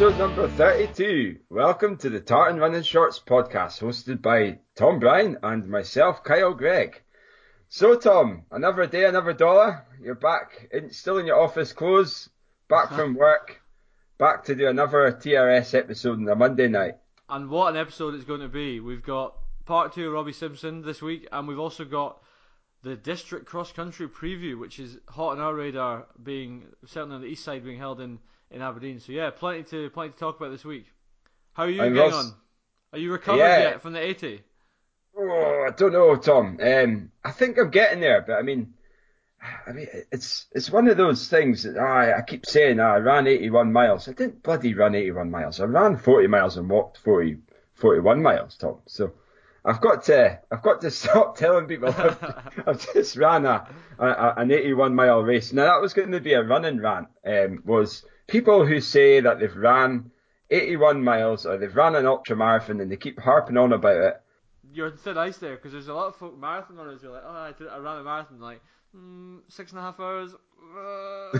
episode number 32. Welcome to the Tartan Running Shorts podcast, hosted by Tom Bryan and myself, Kyle Gregg. So, Tom, another day, another dollar. You're back, in, still in your office clothes, back from work, back to do another TRS episode on a Monday night. And what an episode it's going to be. We've got part two of Robbie Simpson this week, and we've also got the district cross country preview, which is hot on our radar, being certainly on the east side, being held in, in Aberdeen. So yeah, plenty to plenty to talk about this week. How are you I'm getting lost- on? Are you recovered Yeah. yet from the 80? Oh, I don't know, Tom. Um, I think I'm getting there, but I mean, I mean, it's it's one of those things that I, I keep saying. "Ah, I ran 81 miles. I didn't bloody run 81 miles. I ran 40 miles and walked 40, 41 miles, Tom. So I've got to I've got to stop telling people I've, I've just ran a, a an 81 mile race. Now that was going to be a running rant. Um, was people who say that they've ran 81 miles or they've ran an ultra marathon and they keep harping on about it. You're on thin ice there because there's a lot of folk marathon runners who are like, oh, I, did, I ran a marathon like mm, six and a half hours. Uh,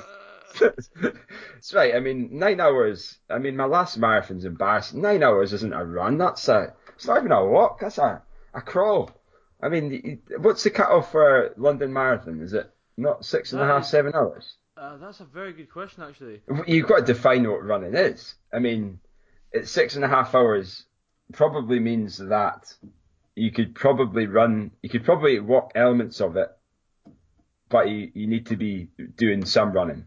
That's right. I mean, nine hours. I mean, my last marathon's embarrassing. Nine hours isn't a run. That's a. It's not even a walk. That's a a crawl. I mean, what's the cut off for a London Marathon? Is it not six and a half, is- seven hours? Uh, that's a very good question, actually. You've got to define what running is. I mean, it's six and a half hours probably means that you could probably run, you could probably walk elements of it, but you, you need to be doing some running.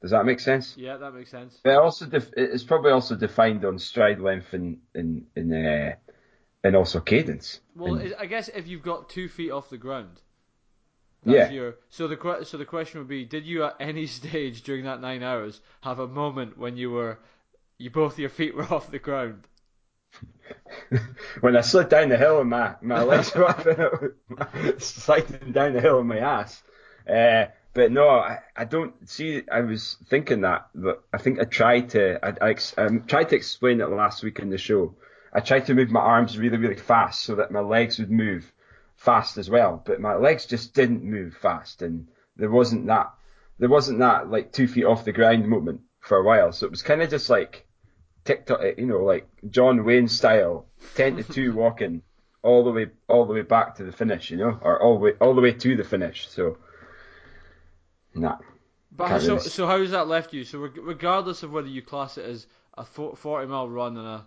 Does that make sense? Yeah, that makes sense. But also, def- it's probably also defined on stride length and and and, uh, and also cadence. Well, And- I guess if you've got two feet off the ground, Yeah. your. So the so the question would be: Did you at any stage during that nine hours have a moment when you were, you both your feet were off the ground? when I slid down the hill and my, my legs were up, sliding down the hill on my ass. Uh, but no, I, I don't see. I was thinking that, but I think I tried to. I, I ex- um, tried to explain it last week in the show. I tried to move my arms really, really fast so that my legs would move fast as well. But my legs just didn't move fast, and there wasn't that. There wasn't that like two feet off the ground moment for a while. So it was kind of just like TikTok, eh, you know, like John Wayne style, ten to two walking all the way, all the way back to the finish, you know, or all the way, all the way to the finish. So, nah. But so really- so how has that left you? So reg- regardless of whether you class it as a forty mile run and a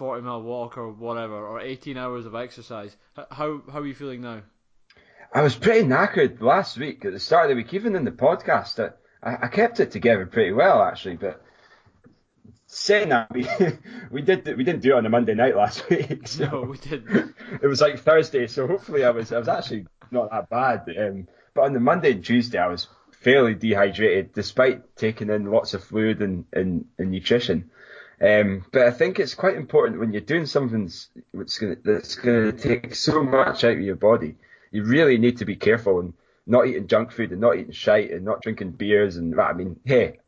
forty mile walk or whatever, or eighteen hours of exercise, how how are you feeling now? I was pretty knackered last week at the start of the week, even in the podcast. I, I I kept it together pretty well actually, but saying that we we did we didn't do it on a Monday night last week. So. No, we didn't. it was like Thursday, so hopefully I was I was actually not that bad. Um, but on the Monday and Tuesday, I was fairly dehydrated, despite taking in lots of fluid and and, and nutrition. Um, but I think it's quite important when you're doing something that's that's gonna take so much out of your body. You really need to be careful and not eating junk food and not eating shite and not drinking beers and I mean, hey,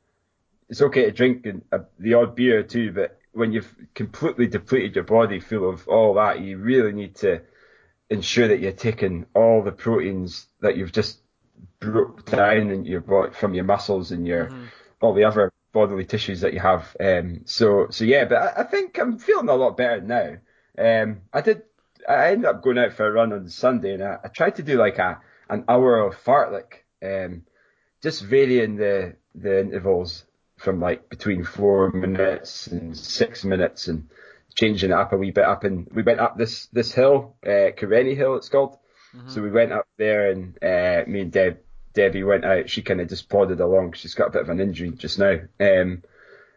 it's okay to drink a, the odd beer too, but when you've completely depleted your body full of all that, you really need to ensure that you're taking all the proteins that you've just broke down in your body from your muscles and your all the other bodily tissues that you have. Um, so so yeah, but I, I think I'm feeling a lot better now. Um, I did. I ended up going out for a run on Sunday, and I, I tried to do like a an hour of fartlek, um, just varying the the intervals from like between four minutes and six minutes, and changing it up a wee bit up. And we went up this this hill, uh, Karenny Hill, it's called. So we went up there, and uh, me and Deb Debbie went out. She kind of just plodded along. She's got a bit of an injury just now. Um,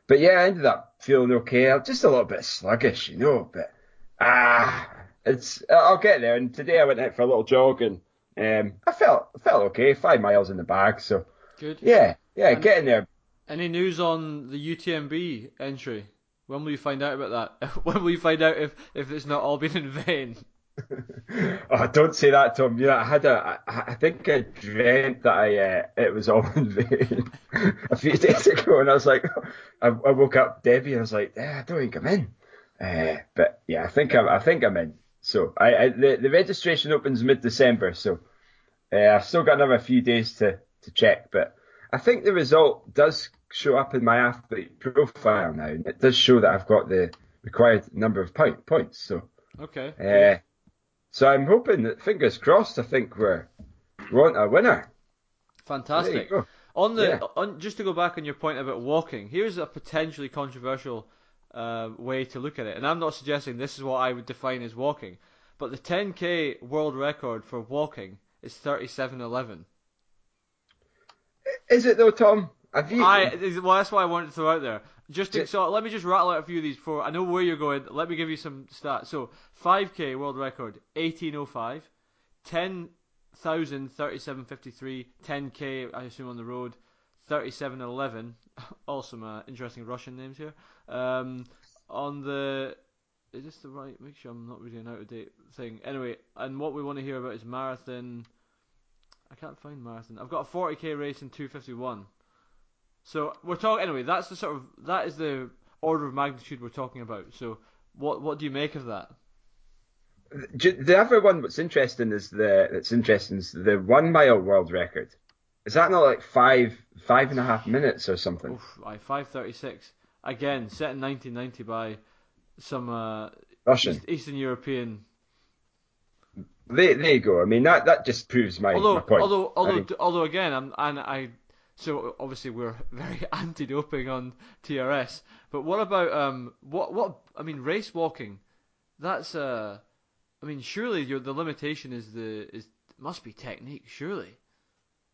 but yeah, I ended up feeling okay. I'm just a little bit sluggish, you know. But ah, it's I'll get there. And today I went out for a little jog, and um, I felt I felt okay. Five miles in the bag, so Good. yeah, yeah, And- getting there. Any news on the UTMB entry? When will you find out about that? when will you find out if if it's not all been in vain? Oh, don't say that, Tom. Yeah, I had a. I, I think I dreamt that I uh, it was all in vain a few days ago, and I was like, I, I woke up Debbie, and I was like, yeah, I don't think I'm in. Uh, but yeah, I think I'm. I think I'm in. So I, I the the registration opens mid December, so uh, I've still got another few days to to check, but I think the result does show up in my athlete profile now, and it does show that I've got the required number of point, points. So, Okay. uh, so I'm hoping that fingers crossed. I think we're we're on a winner. Fantastic. On the Yeah. on, just to go back on your point about walking, here's a potentially controversial uh, way to look at it, and I'm not suggesting this is what I would define as walking, but the 10k world record for walking is 37:11. Is it though, Tom? Have you? I well, that's why I wanted to throw out there. Just to, Yeah. so let me just rattle out a few of these before I know where you're going. Let me give you some stats. So 5k world record 1805, 10,037.53, 10k I assume on the road 37.11. All some uh, interesting Russian names here. Um, on the is this the right? Make sure I'm not reading an out of date thing. Anyway, and what we want to hear about is marathon. I can't find marathon. I've got a 40k race in 251. So we're talking anyway. That's the sort of that is the order of magnitude we're talking about. So what what do you make of that? The other one that's interesting is the that's interesting is the one mile world record. Is that not like five five and a half minutes or something? Oof, I 536 again set in 1990 by some uh, Russian. East, Eastern European. There, there you go. I mean that that just proves my, Although my point. although I although mean, although again I'm and I so obviously we're very anti-doping on TRS. But what about um what what I mean race walking? That's uh I mean surely your the limitation is the is must be technique surely.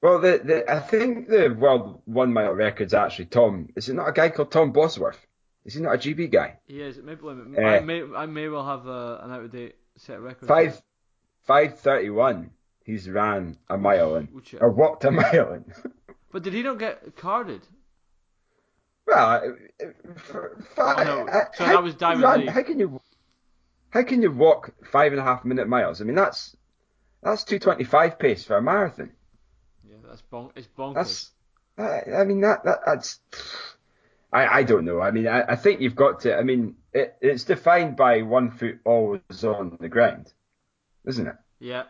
well, the, the I think the world one mile record's actually Tom. Is it not a guy called Tom Bosworth? Is he not a GB guy? He is. Maybe Uh, I may I may well have uh, an out of date set record. Five five thirty one. He's ran a mile in or walked a mile in. But did he not get carded? Well, for, for, Oh, no. So how- that was Diamond League. How can you how can you walk five and a half minute miles? I mean that's that's two twenty five pace for a marathon. Yeah, that's bon- it's bonkers. That's I, I mean that, that that's I, I don't know. I mean I, I think you've got to I mean it, it's defined by one foot always on the ground, isn't it? yeah.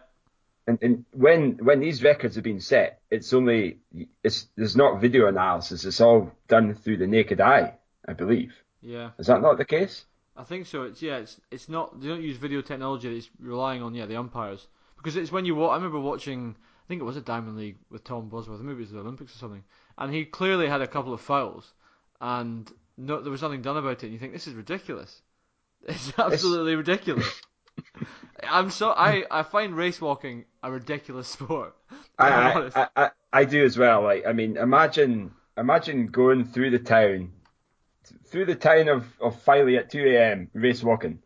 And, and when when these records have been set, it's only it's there's not video analysis. It's all done through the naked eye, I believe. Yeah. Is that not the case? I think so. It's yeah. It's it's not. They don't use video technology. It's relying on yeah the umpires because it's when you. Wa- I remember watching. I think it was a Diamond League with Tom Bosworth. Maybe it was the Olympics or something. And he clearly had a couple of fouls, and no, there was nothing done about it. And you think this is ridiculous. It's absolutely ridiculous. I'm so I hmm. I find race walking a ridiculous sport. I, I. I, I, do as well. Like, I mean, imagine, imagine going through the town, through the town of, of Filey at 2 a.m. race walking.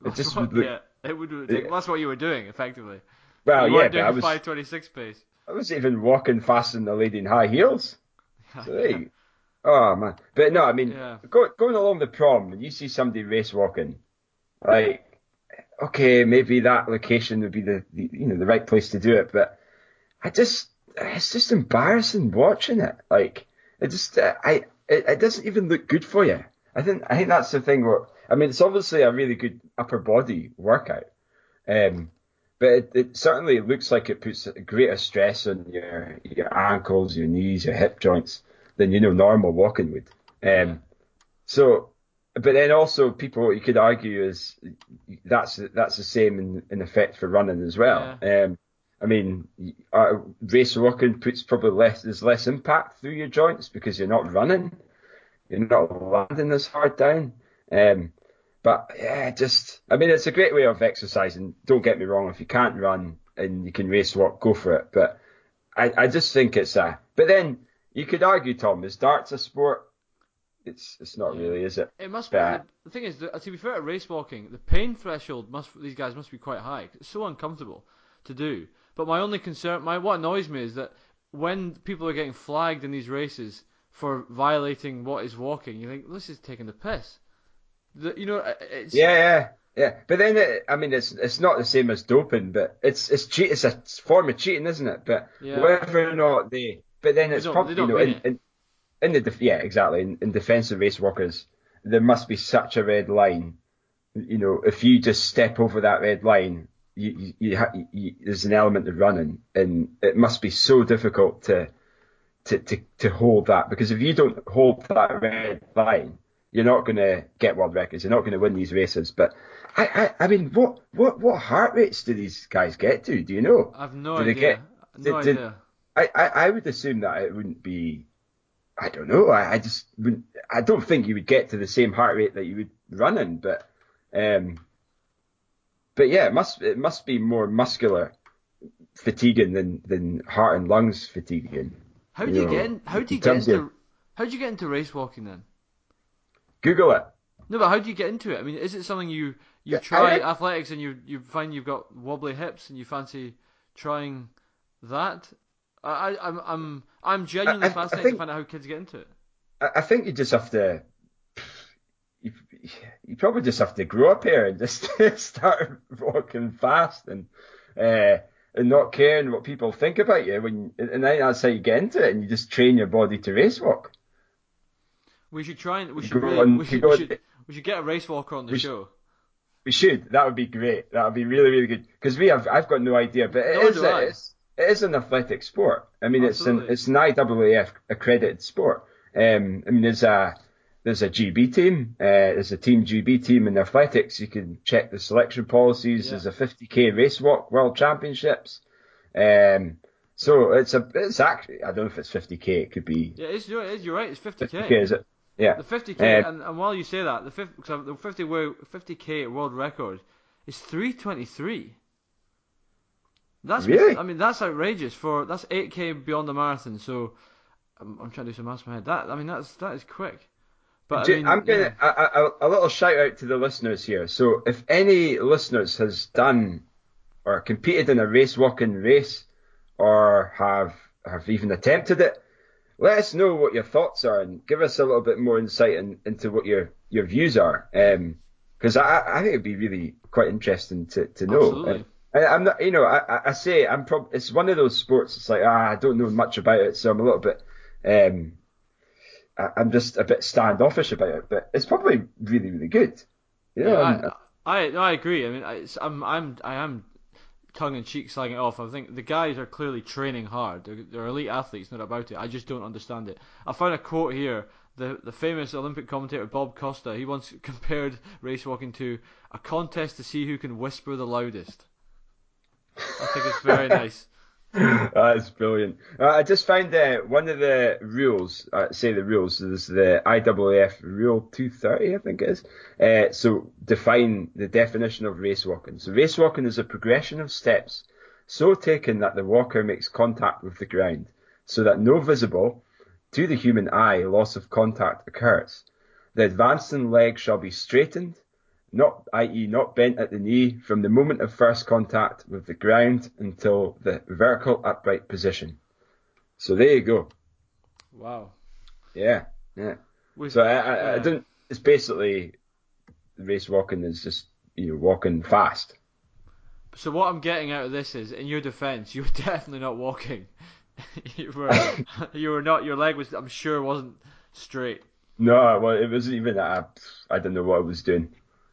It That's just what- would look, yeah, it would. Yeah. That's what you were doing effectively. well, you yeah, but I a was, 526 pace. I was even walking faster than the lady in high heels. So you- oh man, but no, I mean, Yeah. go, going along the prom, you see somebody race walking, like, okay, maybe that location would be the, the you know the right place to do it, but I just it's just embarrassing watching it. Like, it just uh, I it, it doesn't even look good for you. I think I think that's the thing. Where I mean, it's obviously a really good upper body workout, um, but it, it certainly looks like it puts greater stress on your your ankles, your knees, your hip joints than you know normal walking would. Um, so, but then also people you could argue is that's that's the same in, in effect for running as well. Um, I mean, uh, race walking puts probably less there's less impact through your joints because you're not running, you're not landing as hard down. Um, but yeah, just I mean, it's a great way of exercising. Don't get me wrong. If you can't run and you can race walk, go for it. But I, I just think it's a. But then you could argue, Tom, is darts a sport? It's it's not really, is it? It must be. The, thing is, to be fair, at race walking, the pain threshold must these guys must be quite high. It's so uncomfortable to do. But my only concern, my what annoys me is that when people are getting flagged in these races for violating what is walking, you think this is taking the piss. The, you know, uh, it's Yeah, yeah, yeah. But then it, I mean, it's it's not the same as doping, but it's it's cheat. It's a form of cheating, isn't it? But Yeah. whether or not they, but then it's probably you know in, in in the def- yeah exactly in, in defence of race walkers, there must be such a red line. You know, if you just step over that red line, you you, you, ha- you there's an element of running, and it must be so difficult to to, to, to hold that because if you don't hold that red line, you're not going to get world records. You're not going to win these races. But I, I, I mean, what, what, what heart rates do these guys get to? Do you know? I've no Do they idea. get- no did- idea. I, I, I would assume that it wouldn't be. I don't know. I, I just wouldn't. I don't think you would get to the same heart rate that you would running, but um, but yeah, it must it must be more muscular fatiguing than than heart and lungs fatiguing. How do you you know, get in, how do you get into of- how do you get into race walking then? Google it. No, but how do you get into it? I mean, is it something you you Yeah, try I- athletics and you you find you've got wobbly hips and you fancy trying that? I, I I'm I'm I'm genuinely I- I fascinated to think- find out how kids get into it. I, I think you just have to. You, you probably just have to grow up here and just start walking fast and uh, and not caring what people think about you. When and then that's how you get into it, and you just train your body to race walk. We should try and we should really, on- we should we should we should get a race walker on the show. We should. That would be great. That would be really, really good. Because we have, I've got no idea, but it Nor is, do I. it's, an athletic sport. I mean, Absolutely. it's an, it's an IAAF accredited sport. Um, I mean, there's a, there's a GB team, uh, there's a team GB team in athletics. You can check the selection policies. Yeah. There's a 50k race walk world championships. Um, so it's a, it's actually, I don't know if it's 50k. It could be Yeah, it's, you're, it is, you're right. It's 50k. 50k, is it? Yeah. The 50k, Uh, and, and while you say that, the 50, cause the 50 wo- 50k world record is 323. That's Really? I mean, that's outrageous for that's 8k beyond the marathon. So I'm, I'm trying to do some maths in my head. That I mean, that's that is quick. But I mean, I'm yeah. gonna a, a, a little shout out to the listeners here. So if any listeners has done or competed in a race walking race or have have even attempted it, let us know what your thoughts are and give us a little bit more insight in, into what your your views are. Um, because I, I think it'd be really quite interesting to, to know. Absolutely. Um, And I'm not, you know, I, I- I say I'm prob- it's one of those sports. It's like ah, I don't know much about it, so I'm a little bit, um, I, I'm just a bit standoffish about it. But it's probably really, really good. You know, Yeah, I, I I agree. I mean, I, I'm I'm I am tongue in cheek slagging it off. I think the guys are clearly training hard. They're, they're elite athletes, not about it. I just don't understand it. I found a quote here. The the famous Olympic commentator Bob Costas. He once compared race walking to a contest to see who can whisper the loudest. I think it's very nice. That's brilliant. Uh, I just found uh, one of the rules, uh, say the rules, is the IAAF Rule 230, I think it is. Uh, so define the definition of race walking. So race walking is a progression of steps so taken that the walker makes contact with the ground so that no visible, to the human eye, loss of contact occurs. The advancing leg shall be straightened, not i.e. not bent at the knee from the moment of first contact with the ground until the vertical upright position. So there you go. Wow. Yeah, yeah. With- So I, I, I yeah. don't. It's basically race walking is just you know walking fast. So what I'm getting out of this is, in your defence, you were definitely not walking. you were you were not. Your leg was, I'm sure, wasn't straight. No, well, it wasn't even that. I, I don't know what I was doing.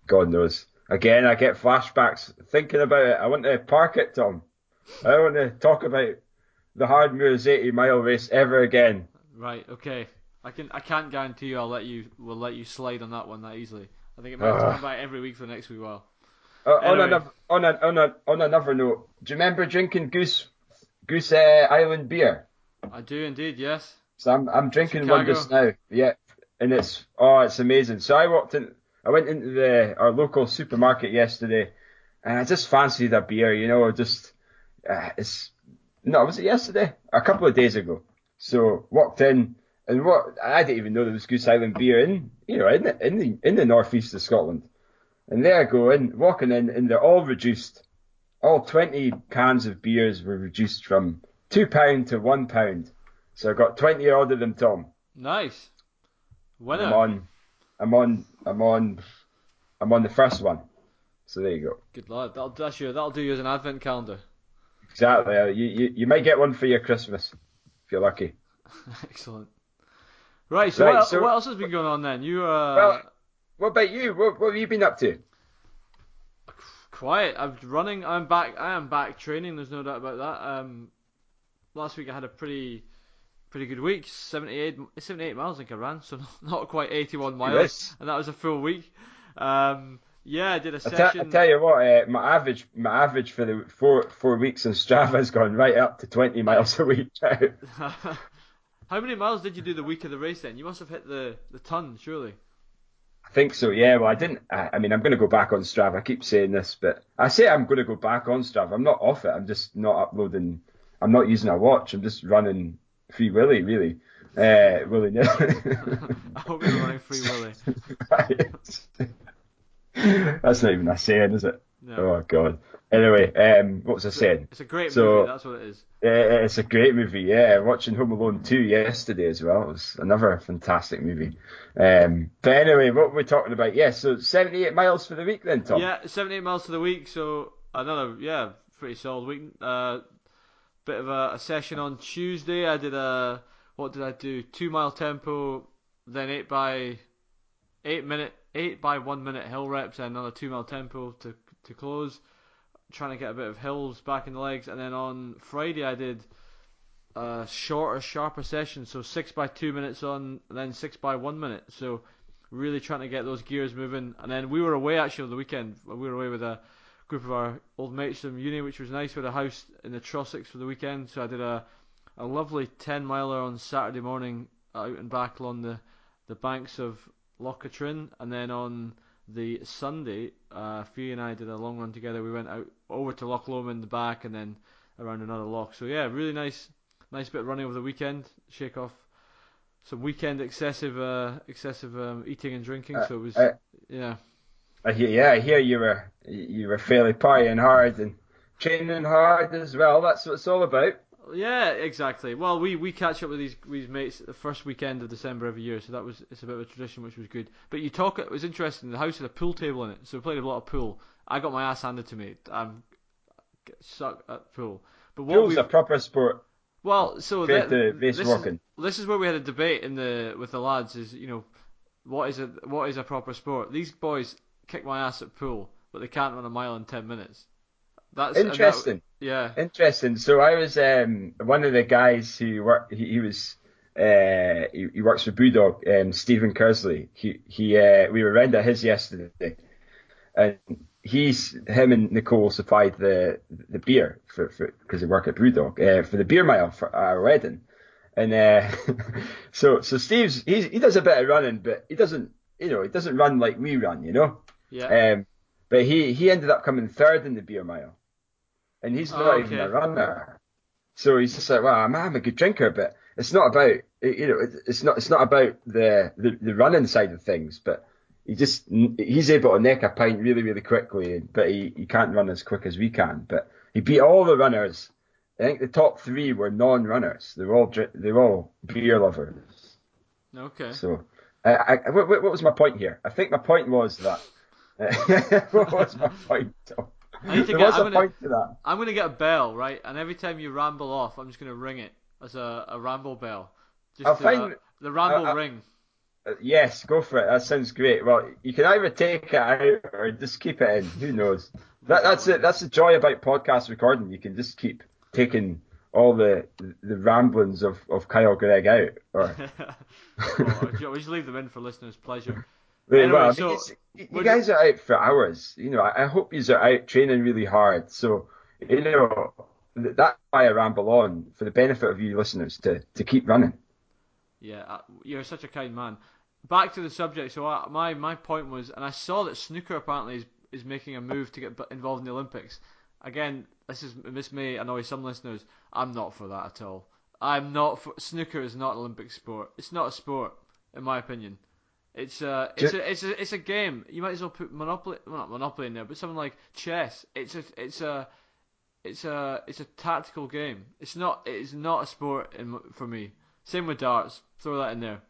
God knows. Again, I get flashbacks thinking about it. I want to park it, Tom. I don't want to talk about the Hardmoors 80 mile race ever again. Right. Okay. I can. I can't guarantee you. I'll let you. We'll let you slide on that one that easily. I think it might Ah. come back every week for the next wee while. Uh, on, another, on, a, on, a, on another note, do you remember drinking Goose Goose uh, Island beer? I do indeed. Yes. So I'm I'm drinking one just now. Yeah, and it's oh, it's amazing. So I walked in, I went into the our local supermarket yesterday, and I just fancied a beer. You know, just uh, it's no, was it yesterday? A couple of days ago. So walked in, and what I didn't even know there was Goose Island beer in you know in the in the in the northeast of Scotland. And there I go in, walking in, and they're all reduced. All 20 cans of beers were reduced from £2 to £1. So I got 20 odd of them, Tom. Nice. Winner. I'm on, I'm on, I'm on, I'm on the first one. So there you go. Good lad. That'll that's your. That'll do you as an advent calendar. Exactly. Uh, You, you, you might get one for your Christmas if you're lucky. Excellent. Right. So, Right, what, so- what else has been going on then? You uh. Well- What about you? What, what have you been up to? quiet. I'm running. I'm back. I am back training. There's no doubt about that. Um, last week I had a pretty pretty good week. 78, 78 miles I think I ran, so not quite 81 miles, and that was a full week. Um, yeah, I did a session. I tell you what, uh, my average my average for the four four weeks on Strava has gone right up to 20 miles a week. How many miles did you do the week of the race then? You must have hit the, the ton, surely. I think so, yeah. Well, I didn't. I, I mean, I'm going to go back on Strava. I keep saying this, but I say I'm going to go back on Strava. I'm not off it. I'm just not uploading. I'm not using a watch. I'm just running free willy, really. Uh, willy nilly. I hope you're running free willy. That's not even a saying, is it? No. Oh God. Anyway, um, what was I saying? It's a great So- movie, that's what it is. Uh, it's a great movie, yeah. Watching Home Alone 2 yesterday as well. It was another fantastic movie. Um, but anyway, what were we talking about? Yeah, so 78 miles for the week then, Tom. Yeah, 78 miles for the week, so another, yeah, pretty solid week. Uh, bit of a, a session on Tuesday. I did a, what did I do? Two mile tempo, then eight by, eight minute, eight by one minute hill reps, and another two mile tempo to to close. Trying to get a bit of hills back in the legs, and then on Friday I did a shorter, sharper session, so six by two minutes on, and then six by one minute. So really trying to get those gears moving. And then we were away actually on the weekend. We were away with a group of our old mates from uni, which was nice. We had a house in the Trossachs for the weekend, so I did a a lovely ten miler on Saturday morning out and back along the the banks of Loch Katrine, and then on the Sunday, uh, Fee and I did a long run together. We went out over to Loch Lomond, in the back, and then around another loch. So yeah, really nice, nice bit of running over the weekend. Shake off some weekend excessive, uh, excessive um, eating and drinking. Uh, so it was, uh, yeah. I hear, yeah, I hear you were you were fairly partying hard and training hard as well. That's what it's all about. Yeah, exactly. Well, we, we catch up with these these mates the first weekend of December every year, so that was it's a bit of a tradition, which was good. But you talk, it was interesting. The house had a pool table in it, so we played a lot of pool. I got my ass handed to me. I'm suck at pool. But what Pool's a proper sport well, so that, this. Is, this is where we had a debate in the with the lads. Is you know what is a what is a proper sport? These boys kick my ass at pool, but they can't run a mile in ten minutes. That's and that- Interesting. yeah. Interesting. So I was um, one of the guys who worked. He, he was uh, he, he works for Brewdog. Um, Stephen Kersley. He he. Uh, we were round at his yesterday, and he's him and Nicole supplied the the beer for for because they work at Brewdog uh, for the beer mile for our wedding, and uh, so so Steve's he's, he does a bit of running, but he doesn't you know he doesn't run like we run, you know. Yeah. Um, but he he ended up coming third in the beer mile, and he's not Oh, even a runner. So he's just like, well, I'm, I'm a good drinker, but it's not about you know it's not it's not about the, the the running side of things, but he just he's able to neck a pint really really quickly, but he, he can't run as quick as we can. But he beat all the runners. I think the top three were non-runners. They were all they were all beer lovers. Okay. So, I, I, what, what was my point here? I think my point was that. my point? Tom? I need to get- was I'm gonna- point to that. I'm gonna get a bell, right? And every time you ramble off, I'm just gonna ring it as a, a ramble bell. Just I'll to, find- uh, the ramble I- I- ring. Uh, Yes, go for it. That sounds great. Well, you can either take it out or just keep it in. Who knows? That, that's it. That's the joy about podcast recording. You can just keep taking all the the ramblings of, of Kyle Gregg out. Or oh, we just leave them in for listeners' pleasure. Anyway, well, I mean, so- you guys are out for hours. You know, I, I hope you are out training really hard. So you know th- that's why I ramble on for the benefit of you listeners to to keep running. Yeah, uh, you're such a kind man. Back to the subject. So I, my my point was, and I saw that snooker apparently is is making a move to get involved in the Olympics. Again, this is this may annoy some listeners. I'm not for that at all. I'm not for snooker is not an Olympic sport. It's not a sport, in my opinion. It's a it's a it's a it's a game. You might as well put Monopoly, well, not Monopoly in there, but something like chess. It's a it's a it's a it's a tactical game. It's not it is not a sport in, for me. Same with darts. Throw that in there.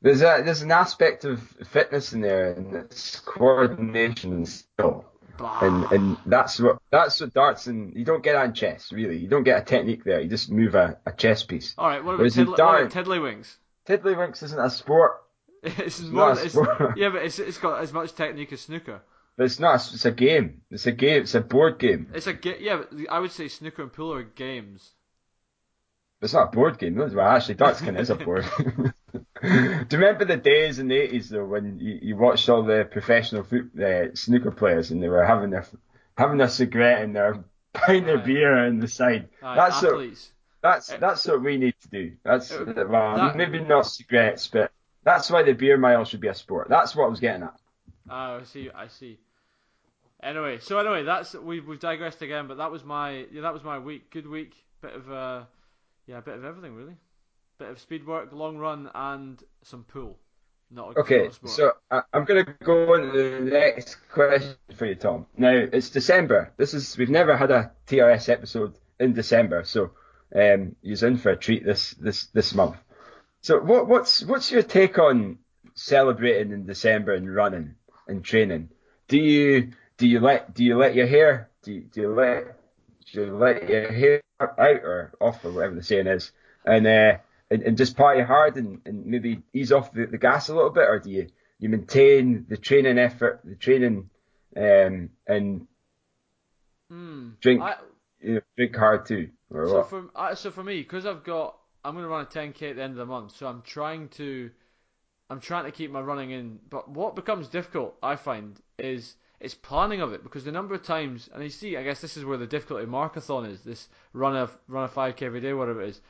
There's a there's an aspect of fitness in there, and it's coordination and skill. Bah. and and that's what that's what darts and you don't get that in chess really. You don't get a technique there. You just move a, a chess piece. All right, what about, Whereas tiddly, what about tiddlywinks? Tiddlywinks isn't a sport. It's not more. a It's, sport. yeah, but it's it's got as much technique as snooker. But it's not. It's a game. It's a game. It's a board game. It's a ga- yeah. But I would say snooker and pool are games. It's not a board game. Well, actually, darts kind of is a board. Do you remember the days in the eighties though when you, you watched all the professional foot, uh, snooker players and they were having their having a cigarette and they're buying their beer on the side. Aye, that's athletes. what that's that's what we need to do. That's Uh, well, that- maybe not cigarettes, but that's why the beer mile should be a sport. That's what I was getting at. Ah, I see. I see. Anyway, so anyway, that's we've we've digressed again, but that was my yeah, that was my week. Good week. Bit of uh, yeah, a bit of everything really. Bit of speed work, long run, and some pool. Not a, Okay, so I, I'm going to go on to the next question for you, Tom. Now it's December. This is we've never had a TRS episode in December, so um, you're in for a treat this this this month. So what what's what's your take on celebrating in December and running and training? Do you do you let do you let your hair do you, do you let do you let your hair out or off or whatever the saying is and uh, and, and just party hard and, and maybe ease off the, the gas a little bit or do you you maintain the training effort the training um, and Hmm. drink I, you know, drink hard too or so what? for I, so for me, because I've got I'm going to run a 10k at the end of the month, so I'm trying to I'm trying to keep my running in. But what becomes difficult, I find, is it's planning of it because the number of times, and you see, I guess this is where the difficulty of Marcothon is. This run a run a 5k every day, whatever it is.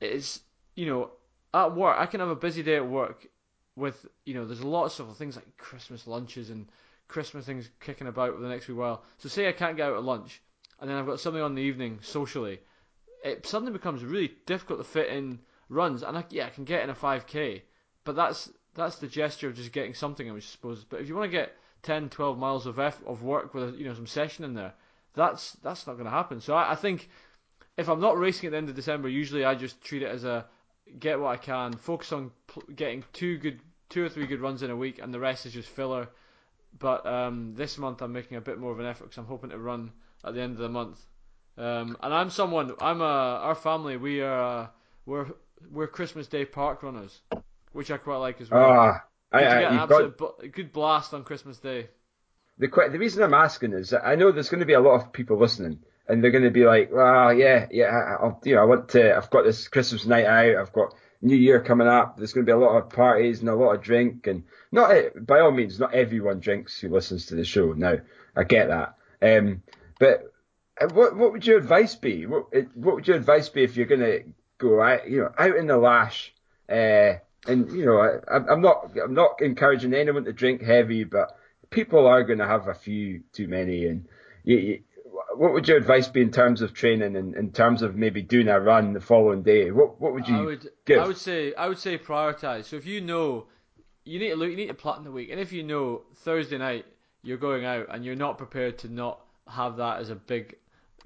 It's you know at work I can have a busy day at work with you know there's lots of things like Christmas lunches and Christmas things kicking about for the next wee while. So say I can't get out at lunch, and then I've got something on the evening socially. It suddenly becomes really difficult to fit in runs, and I, yeah, I can get in a 5k, but that's that's the gesture of just getting something, I suppose. But if you want to get 10, 12 miles of eff- of work with you know some session in there, that's that's not going to happen. So I, I think if I'm not racing at the end of December, usually I just treat it as a get what I can, focus on pl- getting two good, two or three good runs in a week, and the rest is just filler. But um, this month I'm making a bit more of an effort because I'm hoping to run at the end of the month. Um, and I'm someone, I'm a, our family, we are, uh, we're we're Christmas Day park runners, which I quite like as well. Ah, I, I, get an you've got absolute good blast on Christmas Day. the the reason I'm asking is that I know there's going to be a lot of people listening, and they're going to be like, "Well, yeah, yeah, I- I'll, you know, I want to. I've got this Christmas night out. I've got New Year coming up. There's going to be a lot of parties and a lot of drink, and not by all means, not everyone drinks who listens to the show. Now, I get that, um, but uh, what what would your advice be? What what would your advice be if you're going to go out, you know, out in the lash? Uh, and you know, I, I'm I'm not I'm not encouraging anyone to drink heavy, but people are going to have a few too many. And you, you, what would your advice be in terms of training and in terms of maybe doing a run the following day? What what would you I would, give? I would say, I would say prioritize. So if you know, you need to look, you need to plan the week, and if you know Thursday night you're going out and you're not prepared to not have that as a big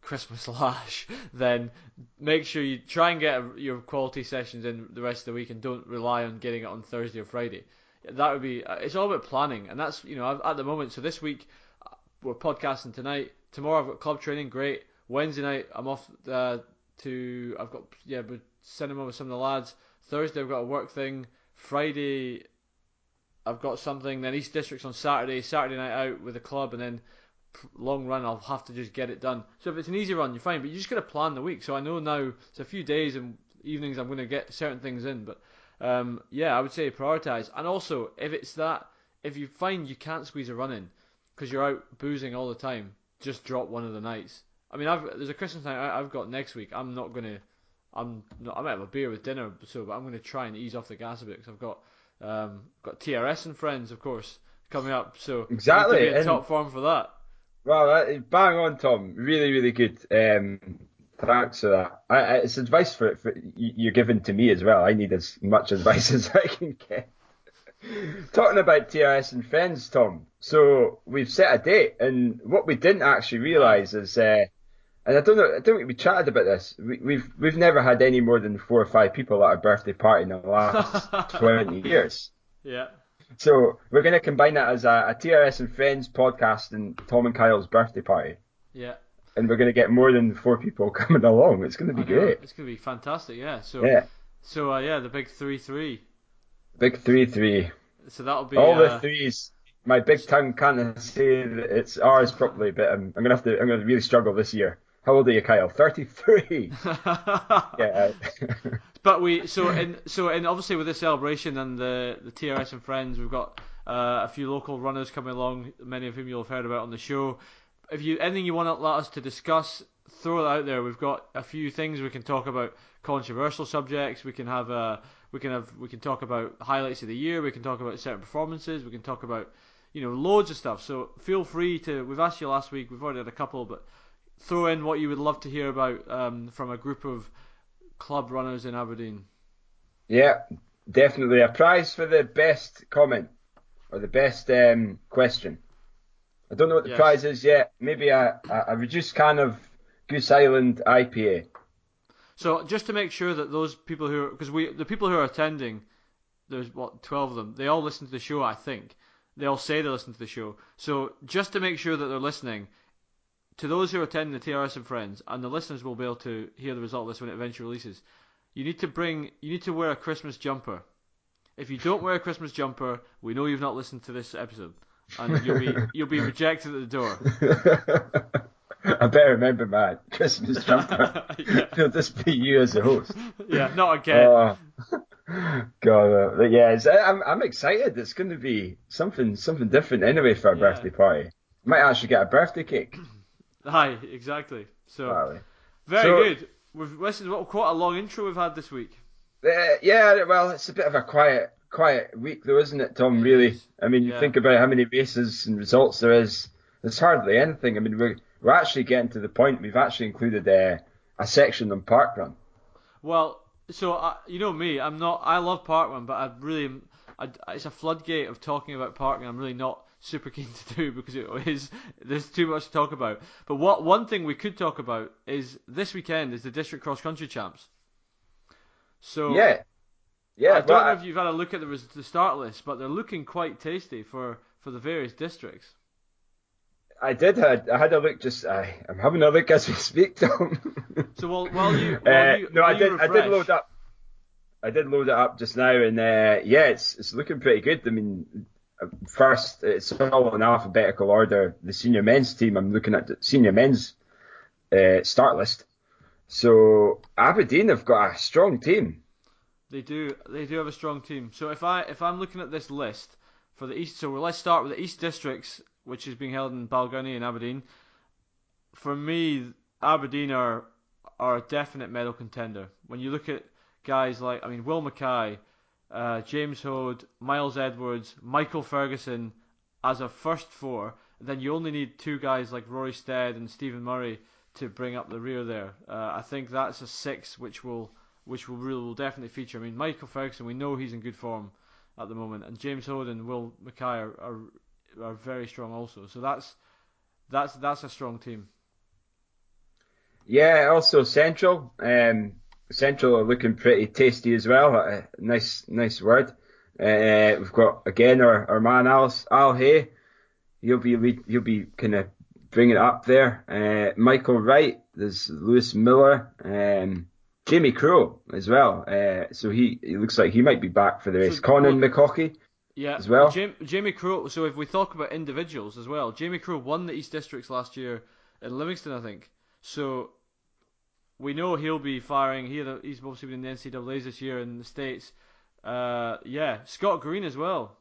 Christmas lash, then make sure you try and get your quality sessions in the rest of the week and don't rely on getting it on Thursday or Friday. That would be. It's all about planning, and that's you know at the moment. So this week uh, we're podcasting tonight. Tomorrow I've got club training. Great. Wednesday night I'm off uh, to. I've got yeah, cinema with some of the lads. Thursday I've got a work thing. Friday I've got something. Then East Districts on Saturday. Saturday night out with the club, and then long run. I'll have to just get it done. So if it's an easy run, you're fine. But you just got to plan the week. So I know now it's a few days and evenings I'm going to get certain things in. But um, yeah, I would say prioritize. And also, if it's that, if you find you can't squeeze a run in because you're out boozing all the time, just drop one of the nights. I mean, I've there's a Christmas night I- I've got next week. I'm not gonna. I'm not, I might have a beer with dinner, so but I'm gonna try and ease off the gas a bit because I've got um got TRS and friends, of course, coming up. So need to Exactly, be in and- top form for that. Well, that, bang on, Tom. Really, really good. Um, thanks for that. I, I, it's advice for, for you- you're giving to me as well. I need as much advice as I can get. Talking about TRS and friends, Tom. So we've set a date, and what we didn't actually realise is, uh, and I don't know, I don't think we chatted about this. We, we've we've never had any more than four or five people at a birthday party in the last twenty years. Yeah. So we're going to combine that as a, a TRS and Friends podcast and Tom and Kyle's birthday party. Yeah. And we're going to get more than four people coming along. It's going to be great. It's gonna be fantastic. Yeah. So Yeah. so uh, yeah, the big three three. Big three three. So that'll be All uh, the threes. My big tongue can't say that it's ours properly, but I'm, I'm gonna have to. I'm gonna really struggle this year. How old are you, Kyle? Thirty-three. yeah. but we so and so and obviously with the celebration and the the TRS and friends, we've got uh, a few local runners coming along, many of whom you'll have heard about on the show. If you anything you want to let us to discuss, throw it out there. We've got a few things we can talk about, controversial subjects. We can have uh, we can have we can talk about highlights of the year. We can talk about certain performances. We can talk about you know loads of stuff. So feel free to. We've asked you last week. We've already had a couple, but throw in what you would love to hear about um, from a group of club runners in Aberdeen. Yeah, definitely a prize for the best comment or the best um, question. I don't know what the yes. prize is yet. Maybe a, a, reduced can of Goose Island IPA. So just to make sure that those people who, because we, the people who are attending, there's what twelve of them. They all listen to the show, I think. They all say they listen to the show. So just to make sure that they're listening, to those who are attending the TRS and friends, and the listeners will be able to hear the result of this when it eventually releases. You need to bring, you need to wear a Christmas jumper. If you don't wear a Christmas jumper, we know you've not listened to this episode, and you'll be you'll be rejected at the door. I better remember my Christmas jumper. yeah. It'll just be you as the host. Yeah, not again. Uh, God, uh, yeah, I'm I'm excited. It's going to be something something different anyway for a yeah. birthday party. Might actually get a birthday cake. Aye, exactly. So very so, good. We've listened. What quite a long intro we've had this week. Uh, yeah, well, it's a bit of a quiet quiet week though, isn't it, Tom? Really. I mean, yeah. you think about how many races and results there is. There's hardly anything. I mean, we're we're actually getting to the point. We've actually included uh, a section on parkrun. Well, so uh, you know me, I'm not. I love parkrun, but I really, I, it's a floodgate of talking about parkrun. I'm really not super keen to do because it is there's too much to talk about. But what one thing we could talk about is this weekend is the district cross country champs. So yeah, yeah. I don't know if you've had a look at the, the start list, but they're looking quite tasty for for the various districts. I did. Had, I had a look. Just I, I'm having a look as we speak, Tom. so while, while you, while uh, you no, while I did. Refresh, I did load up. I did load it up just now, and uh, yeah, it's it's looking pretty good. I mean, first it's all in alphabetical order. The senior men's team. I'm looking at the senior men's uh, start list. So Aberdeen have got a strong team. They do. They do have a strong team. So if I if I'm looking at this list for the east, so let's start with the east districts which is being held in Balgownie in Aberdeen. For me, Aberdeen are are a definite medal contender. When you look at guys like, I mean, Will Mackay, uh, James Hode, Miles Edwards, Michael Ferguson as a first four, then you only need two guys like Rory Stead and Stephen Murray to bring up the rear there. Uh, I think that's a six which will which will really will definitely feature. I mean, Michael Ferguson, we know he's in good form at the moment, and James Hode and Will Mackay are, are are very strong also. So that's that's that's a strong team. Yeah, also Central. Um, Central are looking pretty tasty as well. Uh, nice, nice word. Uh, we've got again our, our man Al, Al Hay. He'll be he'll be kind of bringing it up there. Uh, Michael Wright. There's Lewis Miller. Um, Jamie Crowe as well. Uh, so he, he looks like he might be back for the race. So, Conan well, McCaughey yeah, as well. Jamie, Jamie Crowe. So if we talk about individuals as well, Jamie Crowe won the East Districts last year in Livingston, I think. So we know he'll be firing. He, he's obviously been in the NCAA's this year in the states. Uh, yeah, Scott Green as well.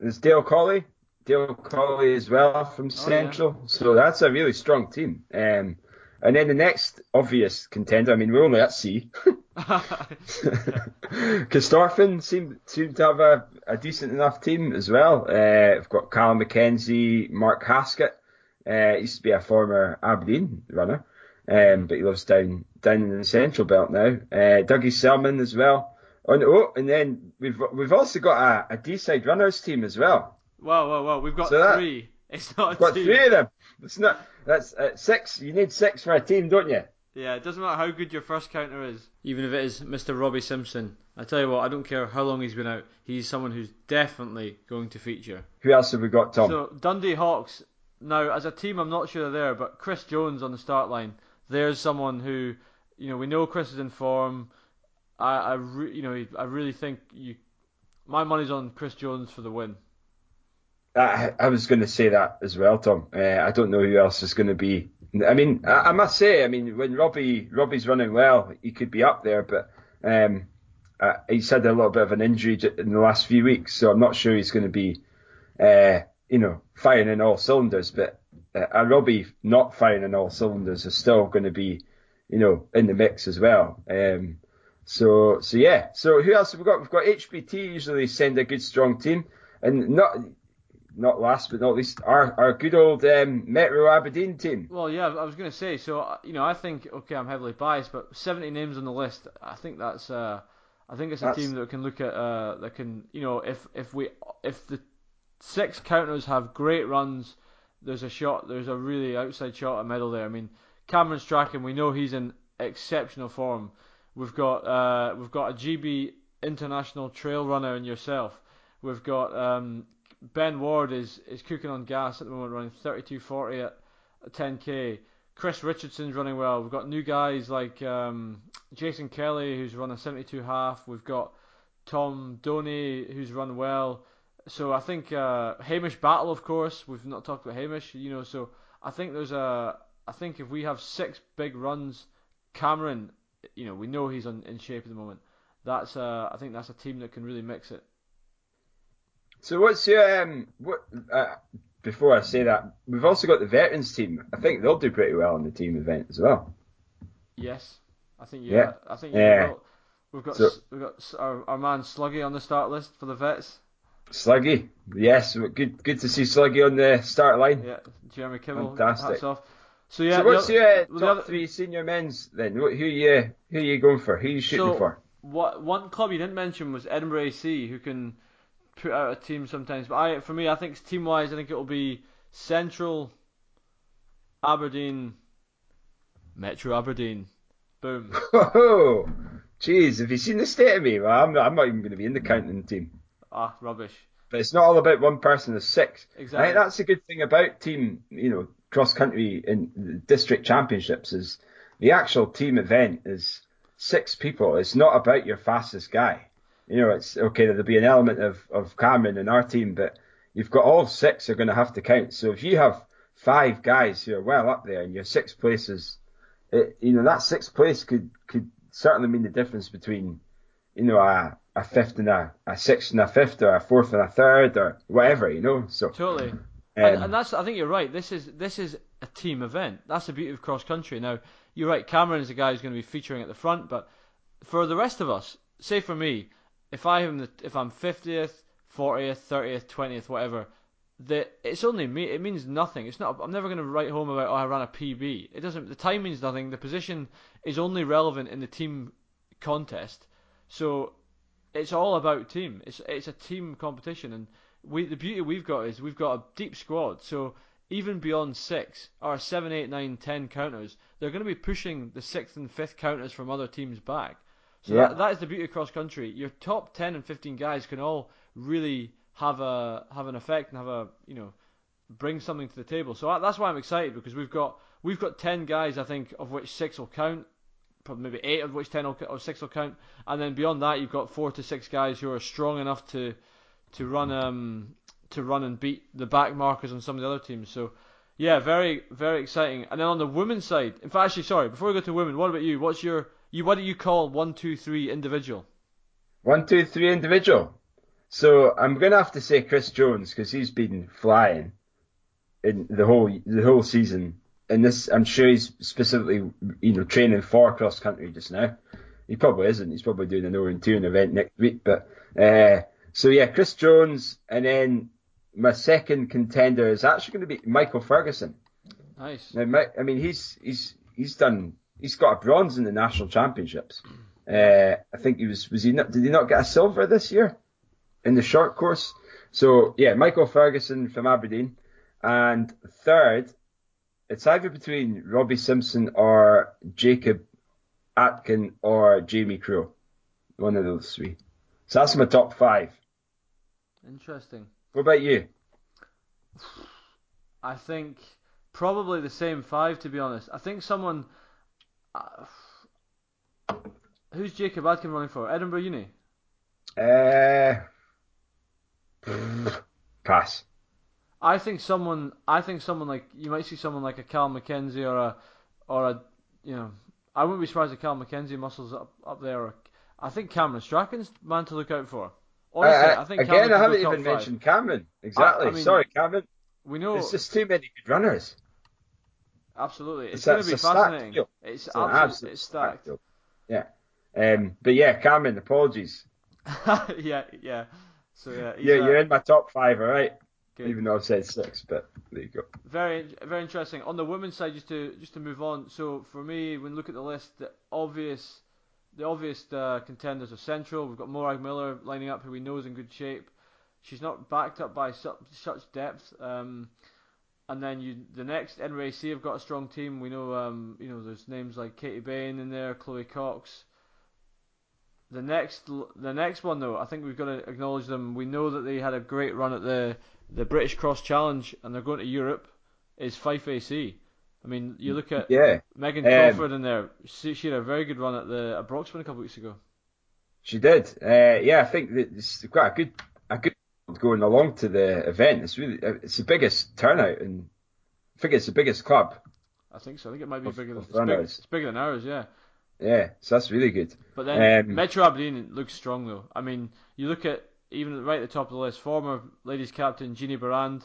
There's Dale Colley, Dale Colley as well from Central. Oh, yeah. So that's a really strong team. Um, and then the next obvious contender, I mean, we're only at C. Corstorphine seem seem to have a, a decent enough team as well. Uh, we've got Callum McKenzie, Mark Haskett. Uh, used to be a former Aberdeen runner, um, but he lives down down in the Central Belt now. Uh, Dougie Selman as well. Oh, oh, and then we've we've also got a, a Deeside runners team as well. Wow, wow, wow! We've got so three. That, it's not. We've got team. three of them. It's not. That's uh, six. You need six for a team, don't you? Yeah, it doesn't matter how good your first counter is, even if it is Mr. Robbie Simpson. I tell you what, I don't care how long he's been out. He's someone who's definitely going to feature. Who else have we got, Tom? So Dundee Hawks. Now, as a team, I'm not sure they're there, but Chris Jones on the start line. There's someone who, you know, we know Chris is in form. I, I re- you know, I really think you. My money's on Chris Jones for the win. I, I was going to say that as well, Tom. Uh, I don't know who else is going to be I mean, I, I, must say, I mean, when Robbie Robbie's running well, he could be up there, but um, uh, he's had a little bit of an injury in the last few weeks, so I'm not sure he's going to be, uh, you know, firing in all cylinders. But uh, a Robbie not firing in all cylinders is still going to be, you know, in the mix as well. Um, so, so yeah. So who else have we got? We've got HBT. Usually send a good strong team, and not not last but not least, our our good old um, Metro Aberdeen team. Well, yeah, I was going to say. So you know, I think okay, I'm heavily biased, but 70 names on the list. I think that's. Uh, I think it's a That's... team that we can look at uh, that can you know if if we if the six counters have great runs, there's a shot there's a really outside shot a medal there. I mean Cameron Strachan, we know he's in exceptional form. We've got uh, we've got a GB international trail runner in yourself. We've got um, Ben Ward is is cooking on gas at the moment, running 32.40 at 10k. Chris Richardson's running well. We've got new guys like um, Jason Kelly, who's run a 72 half. We've got Tom Doney, who's run well. So I think uh, Hamish Battle, of course, we've not talked about Hamish. You know, so I think there's a. I think if we have six big runs, Cameron, you know, we know he's on, in shape at the moment. That's uh, I think that's a team that can really mix it. So what's your um, what? Uh, before I say that, we've also got the veterans team. I think they'll do pretty well in the team event as well. Yes, I think yeah. yeah. I think yeah. We've got so, we've got our, our man Sluggy on the start list for the vets. Sluggy, yes, good good to see Sluggy on the start line. Yeah, Jeremy Kimmel, fantastic. off. So yeah, so what's the, your uh, top other, three senior men's then? Who you who are you going for? Who are you shooting so, for? What one club you didn't mention was Edinburgh AC, who can put out a team sometimes. But I, for me, I think team wise, I think it will be Central, Aberdeen, Metro Aberdeen. Boom. Oh, jeez, have you seen the state of me? Well, I'm, not, I'm not even going to be in the counting team. Ah, rubbish. But it's not all about one person, there's six. Exactly. That's a good thing about team, you know, cross country in district championships is the actual team event is six people. It's not about your fastest guy you know, it's okay. There'll be an element of of Cameron in our team, but you've got all six are going to have to count. So if you have five guys who are well up there and your six places, it, you know, that sixth place could could certainly mean the difference between, you know, a a fifth and a, a sixth and a fifth or a fourth and a third or whatever, you know. So totally. Um, and, and, that's I think you're right. This is this is a team event. That's the beauty of cross country. Now you're right. Cameron is the guy who's going to be featuring at the front, but for the rest of us, say for me, if I am the, if I'm fiftieth, fortieth, thirtieth, twentieth, whatever, the it's only me. It means nothing. It's not. I'm never going to write home about oh I ran a PB. It doesn't. The time means nothing. The position is only relevant in the team contest. So it's all about team. It's it's a team competition, and we the beauty we've got is we've got a deep squad. So even beyond six or seven, eight, nine, ten counters, they're going to be pushing the sixth and fifth counters from other teams back. So yeah. that, that is the beauty of cross country. Your top ten and fifteen guys can all really have a have an effect and have a you know bring something to the table. So that's why I'm excited because we've got we've got ten guys I think of which six will count, maybe eight of which ten will, or six will count, and then beyond that you've got four to six guys who are strong enough to to run um to run and beat the back markers on some of the other teams. So yeah, very very exciting. And then on the women's side, in fact, actually, sorry, before we go to women, what about you? What's your you what do you call one, two, three individual? One, two, three individual. So I'm gonna have to say Chris Jones because he's been flying in the whole the whole season. And this, I'm sure he's specifically you know training for cross country just now. He probably isn't. He's probably doing an orienteering event next week. But uh, so yeah, Chris Jones, and then my second contender is actually going to be Michael Ferguson. Nice. Now, I mean, he's he's he's done he's got a bronze in the national championships. Uh, I think he was was he not did he not get a silver this year in the short course? So yeah, Michael Ferguson from Aberdeen, and third, it's either between Robbie Simpson or Jacob Adkin or Jamie Crowe, one of those three. So that's my top five. Interesting. What about you? I think probably the same five to be honest. I think someone uh, who's Jacob Adkin running for? Edinburgh Uni? Uh, pass. I think someone, I think someone like you might see someone like a Cal McKenzie or a, or a, you know, I wouldn't be surprised if Cal McKenzie muscles up up there. Or, I think Cameron Strachan's man to look out for. Honestly, I, I think again, Cameron I haven't even five. mentioned Cameron. Exactly. I mean- Sorry, Cameron. We know It's just too many good runners. absolutely. It's, It's going to be a fascinating. It's, It's absolutely absolute it's stacked. Yeah. Um, but yeah, Cameron, apologies. yeah, yeah. So yeah, Yeah, uh, you're in my top five, all right? Good. Even though I've said six, but there you go. Very, very interesting. On the women's side, just to just to move on. So for me, when you look at the list, the obvious, the obvious uh, contenders are Central. We've got Morag Miller lining up, who we know is in good shape. She's not backed up by such, such depth. Um, and then you, the next NRAC have got a strong team. We know, um, you know, there's names like Katie Bain in there, Chloe Cox. The next, the next one though, I think we've got to acknowledge them. We know that they had a great run at the the British Cross Challenge, and they're going to Europe. Is Fife AC? I mean, you look at Yeah, Megan Um, Crawford in there. She, she had a very good run at the at Broxman a couple of weeks ago. she did. Uh, yeah, I think that it's quite a good, a good going along to the event. It's really, it's the biggest turnout, and I think it's the biggest club. I think so. I think it might be Of- bigger than it's, big, it's bigger than ours. Yeah. Yeah, so that's really good. But then Um, Metro Aberdeen looks strong though. I mean, you look at even right at the top of the list, former ladies captain Jeannie Barand.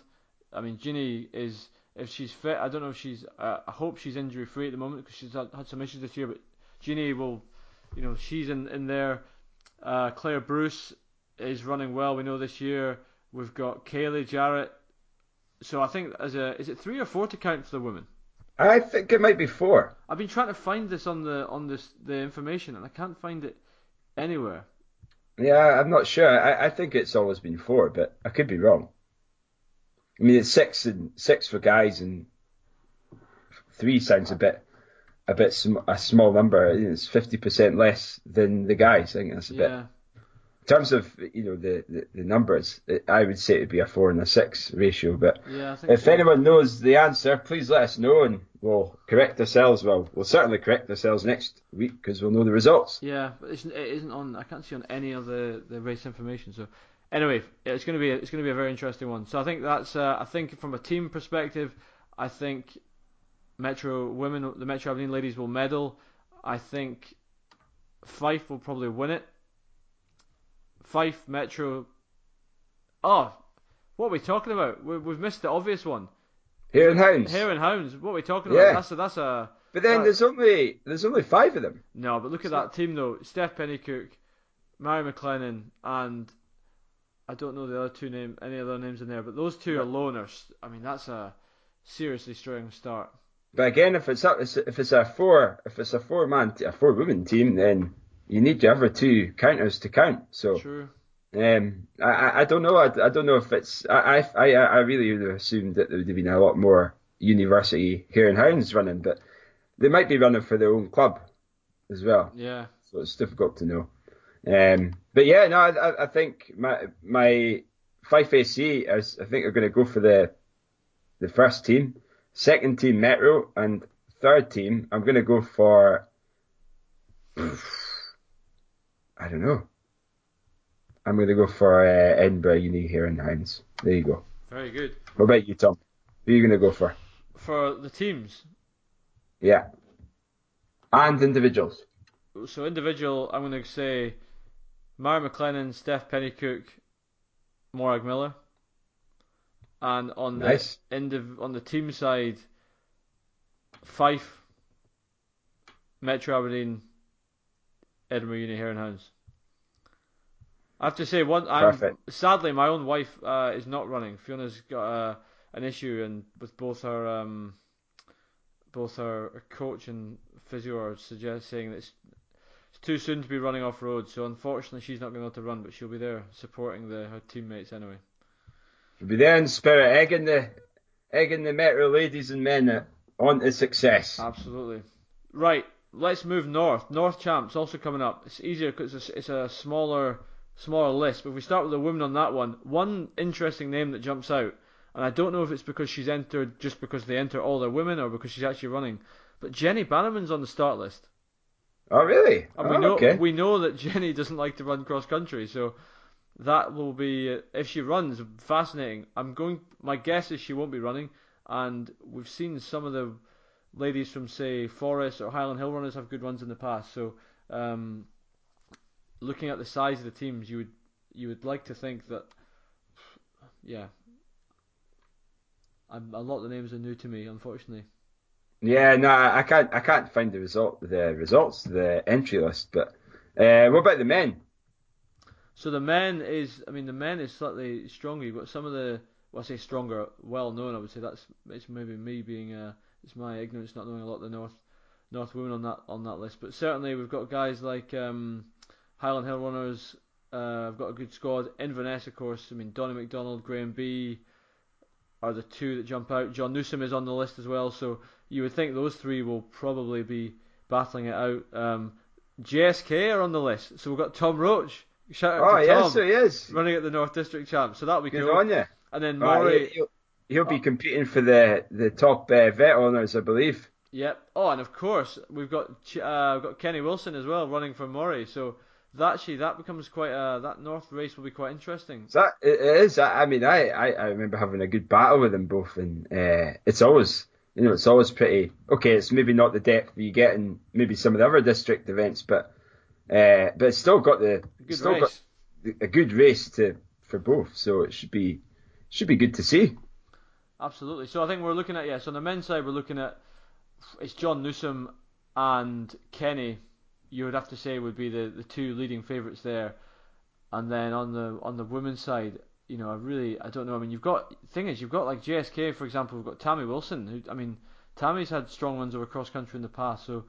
I mean, Jeannie is if she's fit. I don't know if she's. Uh, I hope she's injury free at the moment because she's had, had some issues this year. But Jeannie will, you know, she's in in there. Uh, Claire Bruce is running well. We know this year we've got Kaylee Jarrett. So I think as a is it three or four to count for the women? I think it might be four. I've been trying to find this on the on this the information and I can't find it anywhere. Yeah, I'm not sure. I, I think it's always been four, but I could be wrong. I mean, it's six and six for guys, and three sounds a bit, a bit sm- a small number. It's fifty percent less than the guys. I think that's a bit. In terms of you know the, the, the numbers, it, I would say it'd be a four and a six ratio. But Yeah, if so. anyone knows the answer, please let us know, and we'll correct ourselves. Well, we'll certainly correct ourselves next week because we'll know the results. Yeah, but it's, it isn't on. I can't see on any of the, the race information. So anyway, it's going to be it's going to be a very interesting one. So I think that's uh, I think from a team perspective, I think Metro women, the Metro Aberdeen ladies will medal. I think Fife will probably win it. Fife Metro. Oh, what are we talking about? We, we've missed the obvious one. Hare and Hounds. Hare and Hounds. What are we talking Yeah. about? That's a, that's a But then there's only there's only five of them. No, but look at that team though. Steph Pennycook, Mary McLennan, and I don't know the other two name, any other names in there, but those two alone are. I mean, that's a seriously strong start. But again, if it's a, if it's a four if it's a four man a four woman team, then you need your other two counters to count. So True. um, I I don't know I, I don't know if it's I I I really would have assumed that there would have been a lot more university Hare and Hounds running, but they might be running for their own club as well. Yeah. so it's difficult to know. Um, but yeah, no, I, I- I think my my Fife AC is I think are going to go for the the first team, second team Metro, and third team I'm going to go for. I don't know. I'm going to go for uh, Edinburgh Uni here in Hines. There you go. Very good. What about you, Tom? Who are you going to go for? For the teams, Yeah. And individuals. so individual, I'm going to say Mary McLennan, Steph Pennycook, Morag Miller, and on the Nice. indiv- on the team side, Fife, Metro Aberdeen, Edinburgh Uni Hounds. I have to say, one. I'm Perfect. sadly my own wife uh, is not running. Fiona's got uh, an issue, and with both her um, both her coach and physio are suggesting that it's, it's too soon to be running off road. So unfortunately, she's not going to be able to run, but she'll be there supporting the her teammates anyway. We'll be there in spirit, egging the egging the Metro ladies and men on to success. Absolutely. Right, let's move north. North Champs also coming up. It's easier because it's, it's a smaller smaller list. But if we start with the women on that one, one interesting name that jumps out, and I don't know if it's because she's entered just because they enter all their women or because she's actually running. But Jenny Bannerman's on the start list. Oh, really? And oh, we know okay. we know that Jenny doesn't like to run cross country, so that will be if she runs fascinating. I'm going. My guess is she won't be running, and we've seen some of the ladies from say Forres or Highland Hill runners have good runs in the past. So um, looking at the size of the teams, you would you would like to think that yeah. I'm, a lot of the names are new to me, unfortunately. Yeah, no, I can't. I can't find the result, the results, the entry list. But uh, what about the men? So the men is, I mean, the men is slightly stronger. You've got some of the, well, I say stronger, well known. I would say that's it's maybe me being, uh, it's my ignorance not knowing a lot of the North North women on that on that list. But certainly we've got guys like um, Highland Hill runners. Uh, I've got a good squad. Inverness, of course. I mean, Donny McDonald, Graham B are the two that jump out. John Newsom is on the list as well. So you would think those three will probably be battling it out. Um, JSK are on the list. So we've got Tom Roach Shout out oh, to yes, Tom, he is. running at the North District Champ. So that'll be Good cool. on you. And then Moray. He'll be competing for the, the top uh, vet honours, I believe. Yep. Oh, and of course we've got uh, we've got Kenny Wilson as well running for Moray. So that actually that becomes quite a that North race will be quite interesting. That, it it is. I I mean, I, I, I remember having a good battle with them both, and uh, it's always, you know, it's always pretty. Okay, it's maybe not the depth you get in maybe some of the other district events, but uh, but it's still got the Good still race. got a good race to for both. So it should be should be good to see. Absolutely. So I think we're looking at yeah. So on the men's side, we're looking at it's John Newsom and Kenny. You would have to say would be the, the two leading favourites there, and then on the on the women's side, you know, I really I don't know. I mean, you've got thing is you've got like JSK for example. We've got Tammy Wilson. Who I mean, Tammy's had strong runs over cross country in the past, so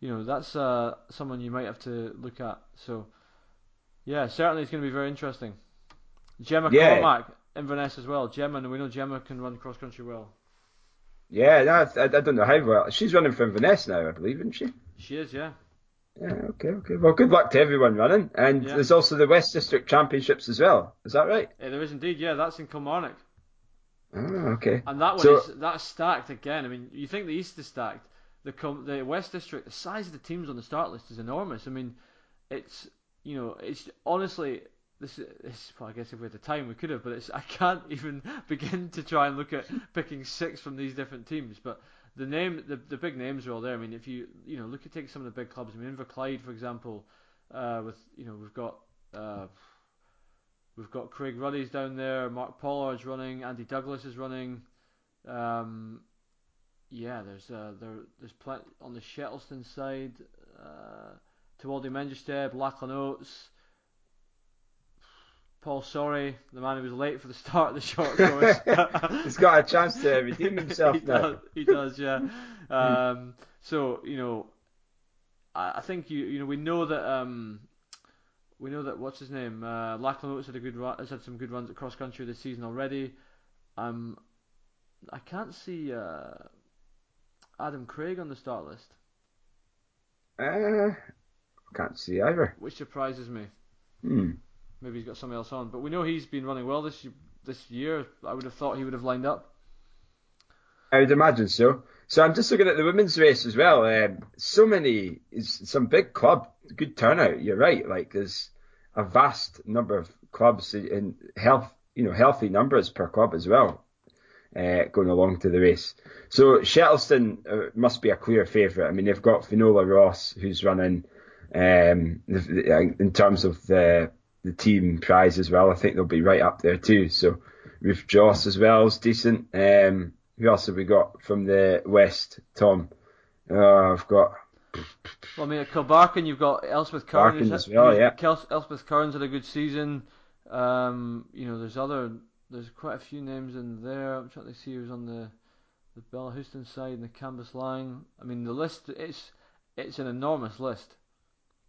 you know that's uh, someone you might have to look at. So yeah, certainly it's going to be very interesting. Gemma Yeah. Cormack, Inverness as well. Gemma, and we know Gemma can run cross country well. Yeah, no, I, I don't know how well she's running for Inverness now, I believe, isn't she? She is, yeah. Yeah, okay, okay. Well, good luck to everyone running. And Yeah. there's also the West District Championships as well. Is that right? Yeah, there is indeed, yeah. That's in Kilmarnock, Oh, okay. and that one So- is that's stacked again. I mean, you think the East is stacked, the the West District, the size of the teams on the start list is enormous. I mean, it's you know, it's honestly this. is- this well, I guess if we had the time, we could have, but I can't even begin to try and look at picking six from these different teams. But the name, the the big names are all there. I mean, if you you know look at take some of the big clubs. I mean, Inverclyde, for example, uh, with you know we've got. Uh, We've got Craig Ruddy's down there, Mark Pollard's running, Andy Douglas is running. Um, yeah, there's uh, there there's plenty on the Shettleston side. Uh, Tewelde Mengisteab, Lachlan Oates, Paul Sorry, the man who was late for the start of the short course. He's got a chance to redeem himself he now. does, he does, yeah. Um, so you know, I, I think you you know we know that um, we know that what's his name, uh, Lachlan Oates had a good run, has had some good runs at cross country this season already. Um, I can't see uh, Adam Craig on the start list, Uh, can't see either. which surprises me. Hmm. Maybe he's got somebody else on, but we know he's been running well this this year. I would have thought he would have lined up. I would imagine so. So I'm just looking at the women's race as well. Um, so many, some big club, good turnout. You're right. Like there's a vast number of clubs in health, you know, healthy numbers per club as well, uh, going along to the race. So Shettleston uh, must be a clear favourite. I mean, they've got Fionnuala Ross who's running. Um, in terms of the the team prize as well, I think they'll be right up there too. So Ruth Joss as well is decent. Um, who else have we got from the West, Tom? Uh, I've got Well, I mean, at Kilbarchan, you've got Elspeth Curran. As well, yeah. Elspeth Curran's had a good season. Um, you know, there's other, there's quite a few names in there. I'm trying to see who's on the the Bellahouston side and the Cambuslang. I mean, the list it's it's an enormous list.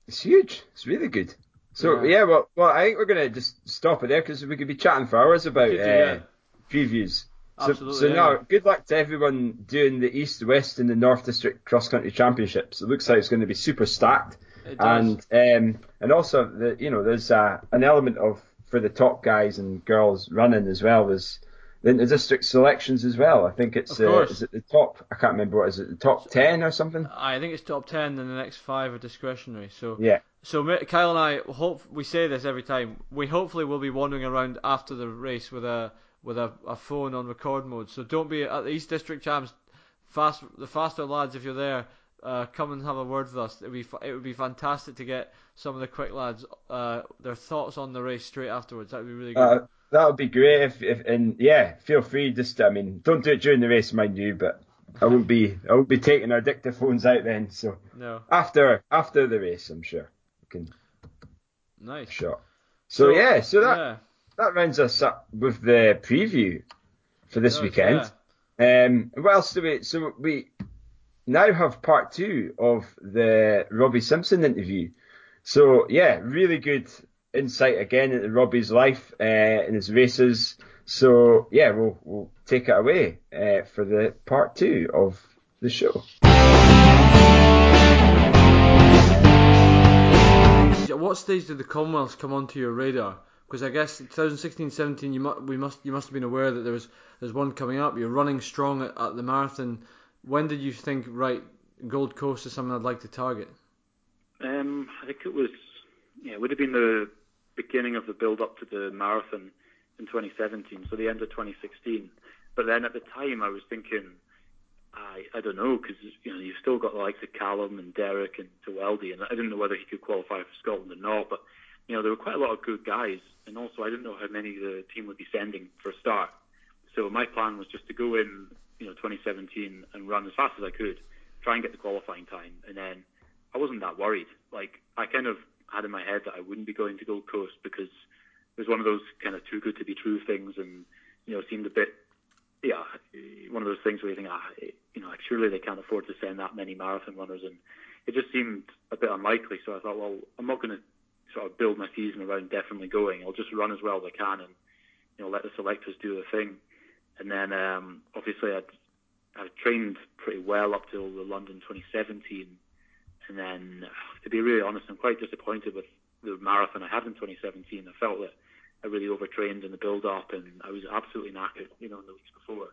It's huge. It's really good. So Yeah. yeah, well, well, I think we're gonna just stop it there because we could be chatting for hours about do, uh, yeah. previews. So, Absolutely, so yeah. now, good luck to everyone doing the East, West, and the North District Cross Country Championships. It looks like it's going to be super stacked, It does. and um, and also the you know there's uh, an element of for the top guys and girls running as well. There's the inter-district selections as well. I think it's uh, is it the top? I can't remember what is it the top ten or something. I think it's top ten, and the next five are discretionary. So Yeah. So Kyle and I hope we say this every time. We hopefully will be wandering around after the race with a with a, a phone on record mode. So don't be at the East District Champs. Fast the faster lads, if you're there, uh, come and have a word with us. It would be it would be fantastic to get some of the quick lads uh, their thoughts on the race straight afterwards. That would be really good. Uh, that would be great. If, if and yeah, feel free. Just I mean, don't do it during the race, mind you, but I won't be I won't be taking our dictaphones out then. So no. After after the race, I'm sure can. Nice. Sure. So, so yeah, so that yeah. that rounds us up with the preview for this weekend. Yeah. Um, what else do we? So we now have part two of the Robbie Simpson interview. So yeah, really good insight again into Robbie's life uh, and his races. So yeah, we'll we'll take it away uh, for the part two of the show. At what stage did the Commonwealths come onto your radar? Because I guess 2016-17, you must we must you must have been aware that there was there's one coming up. You're running strong at, at the marathon. When did you think right Gold Coast is something I'd like to target? Um, I think it was yeah, it would have been the beginning of the build up to the marathon in 2017, so the end of 2016. But then at the time, I was thinking, I I don't know, because you know you've still got the likes of Callum and Derek and Tewelde, and I didn't know whether he could qualify for Scotland or not. But you know there were quite a lot of good guys, and also I didn't know how many the team would be sending for a start. So my plan was just to go in, you know, 2017 and run as fast as I could, try and get the qualifying time, and then I wasn't that worried. Like I kind of had in my head that I wouldn't be going to Gold Coast because it was one of those kind of too good to be true things, and you know, seemed a bit, yeah, one of those things where you think, ah, you know, like surely they can't afford to send that many marathon runners, and it just seemed a bit unlikely. So I thought, well, I'm not going to sort of build my season around definitely going. I'll just run as well as I can, and you know, let the selectors do the thing. And then um, obviously I'd I trained pretty well up till the London 2017 and then, to be really honest, I'm quite disappointed with the marathon I had in 2017. I felt that I really overtrained in the build-up, and I was absolutely knackered, you know, in the weeks before.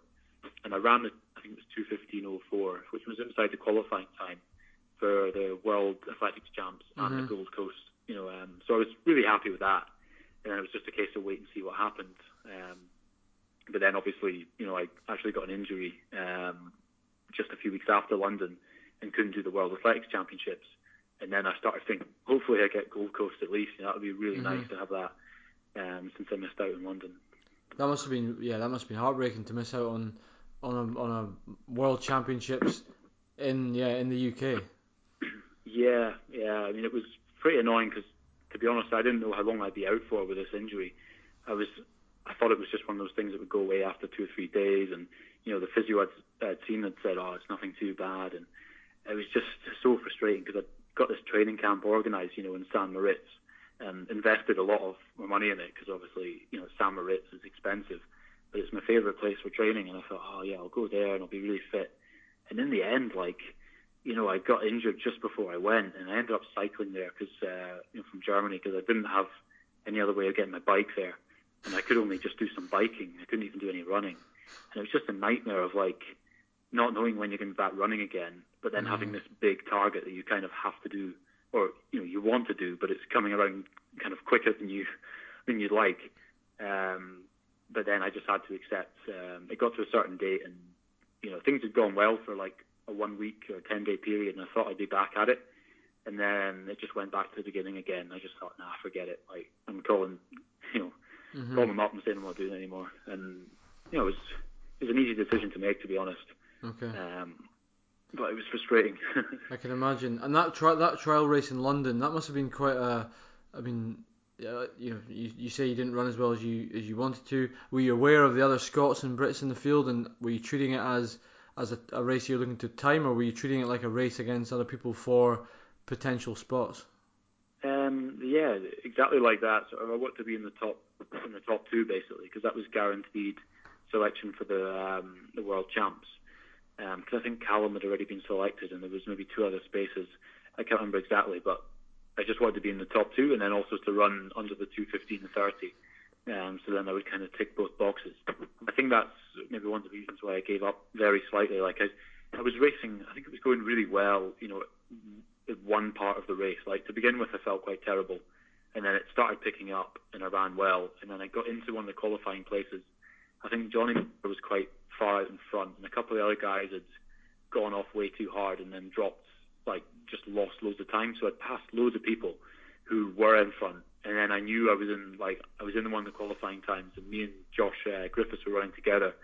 And I ran, I think it was 2:15:04, which was inside the qualifying time for the World Athletics Champs mm-hmm. and the Gold Coast. You know, um, so I was really happy with that. And it was just a case of wait and see what happened. Um, but then, obviously, you know, I actually got an injury um, just a few weeks after London, and couldn't do the World Athletics Championships. And then I started thinking, hopefully I get Gold Coast at least. You know, that would be really mm-hmm. nice to have that um, since I missed out in London. That must have been yeah, that must have been heartbreaking to miss out on on a, on a World Championships in yeah in the UK. Yeah, yeah. I mean, it was pretty annoying because to be honest, I didn't know how long I'd be out for with this injury. I was I thought it was just one of those things that would go away after two or three days, and you know the physio I'd, I'd seen had said, "Oh, it's nothing too bad," and it was just so frustrating because I got this training camp organised, you know, in San Moritz, and invested a lot of my money in it because obviously, you know, St Moritz is expensive, but it's my favourite place for training, and I thought, oh yeah, I'll go there and I'll be really fit. And in the end, like, you know, I got injured just before I went, and I ended up cycling there because, uh, you know, from Germany because I didn't have any other way of getting my bike there, and I could only just do some biking. I couldn't even do any running, and it was just a nightmare of like not knowing when you're going to be back running again, but then mm-hmm. having this big target that you kind of have to do, or you know you want to do, but it's coming around kind of quicker than you than you'd like. Um, but then I just had to accept. Um, it got to a certain date, and you know things had gone well for like a one week or ten day period, and I thought I'd be back at it. And then it just went back to the beginning again. I just thought, nah, forget it. Like I'm calling, you know, mm-hmm. calling them up and saying I'm not doing it anymore. And you know, it was it was an easy decision to make, to be honest. Okay. Um, but it was frustrating. I can imagine. And that tri- that trial race in London, that must have been quite a. I mean, uh, you know, you, you say you didn't run as well as you as you wanted to. Were you aware of the other Scots and Brits in the field, and were you treating it as as a, a race you're looking to time, or were you treating it like a race against other people for potential spots? Um, yeah, exactly like that. So I want to be in the top in the top two basically, because that was guaranteed selection for the um, the world champs because um, I think Callum had already been selected and there was maybe two other spaces. I can't remember exactly, but I just wanted to be in the top two and then also to run under the 215 and 30. Um, so then I would kind of tick both boxes. I think that's maybe one of the reasons why I gave up very slightly. Like I, I was racing, I think it was going really well. You know, in one part of the race. Like to begin with, I felt quite terrible, and then it started picking up, and I ran well, and then I got into one of the qualifying places. I think Johnny was quite far out in front, and a couple of the other guys had gone off way too hard and then dropped, like just lost loads of time. So I'd passed loads of people who were in front, and then I knew I was in like I was in the one of the qualifying times, and me and Josh uh, Griffiths were running together,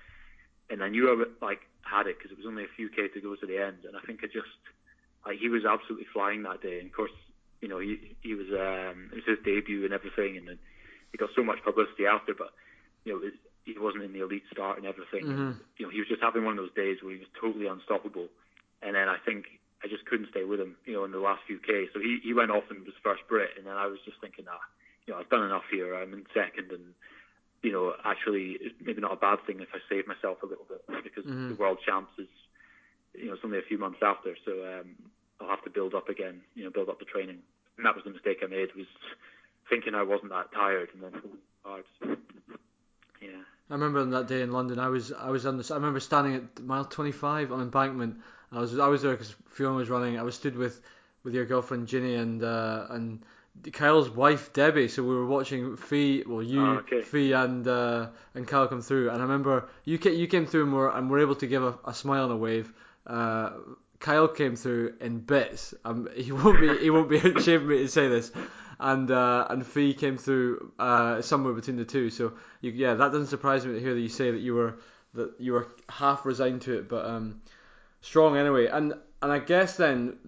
and I knew I like had it because it was only a few k to go to the end, and I think I just like he was absolutely flying that day, and of course you know he he was um, it was his debut and everything, and he got so much publicity after, but you know it, he wasn't in the elite start and everything. Mm-hmm. You know he was just having one of those days where he was totally unstoppable, and then I think I just couldn't stay with him, you know, in the last few K. So he, he went off and was first Brit, and then I was just thinking, ah, you know, I've done enough here. I'm in second, and you know, actually, maybe not a bad thing if I save myself a little bit because mm-hmm. the World Champs is, you know, it's only a few months after, so um, I'll have to build up again, you know, build up the training. And that was the mistake I made was thinking I wasn't that tired, and then hard. So, yeah. I remember on that day in London, I was I was on this. I remember standing at mile 25 on embankment. I was I was there because Fiona was running. I was stood with with your girlfriend Ginny and uh, and Kyle's wife Debbie. So we were watching Fee, well you, oh, okay. Fee and uh, and Kyle come through. And I remember you came, you came through and were and were able to give a, a smile and a wave. Uh, Kyle came through in bits. Um, he won't be he won't be ashamed me to say this. And uh, and Fee came through uh, somewhere between the two. So you, yeah, that doesn't surprise me to hear that you say that you were that you were half resigned to it, but um, strong anyway. And and I guess then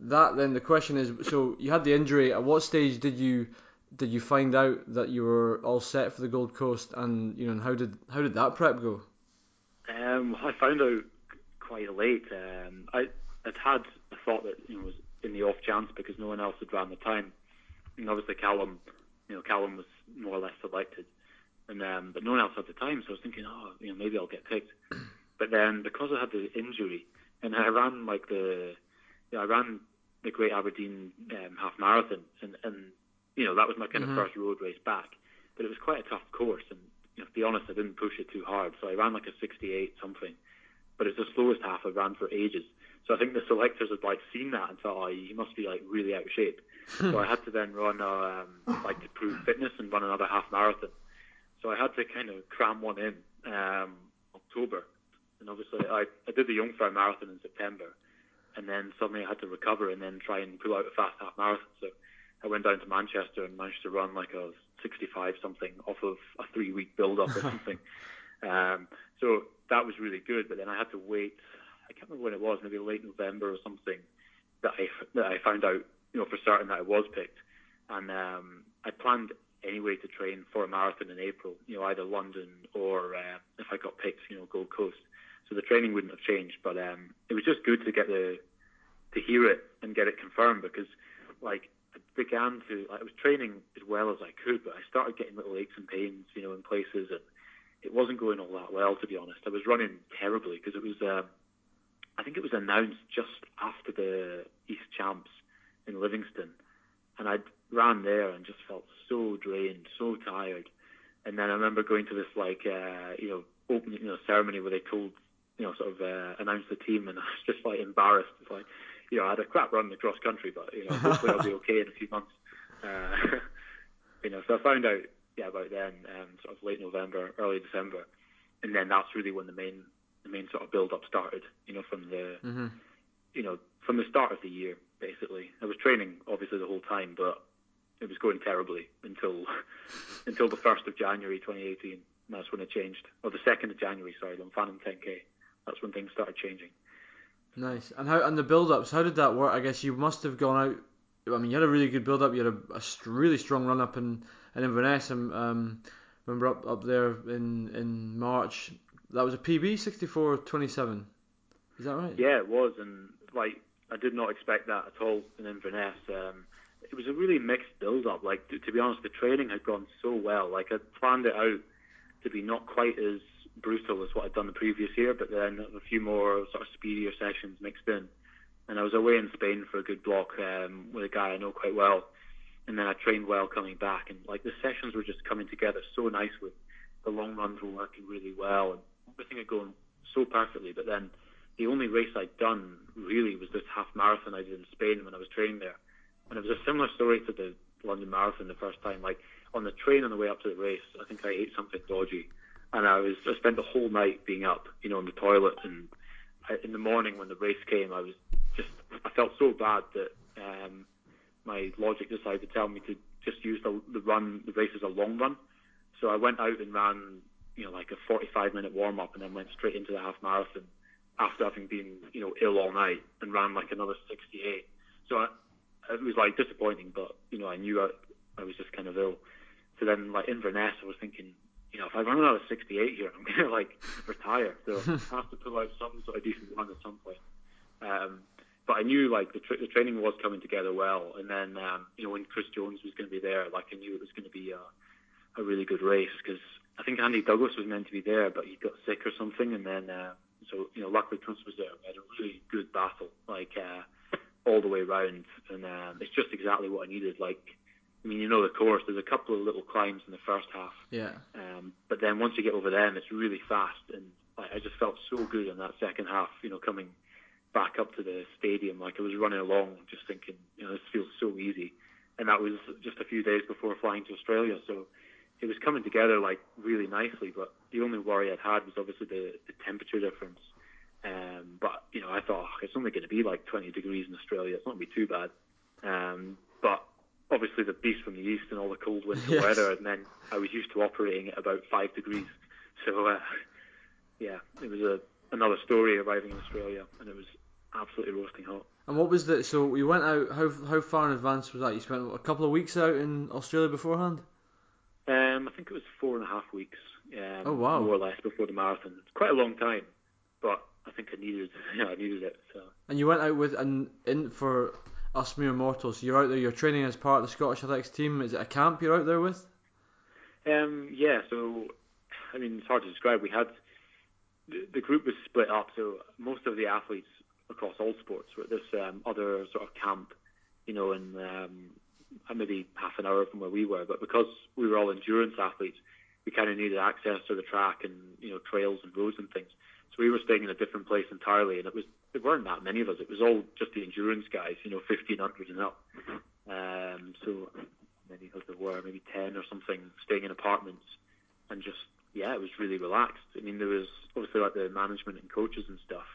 that then the question is, so you had the injury. At what stage did you did you find out that you were all set for the Gold Coast? And you know, and how did how did that prep go? Um, I found out quite late. Um, I I'd had a thought that you know was in the off chance because no one else had ran the time. And obviously Callum, you know, Callum was more or less selected, and um, but no one else had the time. So I was thinking, oh, you know, maybe I'll get picked. But then because I had the injury, and I ran like the, you know, I ran the Great Aberdeen um, half marathon, and and you know that was my kind mm-hmm. of first road race back. But it was quite a tough course, and you know, to be honest, I didn't push it too hard. So I ran like a 68 something, but it's the slowest half I've ran for ages. So I think the selectors had like seen that and thought, oh, he must be like really out of shape. so I had to then run a, um, like to prove fitness and run another half marathon. So I had to kind of cram one in um, October, and obviously I, I did the Jungfrau marathon in September, and then suddenly I had to recover and then try and pull out a fast half marathon. So I went down to Manchester and managed to run like a 65 something off of a three week build up or something. um, so that was really good, but then I had to wait. I can't remember when it was, maybe late November or something, that I that I found out, you know, for certain that I was picked, and um, I planned anyway to train for a marathon in April, you know, either London or uh, if I got picked, you know, Gold Coast. So the training wouldn't have changed, but um, it was just good to get the to hear it and get it confirmed because, like, I began to like, I was training as well as I could, but I started getting little aches and pains, you know, in places, and it wasn't going all that well to be honest. I was running terribly because it was. Um, I think it was announced just after the East Champs in Livingston, and I ran there and just felt so drained, so tired. And then I remember going to this like uh, you know opening you know ceremony where they told you know sort of uh, announced the team, and I was just like embarrassed. It's like you know I had a crap run the cross country, but you know hopefully I'll be okay in a few months. Uh, you know, so I found out yeah about then, um, sort of late November, early December, and then that's really when the main the main sort of build up started. You know, from the mm-hmm. you know from the start of the year, basically. I was training obviously the whole time, but it was going terribly until until the first of January 2018. That's when it changed, or the second of January. Sorry, Dunfannon 10k. That's when things started changing. Nice. And how and the build-ups? How did that work? I guess you must have gone out. I mean, you had a really good build-up. You had a, a really strong run-up in in Inverness. And um, remember up up there in in March, that was a PB 64.27. Is that right? Yeah, it was, and like I did not expect that at all in Inverness. Um, it was a really mixed build-up. Like to, to be honest, the training had gone so well. Like I'd planned it out to be not quite as brutal as what I'd done the previous year, but then a few more sort of speedier sessions mixed in. And I was away in Spain for a good block um, with a guy I know quite well, and then I trained well coming back. And like the sessions were just coming together so nicely. The long runs were working really well, and everything had gone so perfectly. But then the only race I'd done really was this half marathon I did in Spain when I was training there, and it was a similar story to the London Marathon the first time. Like on the train on the way up to the race, I think I ate something dodgy, and I was I spent the whole night being up, you know, in the toilet, and I, in the morning when the race came, I was just I felt so bad that um, my logic decided to tell me to just use the, the run the race as a long run. So I went out and ran, you know, like a 45 minute warm up, and then went straight into the half marathon after having been, you know, ill all night and ran like another 68. So I, it was like disappointing, but you know, I knew I, I was just kind of ill. So then, like Inverness, I was thinking, you know, if I run another 68 here, I'm gonna like retire. So I have to pull out some sort of decent run at some point. Um, but I knew like the, tra- the training was coming together well, and then um, you know when Chris Jones was going to be there, like I knew it was going to be a, a really good race because I think Andy Douglas was meant to be there, but he got sick or something, and then uh, so you know luckily Chris was there. We had a really good battle, like uh, all the way round, and um, it's just exactly what I needed. Like I mean, you know the course. There's a couple of little climbs in the first half. Yeah. Um, but then once you get over them, it's really fast, and like, I just felt so good in that second half. You know, coming back up to the stadium, like I was running along, just thinking, you know, this feels so easy. And that was just a few days before flying to Australia, so it was coming together like really nicely. But the only worry I'd had was obviously the, the temperature difference. Um, but you know, I thought oh, it's only going to be like 20 degrees in Australia. It's not going to be too bad. Um, but obviously the beast from the east and all the cold winter yes. weather, and then I was used to operating at about five degrees. So uh, yeah, it was a another story arriving in Australia, and it was absolutely roasting hot. And what was the so you went out? How how far in advance was that? You spent a couple of weeks out in Australia beforehand. Um, I think it was four and a half weeks. Um, oh wow! More or less before the marathon. It's quite a long time, but I think I needed, yeah, I needed it. So. And you went out with an in for us mere mortals. You're out there. You're training as part of the Scottish Athletics team. Is it a camp you're out there with? Um, yeah. So, I mean, it's hard to describe. We had the, the group was split up, so most of the athletes across all sports were at this um, other sort of camp, you know, in um, maybe half an hour from where we were. But because we were all endurance athletes, we kind of needed access to the track and you know trails and roads and things. So we were staying in a different place entirely, and it was there weren't that many of us. It was all just the endurance guys, you know, 1500 and up. Um, so many of there were, maybe 10 or something, staying in apartments, and just yeah, it was really relaxed. I mean, there was obviously like the management and coaches and stuff,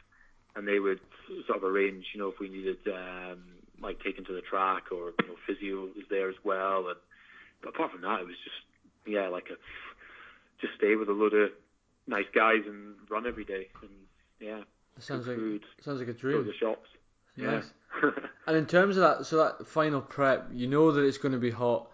and they would sort of arrange, you know, if we needed um, like taken to the track or you know physio was there as well. And but apart from that, it was just yeah, like a just stay with a load of nice guys and run every day. And yeah, sounds like food, sounds like a dream. Go to the shops. Nice. Yeah. and in terms of that, so that final prep, you know that it's going to be hot.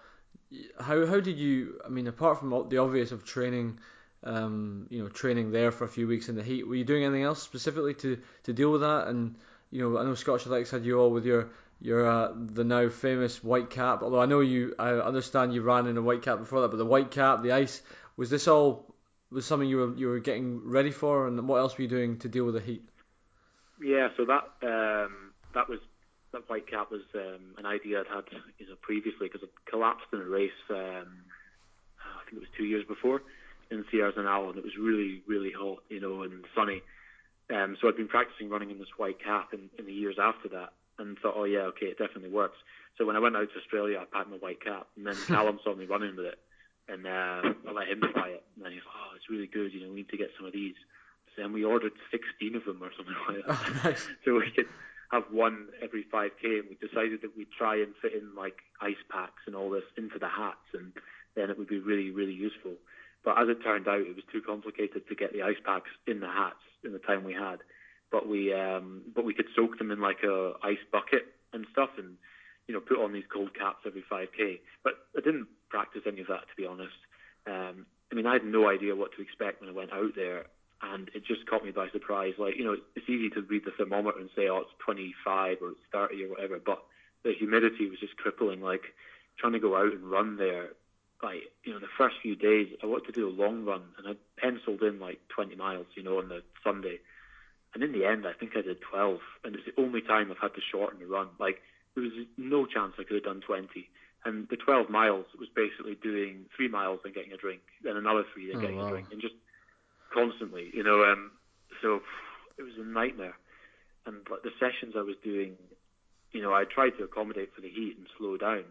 How how did you? I mean, apart from the obvious of training um, you know, training there for a few weeks in the heat. Were you doing anything else specifically to, to deal with that? And you know, I know Scottish Athletics had you all with your your uh, the now famous white cap. Although I know you, I understand you ran in a white cap before that, but the white cap, the ice, was this all was something you were you were getting ready for? And what else were you doing to deal with the heat? Yeah, so that um, that was that white cap was um, an idea I'd had you know previously because it collapsed in a race. Um, I think it was two years before in Sierres and and it was really, really hot, you know, and sunny. Um, so I'd been practicing running in this white cap in, in the years after that, and thought, oh yeah, okay, it definitely works. So when I went out to Australia, I packed my white cap, and then Callum saw me running with it, and uh, I let him try it, and then he's, oh, it's really good, you know, we need to get some of these. So then we ordered 16 of them or something like that, oh, nice. so we could have one every 5k, and we decided that we'd try and fit in like ice packs and all this into the hats, and then it would be really, really useful. But as it turned out, it was too complicated to get the ice packs in the hats in the time we had. But we um, but we could soak them in like a ice bucket and stuff, and you know put on these cold caps every 5k. But I didn't practice any of that to be honest. Um, I mean, I had no idea what to expect when I went out there, and it just caught me by surprise. Like you know, it's easy to read the thermometer and say, oh, it's 25 or it's 30 or whatever, but the humidity was just crippling. Like trying to go out and run there like you know the first few days I wanted to do a long run and I penciled in like 20 miles you know on the Sunday and in the end I think I did 12 and it's the only time I've had to shorten the run like there was no chance I could have done 20 and the 12 miles was basically doing three miles and getting a drink then another three and oh, getting wow. a drink and just constantly you know um so it was a nightmare. And but the sessions I was doing, you know, I tried to accommodate for the heat and slow down.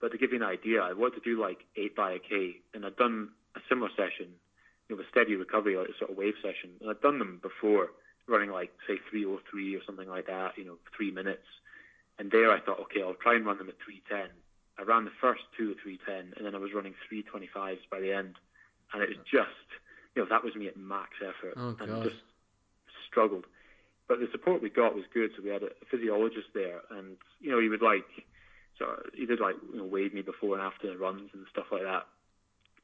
But to give you an idea, I wanted to do like eight by a k, and I'd done a similar session, you know, with steady recovery, like a sort of wave session, and I'd done them before, running like say 303 or something like that, you know, three minutes. And there I thought, okay, I'll try and run them at 310. I ran the first two at 310, and then I was running 325s by the end, and it was just, you know, that was me at max effort, oh, and just struggled. But the support we got was good. So we had a physiologist there, and you know, he would like, so he did like you know, weigh me before and after the runs and stuff like that,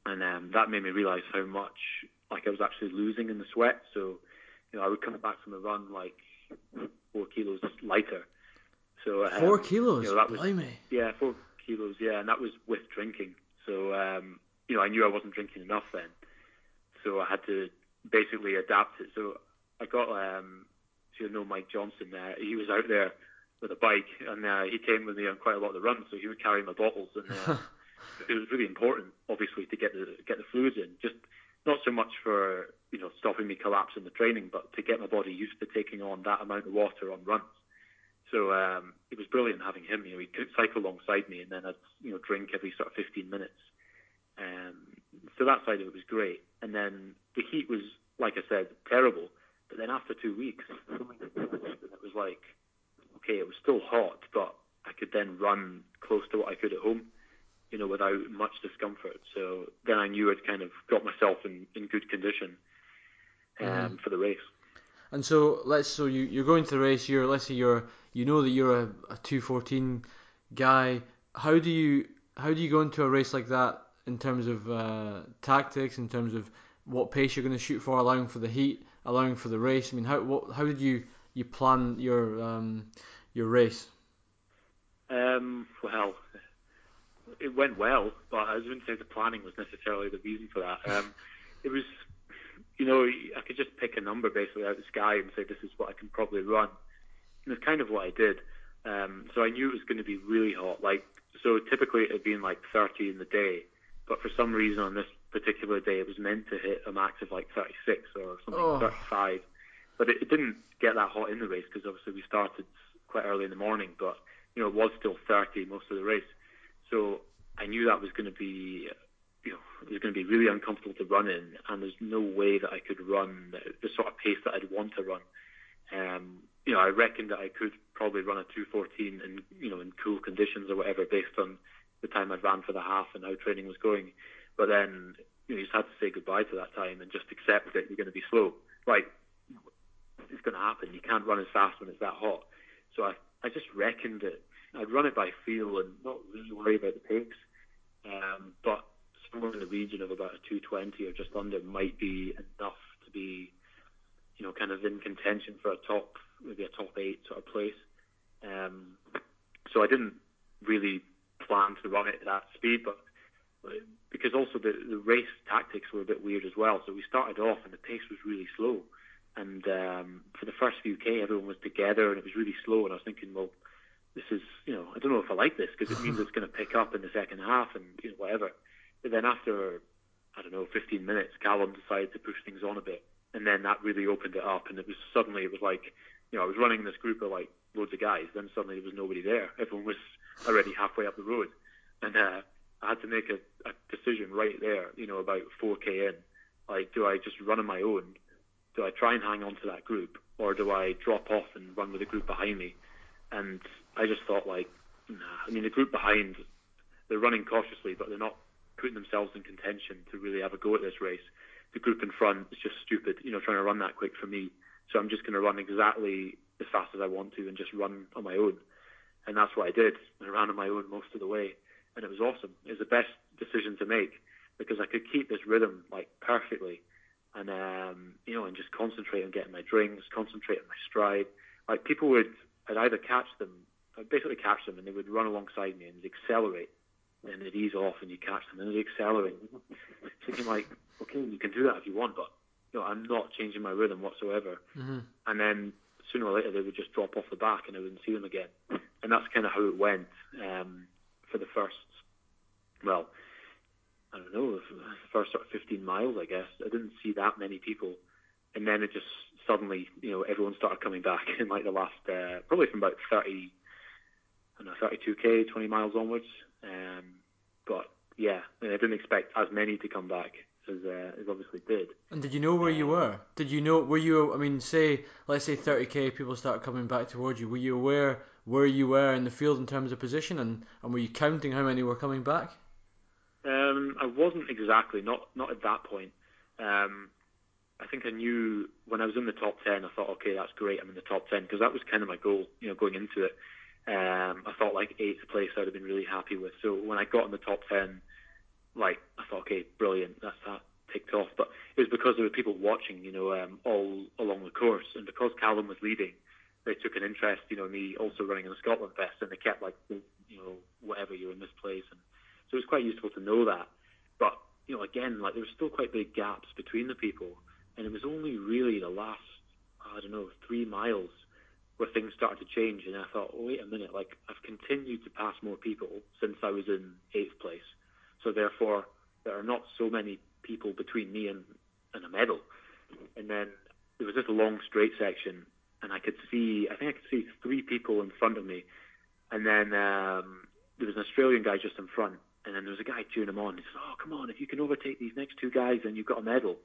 and um, that made me realise how much like I was actually losing in the sweat. So, you know, I would come back from a run like four kilos lighter. So um, four kilos, you know, that was, Blimey. yeah, four kilos, yeah, and that was with drinking. So, um, you know, I knew I wasn't drinking enough then, so I had to basically adapt it. So I got um, you know Mike Johnson there. He was out there with a bike, and uh, he came with me on quite a lot of the runs. So he would carry my bottles, and uh, it was really important, obviously, to get the get the fluids in. Just not so much for you know stopping me collapsing the training, but to get my body used to taking on that amount of water on runs. So um, it was brilliant having him. You know, he could cycle alongside me, and then I'd you know drink every sort of 15 minutes. Um, so that side of it was great. And then the heat was, like I said, terrible. But then after two weeks, it was like, okay, it was still hot, but I could then run close to what I could at home, you know, without much discomfort. So then I knew I'd kind of got myself in, in good condition um, mm-hmm. for the race. And so let's so you you're going to the race. You're let's say you're you know that you're a, a two fourteen guy. How do you how do you go into a race like that in terms of uh, tactics, in terms of what pace you're going to shoot for, allowing for the heat, allowing for the race? I mean, how what, how did you you plan your um, your race? Um, well, it went well, but I wouldn't say the planning was necessarily the reason for that. Um, it was, you know, I could just pick a number basically out of the sky and say this is what I can probably run. And it's kind of what I did. Um, so I knew it was going to be really hot. Like, so typically it had been like 30 in the day, but for some reason on this particular day it was meant to hit a max of like 36 or something, oh. 35. But it, it didn't get that hot in the race because obviously we started quite early in the morning, but you know it was still 30 most of the race. So I knew that was going to be, you know, it was going to be really uncomfortable to run in, and there's no way that I could run the sort of pace that I'd want to run. Um, you know, I reckoned that I could probably run a 214 in, you know, in cool conditions or whatever, based on the time I'd ran for the half and how training was going. But then you, know, you just had to say goodbye to that time and just accept that you're going to be slow. Like it's going to happen. You can't run as fast when it's that hot. So I, I just reckoned that I'd run it by feel and not really worry about the pace. Um, but somewhere in the region of about a 220 or just under might be enough to be, you know, kind of in contention for a top, maybe a top eight sort of place. Um, so I didn't really plan to run it at that speed, but because also the, the race tactics were a bit weird as well. So we started off and the pace was really slow. And um, for the first few K, everyone was together and it was really slow. And I was thinking, well, this is, you know, I don't know if I like this because it means it's going to pick up in the second half and you know, whatever. But then after, I don't know, 15 minutes, Callum decided to push things on a bit. And then that really opened it up. And it was suddenly, it was like, you know, I was running this group of like loads of guys. Then suddenly there was nobody there. Everyone was already halfway up the road. And uh, I had to make a, a decision right there, you know, about 4k in. Like, do I just run on my own? Do I try and hang on to that group, or do I drop off and run with the group behind me? And I just thought, like, nah. I mean, the group behind, they're running cautiously, but they're not putting themselves in contention to really have a go at this race. The group in front is just stupid, you know, trying to run that quick for me. So I'm just going to run exactly as fast as I want to and just run on my own. And that's what I did. I ran on my own most of the way and it was awesome. It was the best decision to make because I could keep this rhythm like perfectly, and um, you know, and just concentrate on getting my drinks, concentrate on my stride. Like people would, I'd either catch them, I'd basically catch them, and they would run alongside me and accelerate, and they'd ease off, and you catch them, and they'd accelerate. Thinking like, okay, you can do that if you want, but you know, I'm not changing my rhythm whatsoever. Mm-hmm. And then sooner or later they would just drop off the back, and I wouldn't see them again. And that's kind of how it went. Um, for the first, well, I don't know, the first sort of 15 miles, I guess. I didn't see that many people. And then it just suddenly, you know, everyone started coming back in like the last, uh, probably from about 30, I don't know, 32k, 20 miles onwards. Um, but yeah, I mean, I didn't expect as many to come back as, uh, as obviously did. And did you know where you were? Did you know were you? I mean, say let's say 30k people start coming back towards you. Were you aware where you were in the field in terms of position, and, and were you counting how many were coming back? Um, I wasn't exactly, not not at that point. Um, I think I knew when I was in the top 10, I thought, okay, that's great, I'm in the top 10, because that was kind of my goal, you know, going into it. Um, I thought like eighth place I'd have been really happy with. So when I got in the top 10, like, I thought, okay, brilliant, that's that ticked off. But it was because there were people watching, you know, um, all along the course. And because Callum was leading, they took an interest, you know, in me also running in the Scotland Best, and they kept like, you know, whatever, you're in this place. And so it was quite useful to know that. But, you know, again, like there were still quite big gaps between the people and it was only really the last, I don't know, three miles where things started to change. And I thought, oh, wait a minute, like I've continued to pass more people since I was in eighth place. So therefore, there are not so many people between me and, and a medal. And then there was this long straight section, and I could see, I think I could see three people in front of me. And then um, there was an Australian guy just in front. And then there was a guy cheering him on. He said, "Oh, come on! If you can overtake these next two guys, then you've got a medal."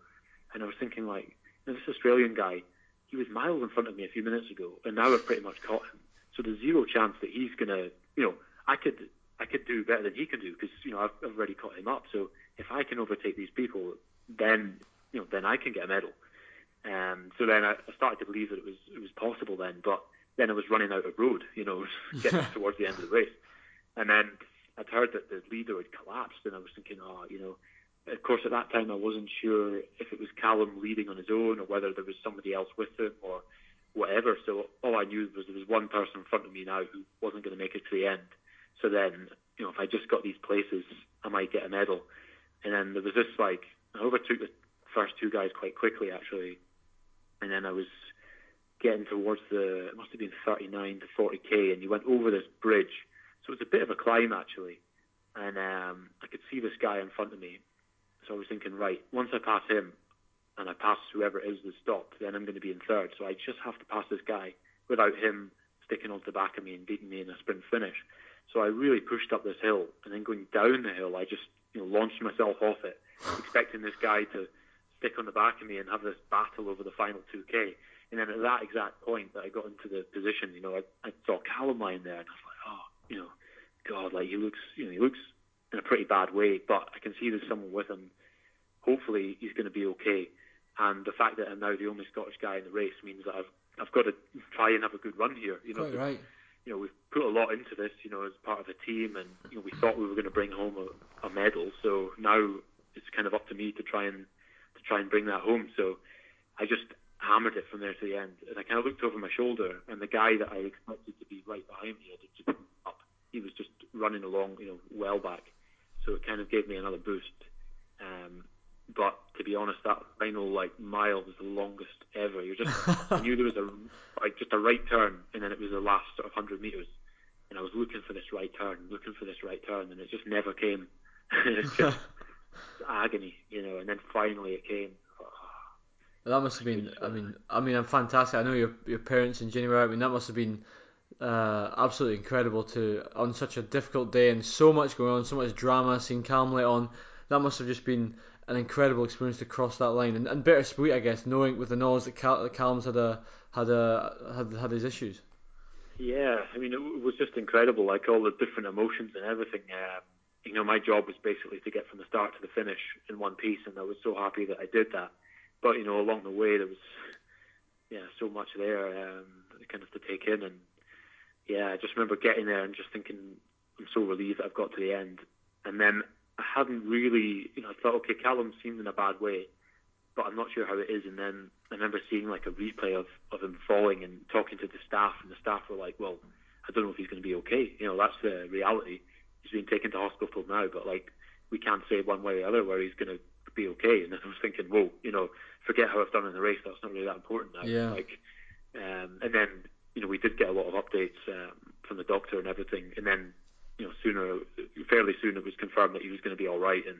And I was thinking, like, this Australian guy, he was miles in front of me a few minutes ago, and now I've pretty much caught him. So there's zero chance that he's gonna, you know, I could, I could do better than he can do because you know I've, I've already caught him up. So if I can overtake these people, then you know, then I can get a medal. Um, so then I, I started to believe that it was it was possible then, but then I was running out of road, you know, getting towards the end of the race, and then I'd heard that the leader had collapsed, and I was thinking, oh, you know, of course, at that time, I wasn't sure if it was Callum leading on his own or whether there was somebody else with him or whatever. So all I knew was there was one person in front of me now who wasn't going to make it to the end. So then, you know, if I just got these places, I might get a medal. And then there was this like I overtook the first two guys quite quickly actually, and then I was getting towards the it must have been 39 to 40k, and you went over this bridge. So it was a bit of a climb actually, and um, I could see this guy in front of me, so I was thinking, right, once I pass him and I pass whoever it is that stopped, then I'm going to be in third. So I just have to pass this guy without him sticking on the back of me and beating me in a sprint finish. So I really pushed up this hill, and then going down the hill, I just you know launched myself off it, expecting this guy to stick on the back of me and have this battle over the final 2k. And then at that exact point that I got into the position, you know, I, I saw Callum lying there, and I was like, oh, you know, God, like he looks, you know, he looks in a pretty bad way, but I can see there's someone with him. Hopefully, he's going to be okay. And the fact that I'm now the only Scottish guy in the race means that I've I've got to try and have a good run here. You know, right. You know, we've put a lot into this. You know, as part of the team, and you know, we thought we were going to bring home a, a medal. So now it's kind of up to me to try and to try and bring that home. So I just hammered it from there to the end. And I kind of looked over my shoulder, and the guy that I expected to be right behind me had just up. He was just running along, you know, well back so it kind of gave me another boost. Um, but to be honest, that final like mile was the longest ever. You just I knew there was a like just a right turn, and then it was the last sort of hundred meters, and I was looking for this right turn, looking for this right turn, and it just never came. it's just agony, you know. And then finally it came. that must have been. I mean, I mean, I'm fantastic. I know your your parents and Jenny were. I mean, that must have been uh, absolutely incredible to on such a difficult day and so much going on, so much drama. Seeing Callum let on, that must have just been an incredible experience to cross that line and, and bittersweet, I guess, knowing with the knowledge that, Cal- that Callum's had a had a had had his issues. Yeah, I mean, it was just incredible, like all the different emotions and everything. Um, you know, my job was basically to get from the start to the finish in one piece, and I was so happy that I did that. But you know, along the way, there was yeah so much there, um, kind of to take in, and yeah, I just remember getting there and just thinking, I'm so relieved I've got to the end. And then I hadn't really, you know, I thought, okay, Callum seemed in a bad way, but I'm not sure how it is. And then I remember seeing like a replay of, of him falling and talking to the staff, and the staff were like, well, I don't know if he's going to be okay. You know, that's the reality. He's being taken to hospital now, but like, we can't say one way or the other where he's going to be okay. And I was thinking, whoa, you know, forget how I've done in the race. That's not really that important now. Yeah. Like, um, and then you know, we did get a lot of updates um, from the doctor and everything, and then, you know, sooner, fairly soon, it was confirmed that he was going to be all right, and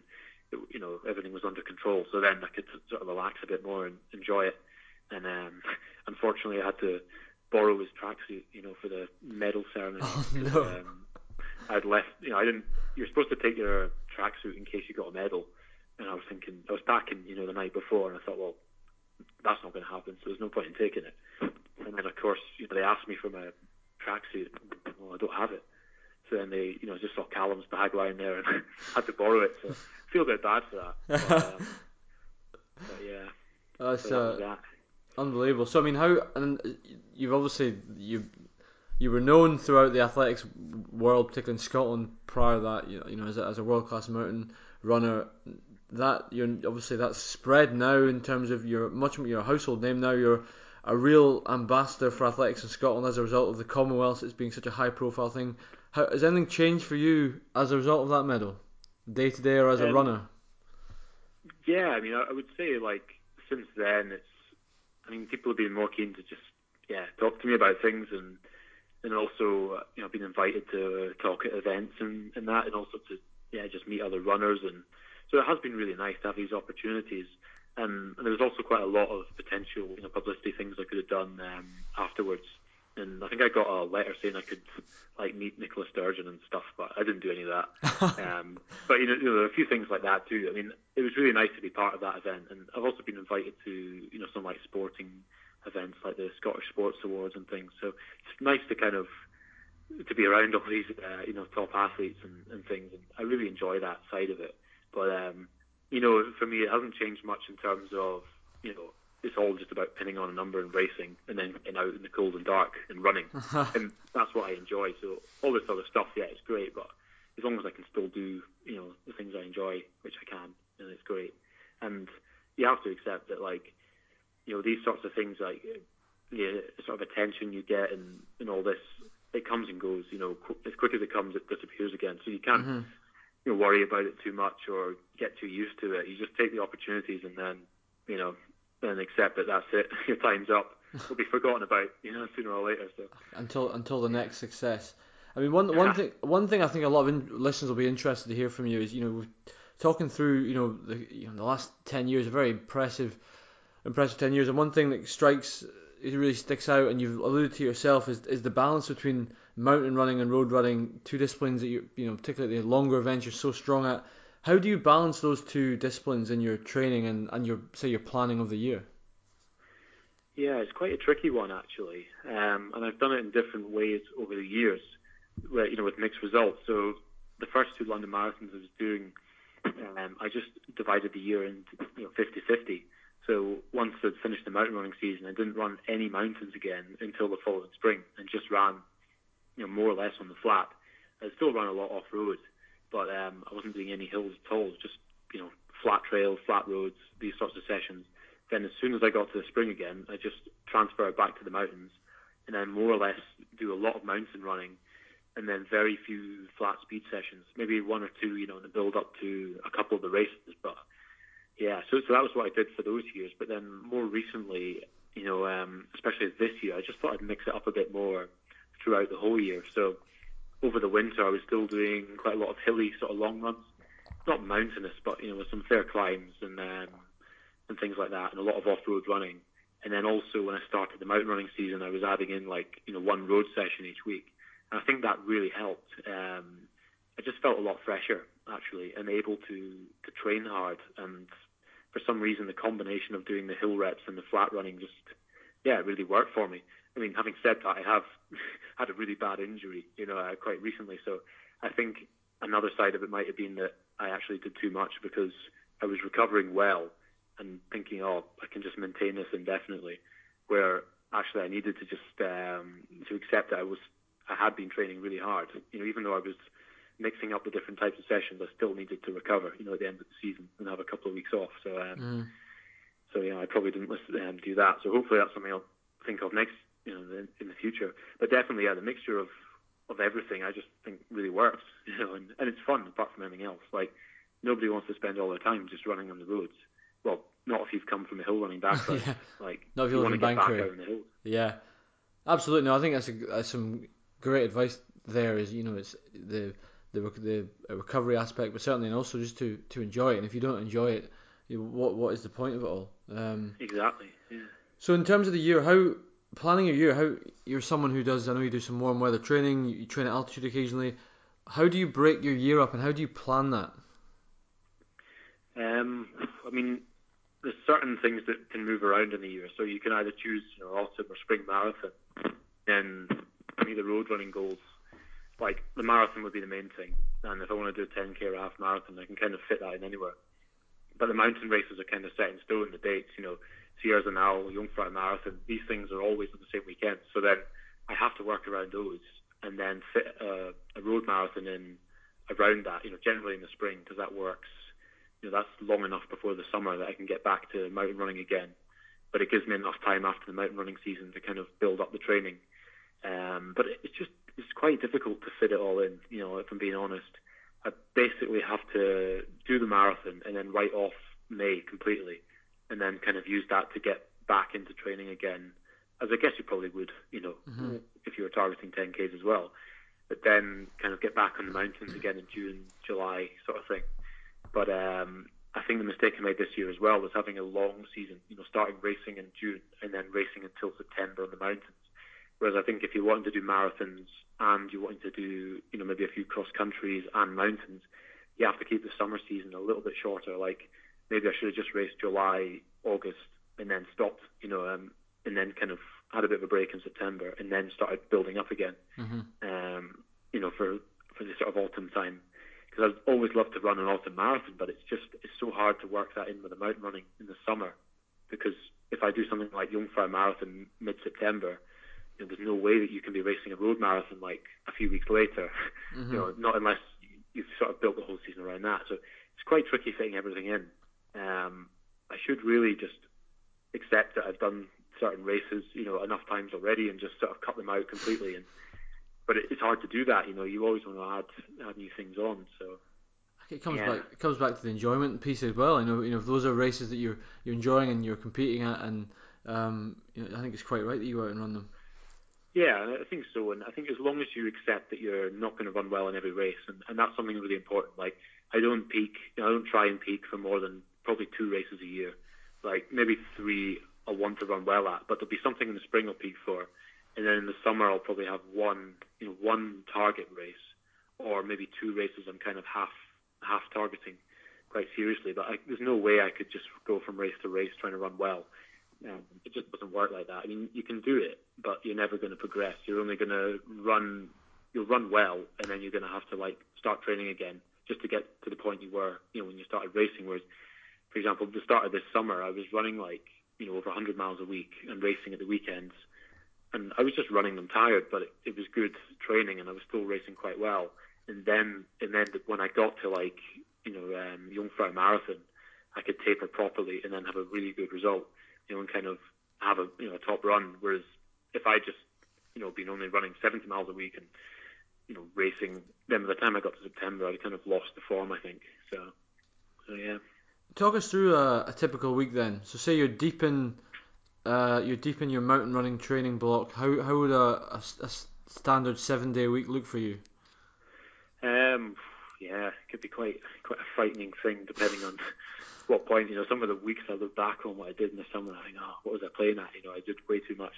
you know, everything was under control. So then I could sort of relax a bit more and enjoy it. and um, unfortunately I had to borrow his tracksuit, you know, for the medal ceremony. Oh, no. um, I'd left, you know, I didn't. You're supposed to take your tracksuit in case you got a medal, and I was thinking, I was packing, you know, the night before, and I thought, well, that's not going to happen, so there's no point in taking it. And then of course, you know, they asked me for my tracksuit. Well, I don't have it. Then they, you know, just saw Callum's bag lying there and had to borrow it. So I feel a bit bad for that. But, um, but yeah, That's so uh, that. unbelievable. So I mean, how and you've obviously you you were known throughout the athletics world, particularly in Scotland. Prior to that, you know, as a, as a world class mountain runner. That you're obviously that's spread now in terms of your much your household name now. You're a real ambassador for athletics in Scotland as a result of the Commonwealth. It's being such a high profile thing. How, has anything changed for you as a result of that medal, day to day or as a Um, runner? Yeah, I mean, I, I would say like since then, it's. I mean, people have been more keen to just yeah talk to me about things and and also you know been invited to talk at events and, and that and also to yeah just meet other runners and so it has been really nice to have these opportunities. Um, and there was also quite a lot of potential you know publicity things I could have done um, afterwards. And I think I got a letter saying I could like meet Nicola Sturgeon and stuff, but I didn't do any of that. um, but you know, you know, there are a few things like that too. I mean, it was really nice to be part of that event, and I've also been invited to you know some like sporting events like the Scottish Sports Awards and things. So it's nice to kind of to be around all these uh, you know top athletes and, and things, and I really enjoy that side of it. But um, you know, for me, it hasn't changed much in terms of you know it's all just about pinning on a number and racing, and then getting out in the cold and dark and running, and that's what I enjoy. So all this other stuff, yeah, it's great, but as long as I can still do you know the things I enjoy, which I can, then it's great. And you have to accept that like you know these sorts of things like the sort of attention you get and and all this it comes and goes you know qu- as quick as it comes it disappears again so you can't Mm-hmm. you know worry about it too much or get too used to it you just take the opportunities and then you know then accept that that's it your time's up it'll be forgotten about you know sooner or later so until until the next success. I mean, one one thing one thing I think a lot of in, listeners will be interested to hear from you is you know talking through you know the you know the last ten years, a very impressive impressive ten years, and one thing that strikes it really sticks out, and you've alluded to yourself, is is the balance between mountain running and road running, two disciplines that you you know particularly the longer events you're so strong at. How do you balance those two disciplines in your training and, and your say your planning of the year? Yeah, it's quite a tricky one actually, um, and I've done it in different ways over the years, where you know with mixed results. So the first two London marathons I was doing, um, I just divided the year into you know 50-50. So once I'd finished the mountain running season, I didn't run any mountains again until the following spring, and just ran, you know, more or less on the flat. I still ran a lot off road, but um, I wasn't doing any hills at all. Just you know, flat trails, flat roads, these sorts of sessions. Then as soon as I got to the spring again, I just transferred back to the mountains, and then more or less do a lot of mountain running, and then very few flat speed sessions. Maybe one or two, you know, in the build up to a couple of the races. But yeah, so so that was what I did for those years. But then more recently, you know, um, especially this year, I just thought I'd mix it up a bit more throughout the whole year. So over the winter, I was still doing quite a lot of hilly sort of long runs, not mountainous, but you know, with some fair climbs and um, and things like that, and a lot of off-road running. And then also when I started the mountain running season, I was adding in like you know one road session each week, and I think that really helped. Um, I just felt a lot fresher actually, and able to to train hard. And for some reason, the combination of doing the hill reps and the flat running just yeah, it really worked for me. I mean, having said that, I have had a really bad injury, you know, uh, quite recently. So I think another side of it might have been that I actually did too much because I was recovering well and thinking, oh, I can just maintain this indefinitely. Where actually I needed to just um, to accept that I was I had been training really hard. You know, even though I was mixing up the different types of sessions, I still needed to recover. You know, at the end of the season and have a couple of weeks off. So um, Mm. so yeah, I probably didn't listen, um, do that. So hopefully that's something I'll think of next, you know, in, in the future. But definitely, yeah, the mixture of of everything I just think really works, you know, and, and it's fun apart from anything else. Like nobody wants to spend all their time just running on the roads. Well, not if you've come from a hill running background. Yeah. Like Not if you want in to get back out on the hills. Yeah, absolutely. No, I think that's, a, that's some great advice. There is, you know, it's the the the recovery aspect, but certainly and also just to, to enjoy it. And if you don't enjoy it, you know, what what is the point of it all? Um, Exactly. Yeah. So in terms of the year, how planning your year, how you're someone who does, I know you do some warm weather training, you train at altitude occasionally. How do you break your year up, and how do you plan that? Um, I mean, there's certain things that can move around in the year. So you can either choose, you know, autumn or spring marathon. And for me, the road running goals, like the marathon would be the main thing. And if I want to do a 10k or half marathon, I can kind of fit that in anywhere. But the mountain races are kind of set in stone. The dates, you know, Sierre Zinal, Jungfrau Marathon, these things are always on the same weekend. So then I have to work around those and then fit a, a road marathon in around that, you know, generally in the spring because that works. You know, that's long enough before the summer that I can get back to mountain running again. But it gives me enough time after the mountain running season to kind of build up the training. Um, but it's just it's quite difficult to fit it all in. You know, if I'm being honest, I basically have to do the marathon and then write off May completely and then kind of use that to get back into training again, as I guess you probably would, you know, mm-hmm. if you were targeting 10Ks as well. But then kind of get back on the mountains again in June, July, sort of thing. But um, I think the mistake I made this year as well was having a long season, you know, starting racing in June and then racing until September on the mountains. Whereas I think if you're wanting to do marathons and you're wanting to do, you know, maybe a few cross countries and mountains, you have to keep the summer season a little bit shorter. Like maybe I should have just raced July, August, and then stopped, you know, um, and then kind of had a bit of a break in September, and then started building up again, mm-hmm. um, you know, for for the sort of autumn time. Because I'd always loved to run an autumn marathon, but it's just it's so hard to work that in with the mountain running in the summer, because if I do something like Jungfrau Marathon mid-September, you know, there's no way that you can be racing a road marathon like a few weeks later, mm-hmm. you know, not unless you've sort of built the whole season around that. So it's quite tricky fitting everything in. Um, I should really just accept that I've done certain races, you know, enough times already, and just sort of cut them out completely. And but it, it's hard to do that. You know, you always want to add add new things on. So it comes yeah. back. It comes back to the enjoyment piece as well. You know, you know, if those are races that you're you're enjoying and you're competing at, and um, you know, I think it's quite right that you go out and run them. Yeah, I think so, and I think as long as you accept that you're not going to run well in every race, and, and that's something really important. Like I don't peak, you know, I don't try and peak for more than probably two races a year. Like maybe three I'll want to run well at, but there'll be something in the spring I'll peak for, and then in the summer I'll probably have one, you know, one target race, or maybe two races I'm kind of half half targeting quite seriously. But I, there's no way I could just go from race to race trying to run well. Um, it just doesn't work like that. I mean, you can do it, but you're never going to progress. You're only going to run. You'll run well, and then you're going to have to like start training again just to get to the point you were, you know, when you started racing. Whereas for example, the start of this summer, I was running like you know over 100 miles a week and racing at the weekends, and I was just running them tired, but it, it was good training, and I was still racing quite well. And then, and then when I got to like you know um, Jungfrau Marathon, I could taper properly and then have a really good result, you know, and kind of have a you know a top run. Whereas if I just you know been only running 70 miles a week and you know racing, then by the time I got to September, I'd kind of lost the form, I think. So, so yeah. Talk us through a, a typical week then. So say you're deep in uh, you're deep in your mountain running training block. How how would a, a, a standard seven day week look for you? Um, yeah, it could be quite quite a frightening thing depending on what point. You know, some of the weeks I look back on what I did in the summer, I think, oh, what was I playing at? You know, I did way too much.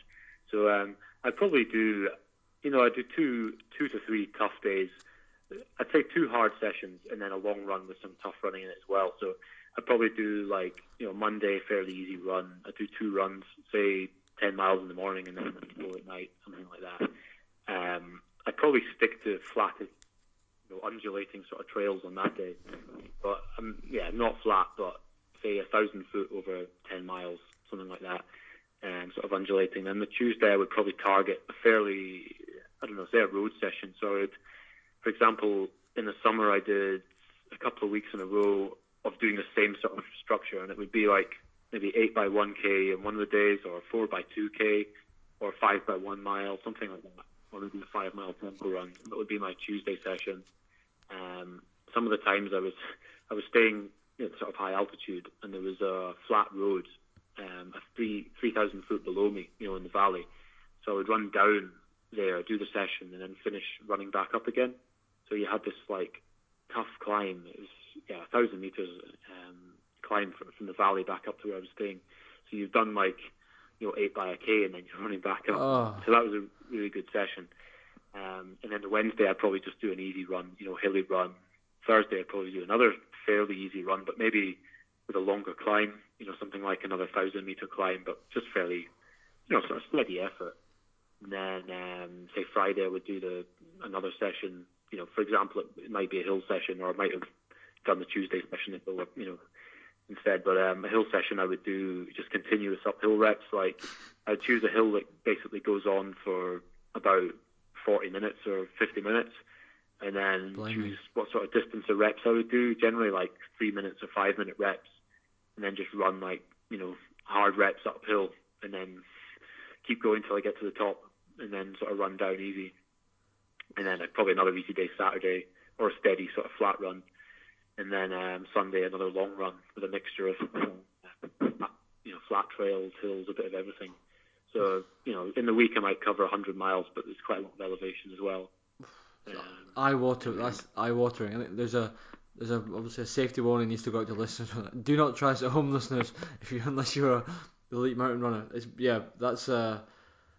So um, I'd probably do, you know, I do two two to three tough days. I'd say two hard sessions and then a long run with some tough running in it as well. So I'd probably do like you know Monday fairly easy run. I do two runs, say ten miles in the morning and then go at night, something like that. Um, I'd probably stick to flat, you know, undulating sort of trails on that day. But um, yeah, not flat, but say a thousand foot over ten miles, something like that. Um, sort of undulating. Then the Tuesday I would probably target a fairly, I don't know, say a road session. So I'd, for example, in the summer I did a couple of weeks in a row of doing the same sort of structure, and it would be like maybe eight by one k in one of the days, or four by two k, or five by one mile, something like that. Or maybe a five mile tempo run. That would be my Tuesday session. Um, some of the times I was I was staying sort of high altitude, and there was a flat road, um, a three three thousand foot below me, you know, in the valley. So I would run down there, do the session, and then finish running back up again. So you had this like tough climb. It was yeah, a thousand meters um, climb from, from the valley back up to where I was staying. So you've done like, you know eight by a k, and then you're running back up. Oh. So that was a really good session. Um, and then the Wednesday, I'd probably just do an easy run, you know, hilly run. Thursday, I'd probably do another fairly easy run, but maybe with a longer climb, you know, something like another thousand meter climb, but just fairly, you know, sort of steady effort. And then, um, say Friday, I would do the another session. You know, for example, it, it might be a hill session, or I might have done the Tuesday session if were, you know, instead. But um, a hill session, I would do just continuous uphill reps. Like I'd choose a hill that basically goes on for about 40 minutes or 50 minutes, and then choose what sort of distance of reps I would do. Generally, like three minutes or five minute reps, and then just run like you know hard reps uphill, and then keep going till I get to the top, and then sort of run down easy. And then uh, probably another easy day Saturday or a steady sort of flat run, and then um, Sunday another long run with a mixture of you know flat trails, hills, a bit of everything. So you know in the week I might cover 100 miles, but there's quite a lot of elevation as well. Um, Eye water. That's eye watering. I think there's a there's a obviously a safety warning needs to go out to listeners. Do not try this at home, listeners. If you unless you're a elite mountain runner, it's yeah that's uh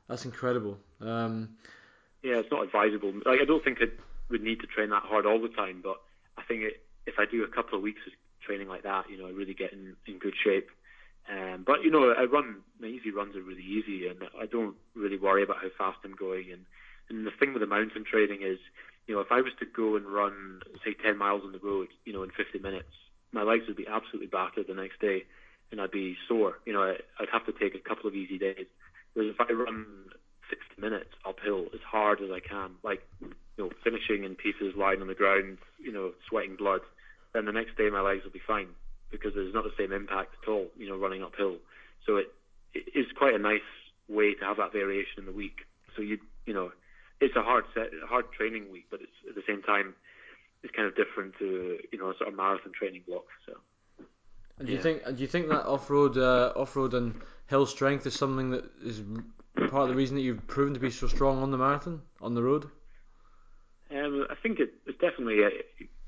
that's incredible. Um, yeah, it's not advisable. Like I don't think I would need to train that hard all the time, but I think it, if I do a couple of weeks of training like that, you know, I really get in, in good shape. Um, but you know, I run my easy runs are really easy, and I don't really worry about how fast I'm going. And and the thing with the mountain training is, you know, if I was to go and run say 10 miles on the road, you know, in 50 minutes, my legs would be absolutely battered the next day, and I'd be sore. You know, I, I'd have to take a couple of easy days. Whereas if I run 60 minutes uphill as hard as I can, like you know, finishing in pieces, lying on the ground, you know, sweating blood, then the next day my legs will be fine because there's not the same impact at all, you know, running uphill. So it, it is quite a nice way to have that variation in the week. So you you know, it's a hard set, hard training week, but it's at the same time, it's kind of different to you know a sort of marathon training block. So and do you Yeah. think do you think that off road uh, off road and hill strength is something that is part of the reason that you've proven to be so strong on the marathon on the road? Um, I think it, it's definitely, uh,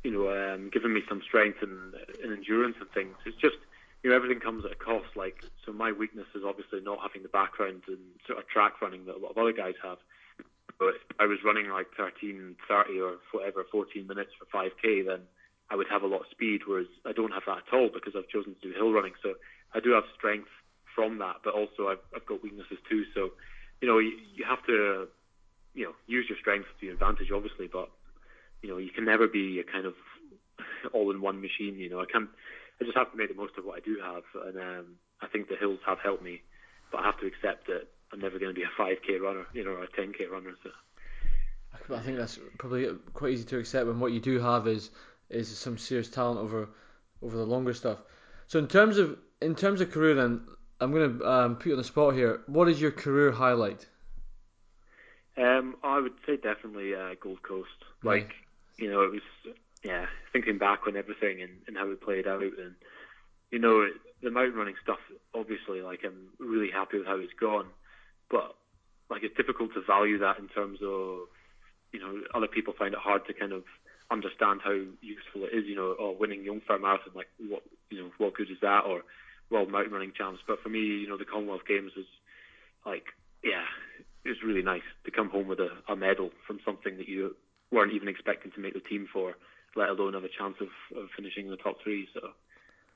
you know, um, given me some strength and, and endurance and things. It's just, you know, everything comes at a cost. Like, so my weakness is obviously not having the background and sort of track running that a lot of other guys have. But if I was running like 13, 30 or whatever, 14 minutes for 5k, then I would have a lot of speed, whereas I don't have that at all because I've chosen to do hill running. So I do have strength from that, but also I've, I've got weaknesses too. So, you know, you, you have to, you know, use your strength to your advantage, obviously, but, you know, you can never be a kind of all-in-one machine. You know, I can't. I just have to make the most of what I do have, and um, I think the hills have helped me, but I have to accept that I'm never going to be a 5k runner, you know, or a 10k runner. So. I think that's probably quite easy to accept when what you do have is is some serious talent over over the longer stuff. So in terms of in terms of career, then I'm going to um, put you on the spot here. What is your career highlight? Um, I would say definitely uh, Gold Coast. Like, you know, it was yeah, thinking back on everything and, and how it played out, and you know, the mountain running stuff. Obviously, like I'm really happy with how it's gone, but like it's difficult to value that in terms of you know other people find it hard to kind of understand how useful it is. You know, or winning Jungfrau Marathon, like what you know, what good is that? Or World Mountain Running Champs. But for me, you know, the Commonwealth Games was like, yeah, it was really nice to come home with a, a medal from something that you weren't even expecting to make the team for, let alone have a chance of, of finishing in the top three. So,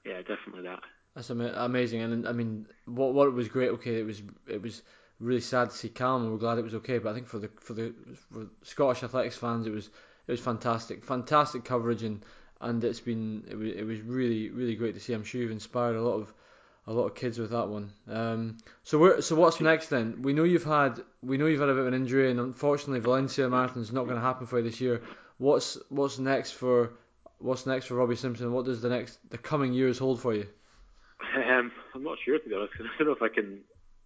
yeah, definitely that. That's ama- amazing, and I mean, what what was great. Okay, it was it was really sad to see and we're glad it was okay. But I think for the for the for Scottish athletics fans, it was it was fantastic, fantastic coverage, and and it's been it was it was really really great to see. I'm sure you've inspired a lot of a lot of kids with that one. Um, so we're, so what's next then? We know you've had we know you've had a bit of an injury, and unfortunately Valencia Marathon's not going to happen for you this year. What's what's next for what's next for Robbie Simpson? What does the next the coming years hold for you? Um, I'm not sure to be honest. 'cause I don't know if I can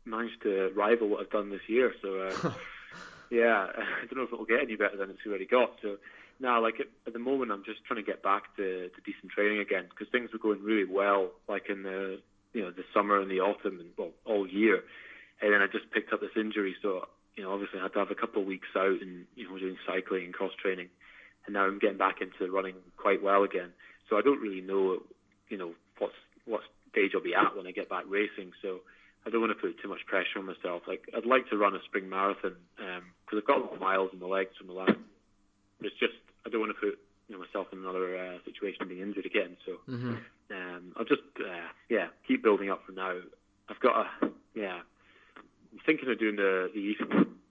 manage to rival what I've done this year. So uh, yeah, I don't know if it'll get any better than it's already got. So now, like at, at the moment, I'm just trying to get back to, to decent training again because things were going really well, like in the you know the summer and the autumn and well all year, and then I just picked up this injury. So you know, obviously, I had to have a couple of weeks out and you know doing cycling and cross training, and now I'm getting back into running quite well again. So I don't really know, you know, what's what stage I'll be at when I get back racing. So I don't want to put too much pressure on myself. Like I'd like to run a spring marathon because um, I've got a lot of miles in the legs from the last. It's just I don't want to put you know myself in another uh, situation being injured again. So Mm-hmm. um, I'll just uh, yeah keep building up from now. I've got a yeah. I'm thinking of doing the the East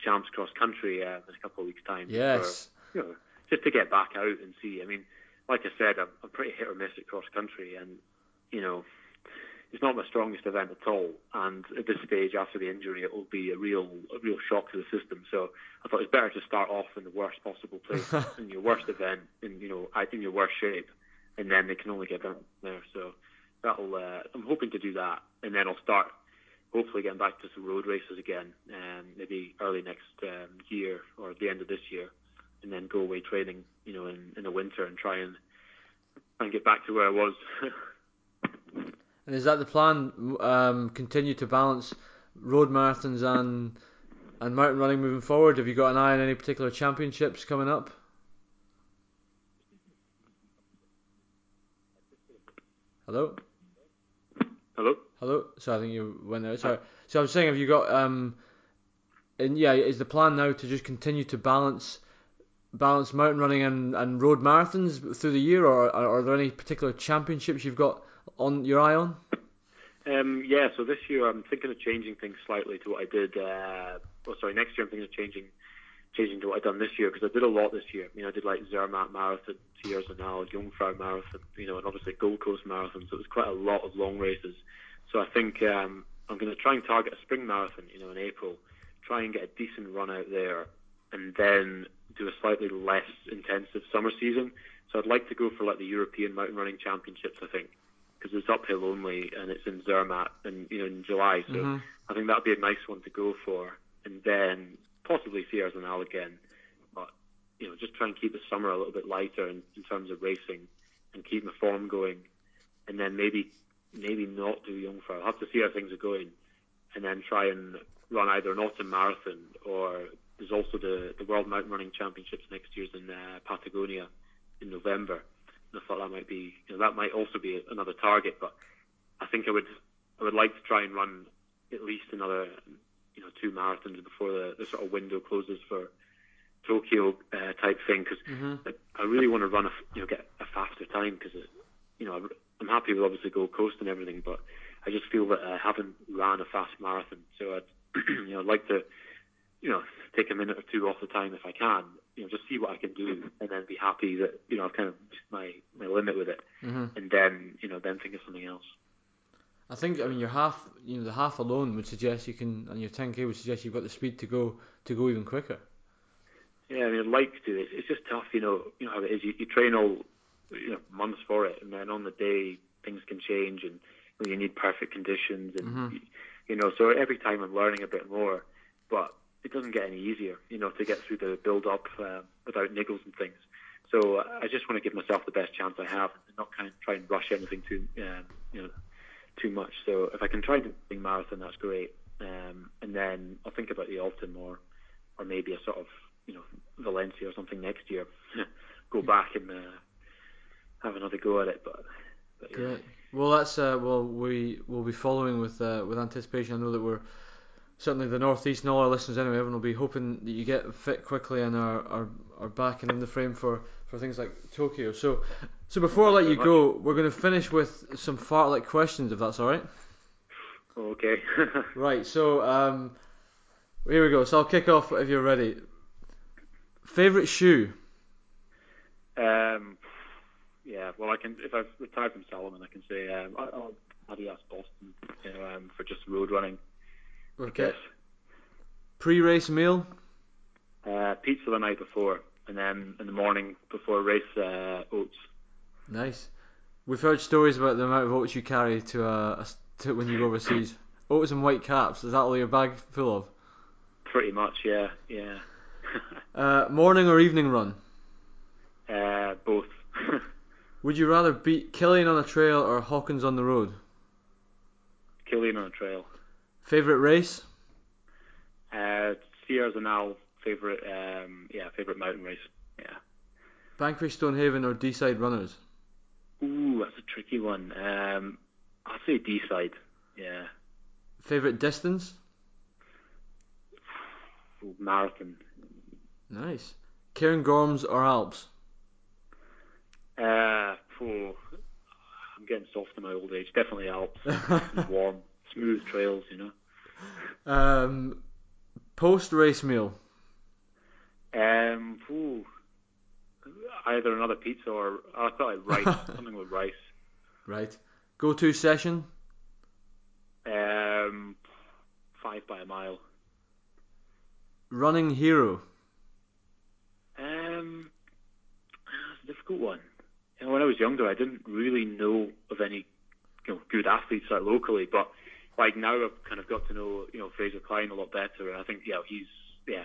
Champs cross country uh, in a couple of weeks' time. Yes. For, you know, just to get back out and see. I mean, like I said, I'm, I'm pretty hit or miss at cross country, and you know, it's not my strongest event at all. And at this stage, after the injury, it will be a real a real shock to the system. So I thought it's better to start off in the worst possible place, in your worst event, in you know, in your worst shape, and then they can only get better there. So that'll uh, I'm hoping to do that, and then I'll start hopefully getting back to some road races again, um, maybe early next um, year or at the end of this year, and then go away training, you know, in, in the winter and try and try and get back to where I was. And is that the plan? Um, continue to balance road marathons and and mountain running moving forward. Have you got an eye on any particular championships coming up? Hello. Hello. Hello. So I think you went there. Sorry. So I was saying, have you got um, and yeah, is the plan now to just continue to balance balance mountain running and, and road marathons through the year, or are, are there any particular championships you've got on your eye on? Um, yeah, so this year I'm thinking of changing things slightly to what I did. Uh, oh, sorry, next year I'm thinking of changing changing to what I've done this year because I did a lot this year. You know, I did like Zermatt Marathon, Sierre Zinal, Jungfrau Marathon, you know, and obviously Gold Coast Marathon. So it was quite a lot of long races. So I think um, I'm going to try and target a spring marathon, you know, in April. Try and get a decent run out there, and then do a slightly less intensive summer season. So I'd like to go for like the European Mountain Running Championships. I think because it's uphill only and it's in Zermatt and you know in July. So Mhm. I think that'd be a nice one to go for, and then possibly Sierre Zinal again. But you know, just try and keep the summer a little bit lighter in, in terms of racing, and keep my form going, and then maybe maybe not do Jungfrau. I'll have to see how things are going, and then try and run either an autumn marathon or there's also the the World Mountain Running Championships next year's in uh, Patagonia in November. I thought that might be you know that might also be another target, but I think I would I would like to try and run at least another you know two marathons before the, the sort of window closes for Tokyo uh, type thing because Mhm. I really want to run a you know get a faster time because you know I'm happy with obviously Gold Coast and everything, but I just feel that I haven't ran a fast marathon, so I'd you know I'd like to you know take a minute or two off the time if I can, you know just see what I can do and then be happy that you know I've kind of reached my my limit with it, Mhm. and then you know then think of something else. I think I mean your half, you know, the half alone would suggest you can, and your 10k would suggest you've got the speed to go to go even quicker. Yeah, I mean, I'd like to. It's, it's just tough, you know. You know how it is. You, you train all, you know, months for it, and then on the day things can change, and you, know, you need perfect conditions, and Mhm. you, you know. So every time I'm learning a bit more, but it doesn't get any easier, you know, to get through the build up uh, without niggles and things. So uh, I just want to give myself the best chance I have, and not kind of try and rush anything too, um, you know, too much. So if I can try the marathon, that's great. Um, and then I'll think about the autumn or, or maybe a sort of, you know, Valencia or something next year. Go back and uh, have another go at it. But, but yeah. Great. Well, that's uh, well we will be following with uh, with anticipation. I know that we're certainly the northeast and all our listeners anyway. Everyone will be hoping that you get fit quickly and are are, are back and in the frame for, for things like Tokyo. So so before I let you go, we're going to finish with some fartlek questions, if that's all right. Okay. Right. So um, here we go. So I'll kick off if you're ready. Favorite shoe? um, yeah. Well, I can if I've retired from Salomon, I can say um, I- I'll Adidas Boston, you know, um, for just road running. Okay. guess. Pre-race meal? Uh, pizza the night before, and then in the morning before race, uh, oats. Nice. We've heard stories about the amount of oats you carry to, uh, to when you go overseas. Oats and white caps. Is that all your bag full of? Pretty much, yeah, yeah. Uh, morning or evening run? uh, both. Would you rather beat Kilian on a trail or Hawkins on the road? Kilian on a trail. Favorite race? Uh, Zinal favorite, um, yeah, favorite mountain race. Yeah. Banchory Stonehaven or Deeside runners? Ooh, that's a tricky one. Um, I'll say Deeside. Yeah. Favorite distance? Marathon. Nice. Cairngorms or Alps? Uh, oh, I'm getting soft in my old age. Definitely Alps. warm, smooth trails, you know. Um, post race meal. Um, ooh, either another pizza or I thought like rice, something with rice. Right. Go to session. Um, five by a mile. Running hero. Um, it's a difficult one. You know, when I was younger, I didn't really know of any, you know, good athletes like locally. But like now, I've kind of got to know, you know, Fraser Clyne a lot better, and I think, yeah, he's, yeah,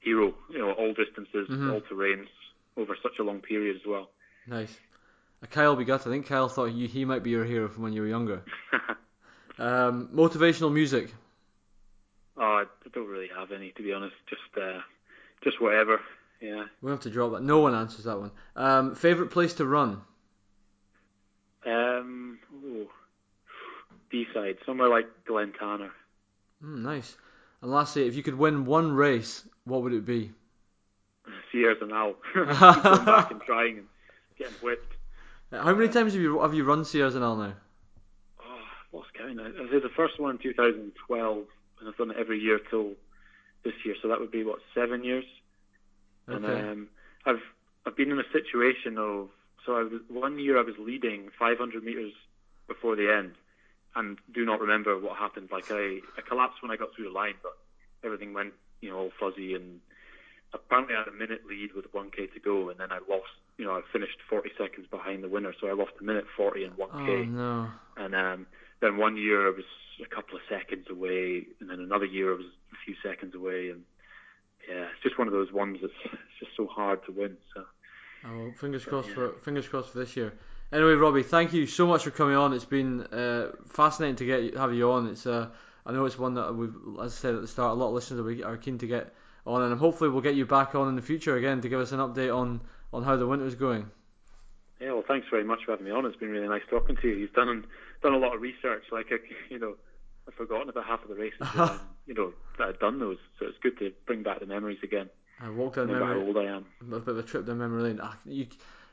hero. You know, all distances, Mhm. all terrains, over such a long period as well. Nice. Uh, Kyle Begut. I think Kyle thought you, he might be your hero from when you were younger. Um, motivational music. oh, I don't really have any, to be honest. Just, uh, just whatever. Yeah. We have to drop that. No one answers that one. Um, favorite place to run. Um, Deeside, somewhere like Glen Tanar. Mm, nice. And lastly, if you could win one race, what would it be? Sierre Zinal. Going back and trying and getting whipped. How many times have you have you run Sierre Zinal now? Oh, I've lost count. I did the first one in 2012, and I've done it every year till this year. So that would be what seven years. And Okay. um, I've I've been in a situation of so I was one year I was leading 500 meters before the end, and do not remember what happened. Like I I collapsed when I got through the line, but everything went you know all fuzzy and apparently I had a minute lead with 1k to go, and then I lost. You know I finished 40 seconds behind the winner, so I lost a minute 40 and 1k. Oh no. And um, then one year I was a couple of seconds away, and then another year I was a few seconds away, and yeah, it's just one of those ones that's just so hard to win. So Oh, well, fingers crossed for fingers crossed for this year. Anyway, Robbie, thank you so much for coming on. It's been uh, fascinating to get have you on. It's uh, I know it's one that we've, as I said at the start, a lot of listeners are, are keen to get on, and hopefully we'll get you back on in the future again to give us an update on on how the winter winter's going. yeah, well, thanks very much for having me on. It's been really nice talking to you. You've done done a lot of research. Like I, you know, I've forgotten about half of the races. um, you know that I'd done those, so it's good to bring back the memories again. I walked down Remember how memory, old I am. a bit of a trip down memory lane. Ah, you,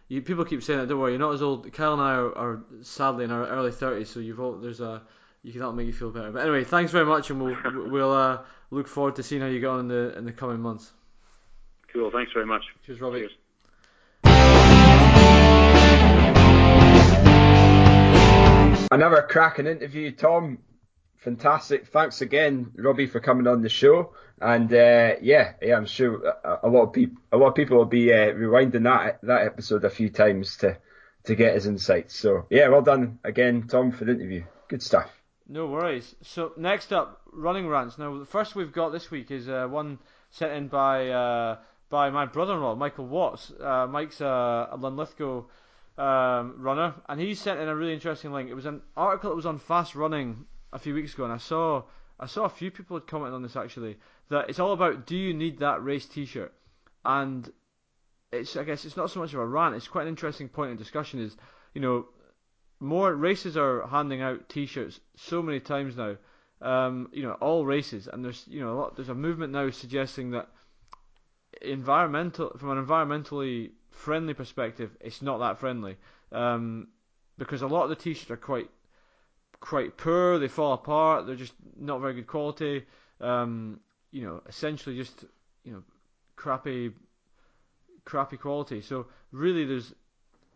you people keep saying that. Don't worry, you're not as old. Kyle and I are, are sadly in our early thirties, so you've all, there's a you can help make you feel better. But anyway, thanks very much, and we'll we'll uh, look forward to seeing how you get on in the in the coming months. Cool. Thanks very much. Cheers, Robbie. Cheers. Another cracking interview, Tom. Fantastic. Thanks again, Robbie, for coming on the show. And uh, yeah, yeah, I'm sure a, a lot of people, a lot of people will be uh, rewinding that that episode a few times to to get his insights. So yeah, well done again, Tom, for the interview. Good stuff. No worries. So next up, running rants. Now the first we've got this week is uh, one sent in by uh, by my brother-in-law, Michael Watts. Uh, Mike's a, a Linlithgow um, runner, and he sent in a really interesting link. It was an article that was on fast running a few weeks ago, and I saw I saw a few people had commented on this actually. That it's all about do you need that race T-shirt, and it's I guess it's not so much of a rant. It's quite an interesting point of discussion. Is you know more races are handing out T-shirts so many times now. Um, you know, all races, and there's you know a lot, there's a movement now suggesting that environmental from an environmentally friendly perspective, it's not that friendly um, because a lot of the T-shirts are quite quite poor. They fall apart. They're just not very good quality. Um, you know, essentially just you know crappy crappy quality. So really, there's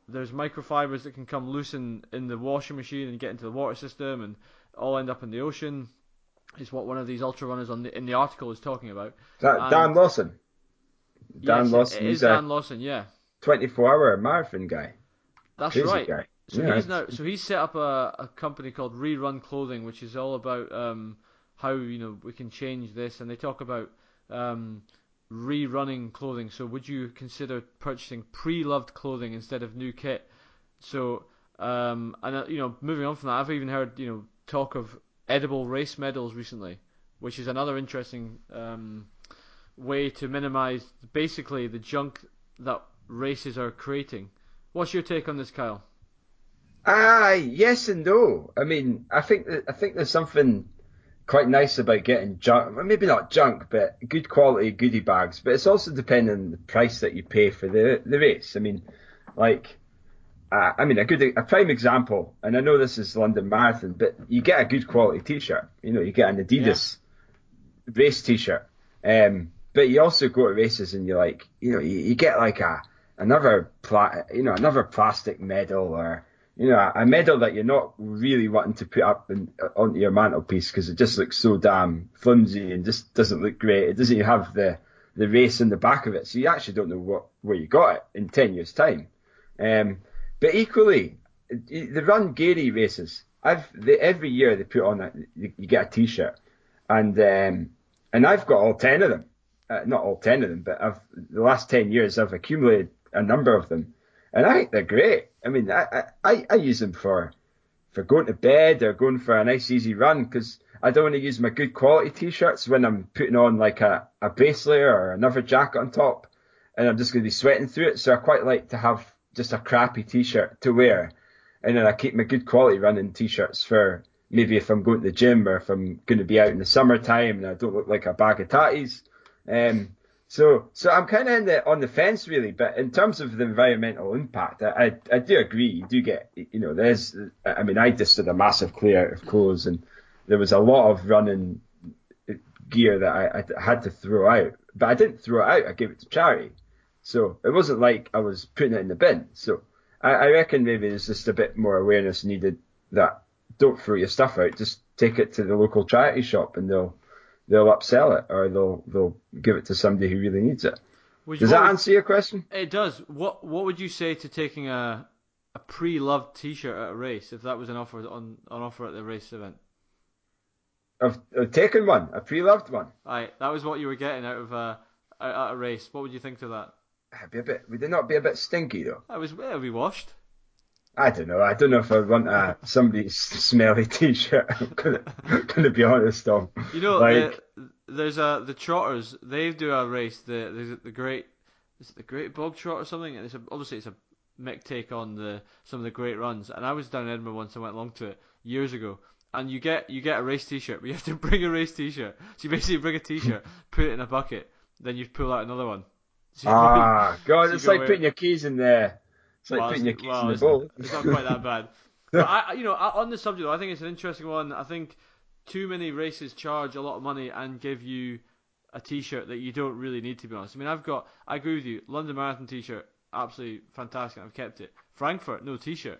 there's microfibers that can come loose in, in the washing machine and get into the water system and all end up in the ocean. Is what one of these ultra runners on the in the article is talking about. That Dan Lawson? Dan yes, Lawson. it is He's a Dan Lawson. Yeah, 24-hour marathon guy. that's Crazy right. guy. So Yeah, he's now so he's set up a, a company called Rerun Clothing, which is all about um, how you know we can change this, and they talk about um, rerunning clothing. So would you consider purchasing pre-loved clothing instead of new kit? So um, and uh, you know moving on from that, I've even heard you know talk of edible race medals recently, which is another interesting um, way to minimise basically the junk that races are creating. What's your take on this, Kyle? Aye, yes and no. I mean, I think that, I think there's something quite nice about getting junk, well, maybe not junk, but good quality goodie bags. But it's also depending on the price that you pay for the the race. I mean, like, uh, I mean, a good a prime example, and I know this is London Marathon, but you get a good quality T-shirt. You know, you get an Adidas yeah. race T-shirt, um, but you also go to races and you're like, you know, you, you get like a another pla- you know another plastic medal or you know, a medal that you're not really wanting to put up in, onto your mantelpiece because it just looks so damn flimsy and just doesn't look great. It doesn't even have the, the race in the back of it, so you actually don't know what where you got it in ten years' time. Um, but equally, the Run Garioch races, I've they, every year they put on you, you get a T-shirt, and um, and I've got all ten of them. Uh, not all ten of them, but I've the last ten years I've accumulated a number of them and I think they're great. I mean, I, I, I use them for for going to bed or going for a nice easy run because I don't want to use my good quality t-shirts when I'm putting on like a, a base layer or another jacket on top and I'm just going to be sweating through it. So I quite like to have just a crappy t-shirt to wear and then I keep my good quality running t-shirts for maybe if I'm going to the gym or if I'm going to be out in the summertime and I don't look like a bag of tatties. Um, so, so I'm kind of the, on the fence really, but in terms of the environmental impact, I, I, I, do agree. You do get, you know, there's, I mean, I just did a massive clear out of clothes and there was a lot of running gear that I, I had to throw out, but I didn't throw it out. I gave it to charity. So it wasn't like I was putting it in the bin. So I, I reckon maybe there's just a bit more awareness needed that don't throw your stuff out. Just take it to the local charity shop and they'll, they'll upsell it or they'll they'll give it to somebody who really needs it. Does that answer your question? It does. What What would you say to taking a a pre-loved T-shirt at a race if that was an offer on on offer at the race event? I've, I've taken one, a pre-loved one. Aye, that was what you were getting out of uh, a at a race. What would you think to that? It'd be a bit. Would it not be a bit stinky though? I was. It'll be washed. I don't know. I don't know if I want a somebody's smelly T-shirt. I'm gonna, gonna be honest, Tom. You know, like, the, there's a the trotters. They do a race. The there's the great is it the Great Bog Trot or something? And it's a, obviously it's a Mick take on the some of the great runs. And I was down in Edinburgh once. I went along to it years ago. And you get you get a race T-shirt, but you have to bring a race T-shirt. So you basically bring a T-shirt, put it in a bucket, then you pull out another one. So ah, God, so it's like putting your keys in there. It's like well, putting your well, in the bowl. It's not quite that bad. But I, you know, on the subject, though, I think it's an interesting one. I think too many races charge a lot of money and give you a T-shirt that you don't really need. To be honest, I mean, I've got. I agree with you. London Marathon T-shirt, absolutely fantastic. I've kept it. Frankfurt, no T-shirt.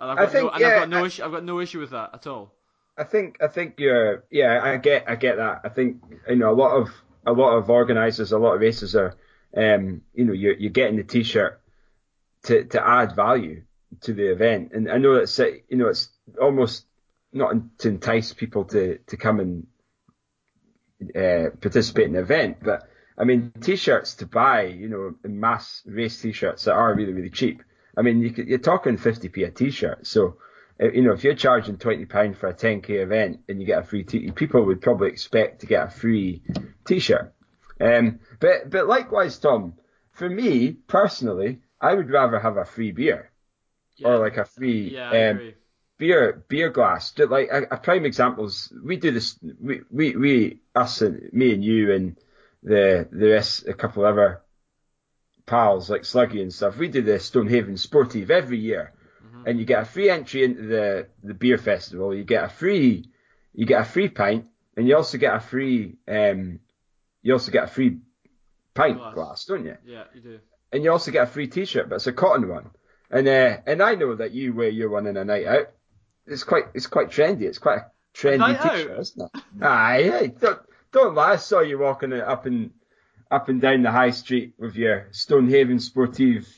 And I've got, I think, no, and yeah, I've got no I, issue. I've got no issue with that at all. I think. I think you're. Yeah, I get. I get that. I think you know a lot of a lot of organisers, a lot of races are. Um, you know, you're you're getting the T-shirt to to add value to the event, and I know it's you know it's almost not to entice people to to come and uh, participate in the event, but I mean t-shirts to buy, you know, mass race t-shirts that are really really cheap. I mean you are talking 50p a t-shirt, so uh, you know if you're charging 20 pound for a 10k event and you get a free t, people would probably expect to get a free t-shirt. Um, but but likewise, Tom, for me personally, I would rather have a free beer yeah. or like a free yeah, um, beer beer glass. Like a, a, prime example is we do this. We we, we us and me and you and the the rest a couple other pals like Sluggy and stuff. We do the Stonehaven Sportive every year, mm-hmm. and you get a free entry into the the beer festival. You get a free you get a free pint, and you also get a free um you also get a free pint glass, glass don't you? Yeah, you do and you also get a free T-shirt, but it's a cotton one. And uh, and I know that you wear your one in a night out. It's quite it's quite trendy. It's quite a trendy a T-shirt, out. isn't it? Aye, don't don't lie. I saw you walking up and up and down the high street with your Stonehaven Sportive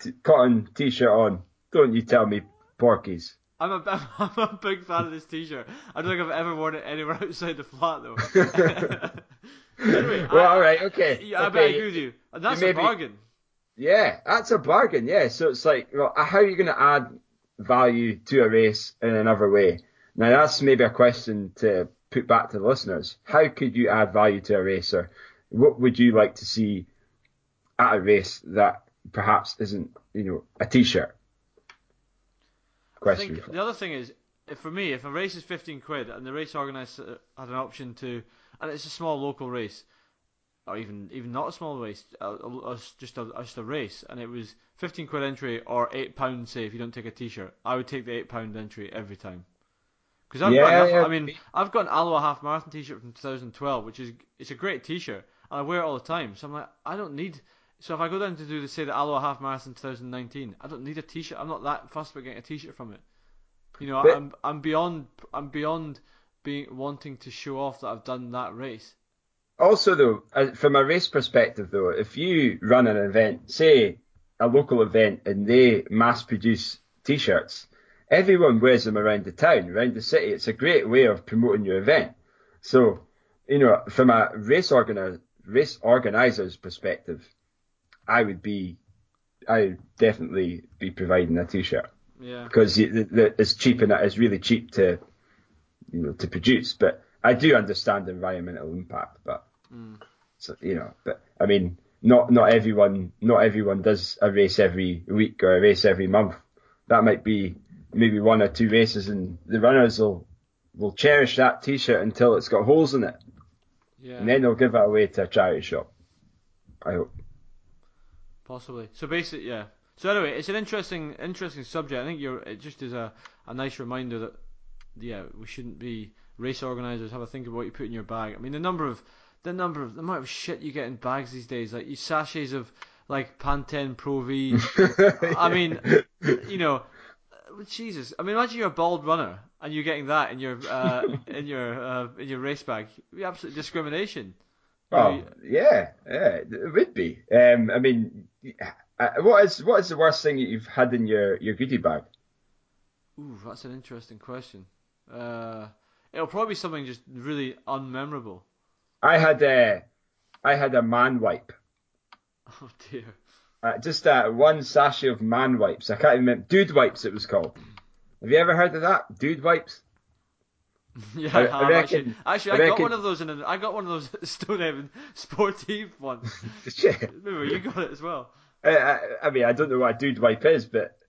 t- cotton T-shirt on. Don't you tell me, porkies. I'm a, I'm a big fan of this T-shirt. I don't think I've ever worn it anywhere outside the flat though. anyway, well, I, all right, okay. Yeah, okay. I agree with you. And that's a bargain. Yeah, that's a bargain. Yeah, so it's like, well, uh, how are you going to add value to a race in another way? Now that's maybe a question to put back to the listeners. How could you add value to a racer? What would you like to see at a race that perhaps isn't, you know, a t-shirt? Question. the other thing is, if for me, if a race is 15 quid and the race organizer had an option to, and it's a small local race, or even even not a small race, a, a, a- just a just a race, and it was 15 quid entry or eight pound say if you don't take a t-shirt, I would take the eight pound entry every time. Because I've got, Yeah, enough, yeah. I mean, I've got an Alloa half marathon t-shirt from 2012, which is it's a great t-shirt, and I wear it all the time. So I'm like, I don't need. So if I go down to do the say the Alloa half marathon 2019, I don't need a t-shirt. I'm not that fussed about getting a t-shirt from it. You know, But- I'm I'm beyond I'm beyond being wanting to show off that I've done that race. Also, though, uh, from a race perspective, though, if you run an event, say a local event, and they mass produce T-shirts, everyone wears them around the town, around the city. It's a great way of promoting your event. So, you know, from a race organizer, race organizer's perspective, I would be, I would definitely be providing a T-shirt Yeah. because you- the, the, it's cheap and it's really cheap to, you know, to produce. But I do understand environmental impact. But so, you know, but I mean, not not everyone not everyone does a race every week or a race every month. That might be maybe one or two races, and the runners will will cherish that T-shirt until it's got holes in it, Yeah. and then they'll give it away to a charity shop. I hope. Possibly. So basically, yeah. So anyway, it's an interesting, interesting subject. I think you're. It just is a, a nice reminder that, yeah, we shouldn't be race organisers. Have a think of what you put in your bag. I mean, the number of, the number of, the amount of shit you get in bags these days, like you sachets of like Pantene Pro V. I mean, you know, uh, Jesus. I mean, imagine you're a bald runner and you're getting that in your uh, in your uh, in your race bag. Absolute discrimination. You Oh yeah, yeah, it would be. Um, I mean, uh, what is what is the worst thing that you've had in your your goodie bag? Ooh, that's an interesting question. Uh, it'll probably be something just really unmemorable. I had a I had a man wipe. Oh dear. Uh, just uh, one sachet of man wipes. I can't even remember. Dude wipes, it was called. Have you ever heard of that? Dude wipes? Yeah, I- I, reckon- actually. Actually, I I, got one of those in. An, I got one of those Stonehaven Sportive once. Yeah. Remember, you got it as well. I, I, I mean, I don't know what a dude wipe is, but uh,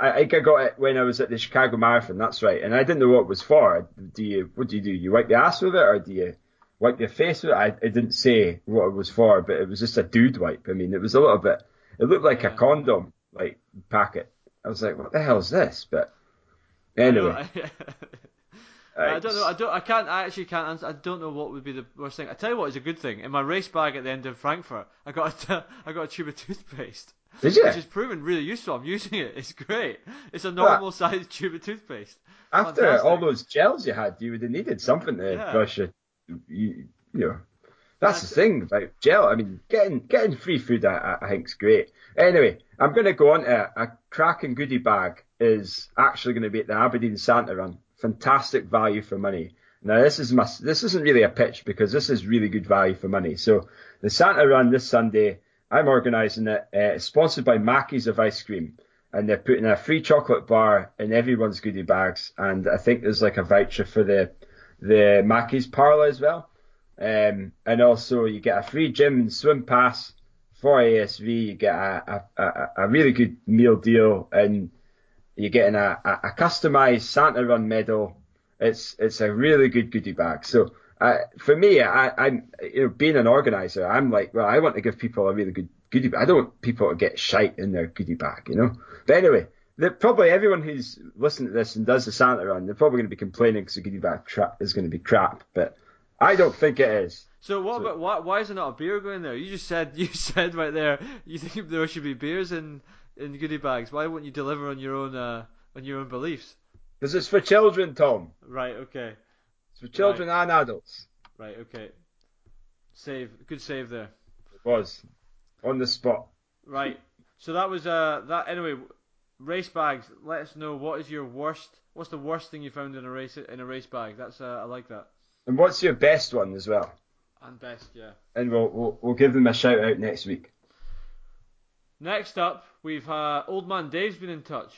I, I think I got it when I was at the Chicago Marathon. That's right, and I didn't know what it was for. Do you? What do you do? You wipe the ass with it, or do you wipe your face with it? I, it didn't say what it was for, but it was just a dude wipe. I mean, it was a little bit. It looked like a condom, like packet. I was like, what the hell is this? But I anyway, I, don't know. I don't. I can't. I actually can't answer. I don't know what would be the worst thing. I tell you what is a good thing. In my race bag at the end of Frankfurt, I got a, I got a tube of toothpaste, Did you? which has proven really useful. I'm using it. It's great. It's a normal sized tube of toothpaste. After Fantastic. all those gels you had, you would have needed something to Yeah. brush your, you, you know. That's That's the thing about gel. I mean, getting getting free food, I, I think's great. Anyway, I'm going to go on to a cracking goodie bag is actually going to be at the Aberdeen Santa Run. Fantastic value for money. Now this is my this isn't really a pitch because this is really good value for money. So the Santa Run this Sunday, I'm organising it. Uh, it's sponsored by Mackie's of ice cream, and they're putting a free chocolate bar in everyone's goodie bags, and I think there's like a voucher for the the Mackie's parlour as well. Um, and also you get a free gym and swim pass for ASV. You get a, a, a, a really good meal deal, and you're getting a, a, a customized Santa Run medal. It's it's a really good goodie bag. So uh, for me, I, I'm you know being an organizer, I'm like, well, I want to give people a really good goodie bag. I don't want people to get shite in their goodie bag, you know. But anyway, probably everyone who's listening to this and does the Santa Run, they're probably going to be complaining because the goodie bag tra- is going to be crap. But I don't think it is. So what So- about why? Why is there not a beer going there? You just said you said right there. You think there should be beers in in goodie bags? Why wouldn't you deliver on your own uh, on your own beliefs? Because it's for children, Tom. Right. Okay. It's for children and adults. Right. Okay. Save. Good save there. It was on the spot. Right. So that was uh that anyway. Race bags. Let us know what is your worst. What's the worst thing you found in a race in a race bag? That's uh, I like that. And what's your best one as well? And best, yeah. And we'll we'll, we'll give them a shout out next week. Next up, we've uh, old man Dave's been in touch.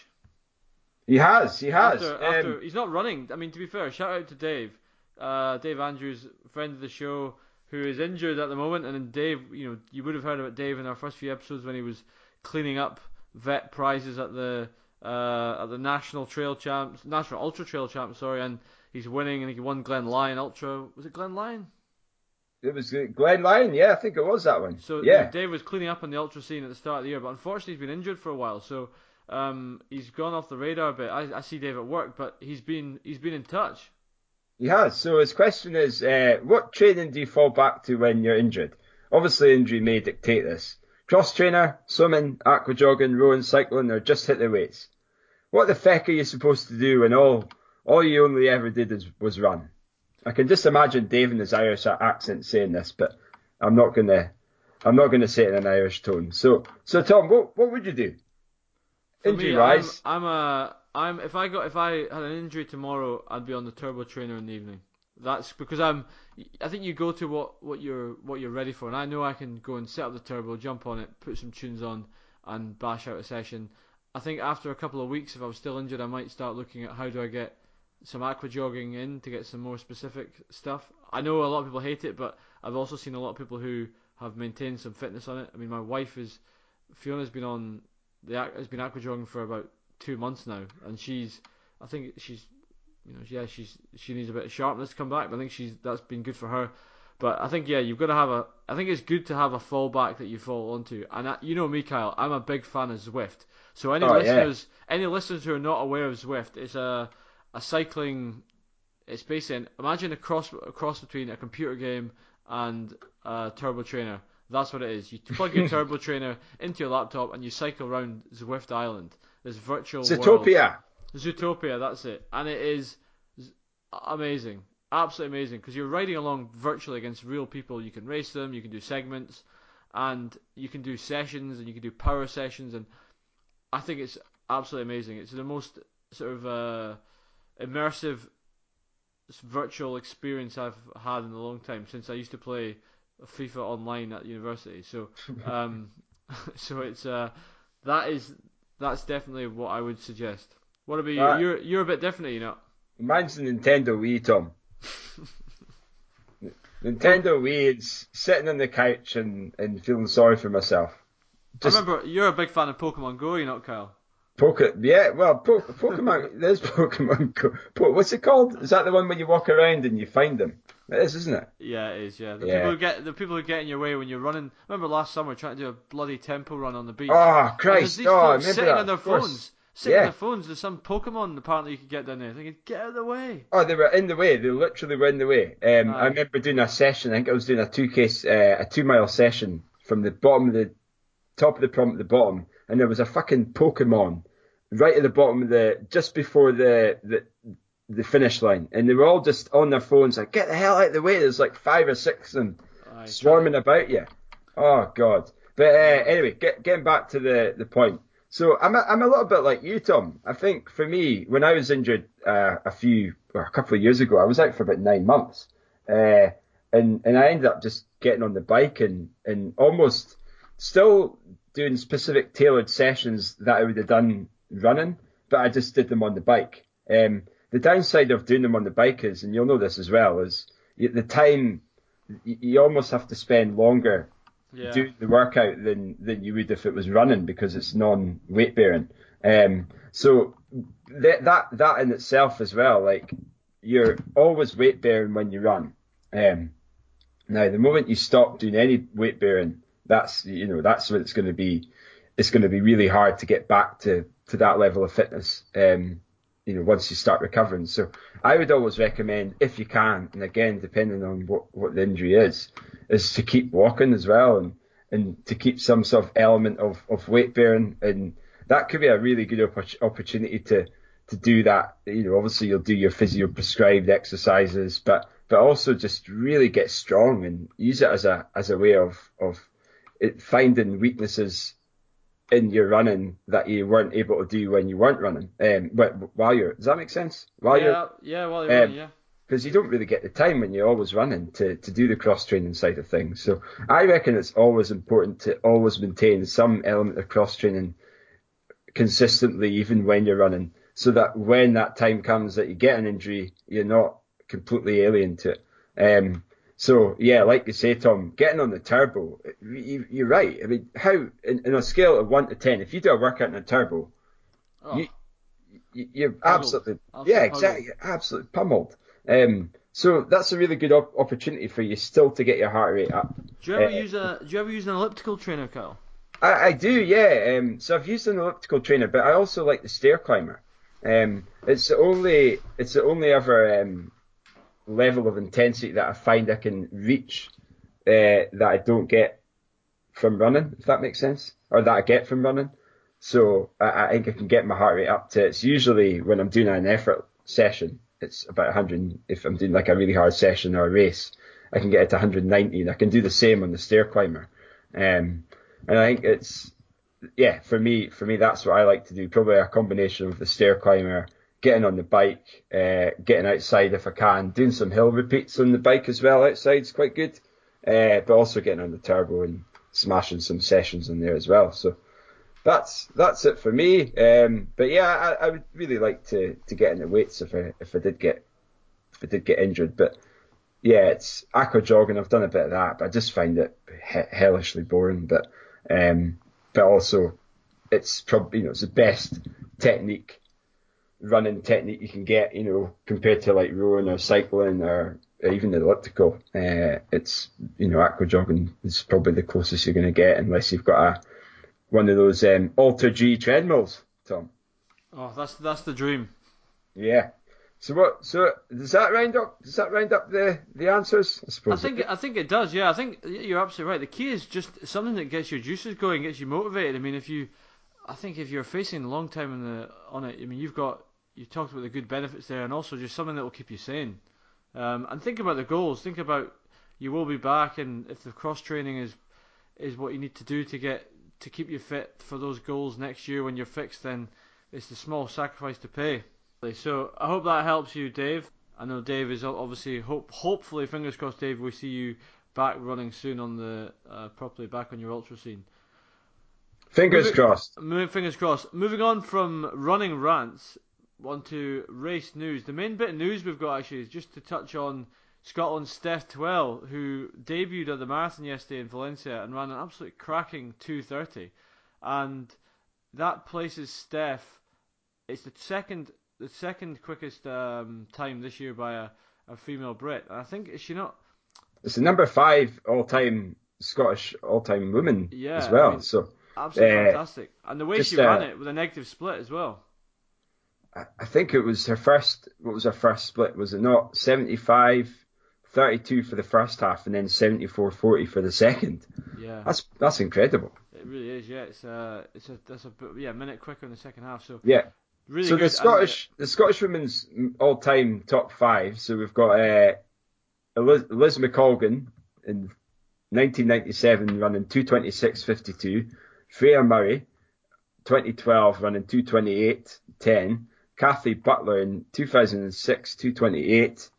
He has, he has. After, Um, after he's not running. I mean, to be fair, shout out to Dave, uh, Dave Andrews, friend of the show, who is injured at the moment. And then Dave, you know, you would have heard about Dave in our first few episodes when he was cleaning up vet prizes at the uh, at the National Trail Champs, National Ultra Trail Champs, sorry, and he's winning, and he won Glen Lyon Ultra. Was it Glen Lyon? It was Glen Lyon, yeah, I think it was that one. So yeah. Dave was cleaning up on the ultra scene at the start of the year, but unfortunately he's been injured for a while, so um, he's gone off the radar a bit. I, I see Dave at work, but he's been he's been in touch. He has. So his question is, uh, what training do you fall back to when you're injured? Obviously, injury may dictate this. Cross trainer, swimming, aqua jogging, rowing, cycling, or just hit the weights. What the feck are you supposed to do when all all you only ever did is, was run? I can just imagine Dave in his Irish accent saying this, but I'm not gonna I'm not gonna say it in an Irish tone. So so Tom, what what would you do? Injury wise, I'm, I'm a I'm if I got if I had an injury tomorrow, I'd be on the turbo trainer in the evening. That's because I'm. I think you go to what, what you're what you're ready for, and I know I can go and set up the turbo, jump on it, put some tunes on, and bash out a session. I think after a couple of weeks, if I was still injured, I might start looking at how do I get some aqua jogging in to get some more specific stuff. I know a lot of people hate it, but I've also seen a lot of people who have maintained some fitness on it. I mean, my wife is Fiona's been on the has been aqua jogging for about two months now, and she's I think she's you know yeah she's she needs a bit of sharpness to come back, but I think she's that's been good for her. But I think yeah you've got to have a I think it's good to have a fallback that you fall onto, and I, you know me Kyle, I'm a big fan of Zwift. So any Oh, yeah. listeners any listeners who are not aware of Zwift, it's a a cycling. It's basically imagine a cross a cross between a computer game and a turbo trainer. That's what it is. You plug your turbo trainer into your laptop and you cycle around Zwift Island. This virtual world. Zootopia. Zootopia, that's it. And it is amazing. Absolutely amazing. Because you're riding along virtually against real people. You can race them, you can do segments, and you can do sessions, and you can do power sessions. And I think it's absolutely amazing. It's the most sort of uh, immersive virtual experience I've had in a long time since I used to play FIFA online at university. So, um, so it's uh, that is that's definitely what I would suggest. What about you? You're you're a bit different, you know. Mine's the Nintendo Wii, Tom. Nintendo Wii is sitting on the couch and, and feeling sorry for myself. Just I remember you're a big fan of Pokemon Go, you know, Kyle. Poke, yeah, well, po- Pokemon, there's Pokemon Go. Po- what's it called? Is that the one where you walk around and you find them? It is, isn't it? Yeah, it is. Yeah, the Yeah. people who get the people who get in your way when you're running. Remember last summer trying to do a bloody tempo run on the beach. Oh, Christ. these Oh, I folks remember sitting that, on their phones. Sitting on their phones. There's some Pokemon apparently you could get down there. Thinking, get out of the way. Oh, they were in the way. They literally were in the way. Um. I remember doing a session. I think I was doing a two case, uh, a two mile session from the bottom of the top of the prom to the bottom, and there was a fucking Pokemon right at the bottom of the just before the the the finish line, and they were all just on their phones like, "Get the hell out of the way!" There's like five or six of them Aye, swarming about you. Oh God! But uh, anyway, get, getting back to the the point. So I'm a, I'm a little bit like you, Tom. I think for me, when I was injured uh, a few or a couple of years ago, I was out for about nine months, uh, and and I ended up just getting on the bike and and almost still doing specific tailored sessions that I would have done running, but I just did them on the bike. Um, the downside of doing them on the bike is, and you'll know this as well, is the time you, almost have to spend longer Yeah. doing the workout than than you would if it was running because it's non weight bearing. Um, so that that that in itself as well, like you're always weight bearing when you run. Um, now the moment you stop doing any weight bearing, that's you know that's what it's going to be. It's going to be really hard to get back to to that level of fitness. Um, you know, once you start recovering. So I would always recommend, if you can, and again, depending on what, what the injury is, is to keep walking as well and, and to keep some sort of element of, of weight bearing. And that could be a really good oppor- opportunity to, to do that. You know, obviously you'll do your physio prescribed exercises, but, but also just really get strong and use it as a, as a way of, of it, finding weaknesses in your running that you weren't able to do when you weren't running. Um, while you're, does that make sense? While you're, yeah, yeah, while you're um, running, yeah. because you don't really get the time when you're always running to, to do the cross training side of things. So I reckon it's always important to always maintain some element of cross training consistently, even when you're running, so that when that time comes that you get an injury, you're not completely alien to it. Um, so yeah, like you say, Tom, getting on the turbo, you, you're right. I mean, how in, in a scale of one to ten, if you do a workout in a turbo, Oh, you, you, you're absolutely, Absolutely yeah, exactly, absolutely pummeled. Um, so that's a really good op- opportunity for you still to get your heart rate up. do you ever uh, use a Do you ever use an elliptical trainer, Kyle? I, I do, yeah. Um, so I've used an elliptical trainer, but I also like the stair climber. Um, it's the only, it's the only ever um, level of intensity that I find I can reach uh, that I don't get from running, if that makes sense, or that I get from running. So I, I think I can get my heart rate up to. It's usually when I'm doing an effort session, it's about 100. If I'm doing like a really hard session or a race, I can get it to 190, and I can do the same on the stair climber. Um, and I think it's yeah, for me, for me, that's what I like to do. Probably a combination of the stair climber, getting on the bike, uh, getting outside if I can, doing some hill repeats on the bike as well outside is quite good. Uh, but also getting on the turbo and smashing some sessions in there as well. So that's that's it for me. Um, but yeah, I, I would really like to, to get into weights if I if I did get if I did get injured. But yeah, it's aqua jogging. I've done a bit of that, but I just find it he- hellishly boring. But um, but also it's probably you know it's the best technique running technique you can get you know compared to like rowing or cycling or even the elliptical uh, it's you know aqua jogging is probably the closest you're going to get unless you've got a one of those um, Alter G treadmills Tom Oh, that's that's the dream. yeah so what so does that round up does that round up the the answers I suppose. I think I think it does. Yeah, I think you're absolutely right. The key is just something that gets your juices going, gets you motivated. I mean, if you, I think if you're facing a long time in the on it, I mean, you've got you talked about the good benefits there, and also just something that will keep you sane. Um, and think about the goals. Think about you will be back, and if the cross training is is what you need to do to get to keep you fit for those goals next year when you're fixed, then it's a small sacrifice to pay. So I hope that helps you, Dave. I know Dave is obviously hope hopefully fingers crossed, Dave. We see you back running soon on the uh, properly back on your ultra scene. fingers Moving- crossed Moving fingers crossed. Moving on from running rants onto race news. The main bit of news we've got actually is just to touch on Scotland's Steph Twell, who debuted at the marathon yesterday in Valencia and ran an absolute cracking 2:30, and that places Steph. It's the second the second quickest um, time this year by a, a female Brit, and I think is she not it's the number five all time Scottish all time woman Yeah, as well I mean- so absolutely Uh, fantastic, and the way she ran uh, it with a negative split as well. I think it was her first. What was her first split? Was it not 75, 32 for the first half, and then 74, 40 for the second? Yeah. That's that's incredible. It really is, yeah. It's uh, it's a that's a bit, yeah minute quicker in the second half. So Yeah. really so good. the Scottish the Scottish women's all time top five. So we've got uh, Liz, Liz McColgan in 1997 running 226.52. Freya Murray 2012 running 228.10. Kathy Butler in 2006 228.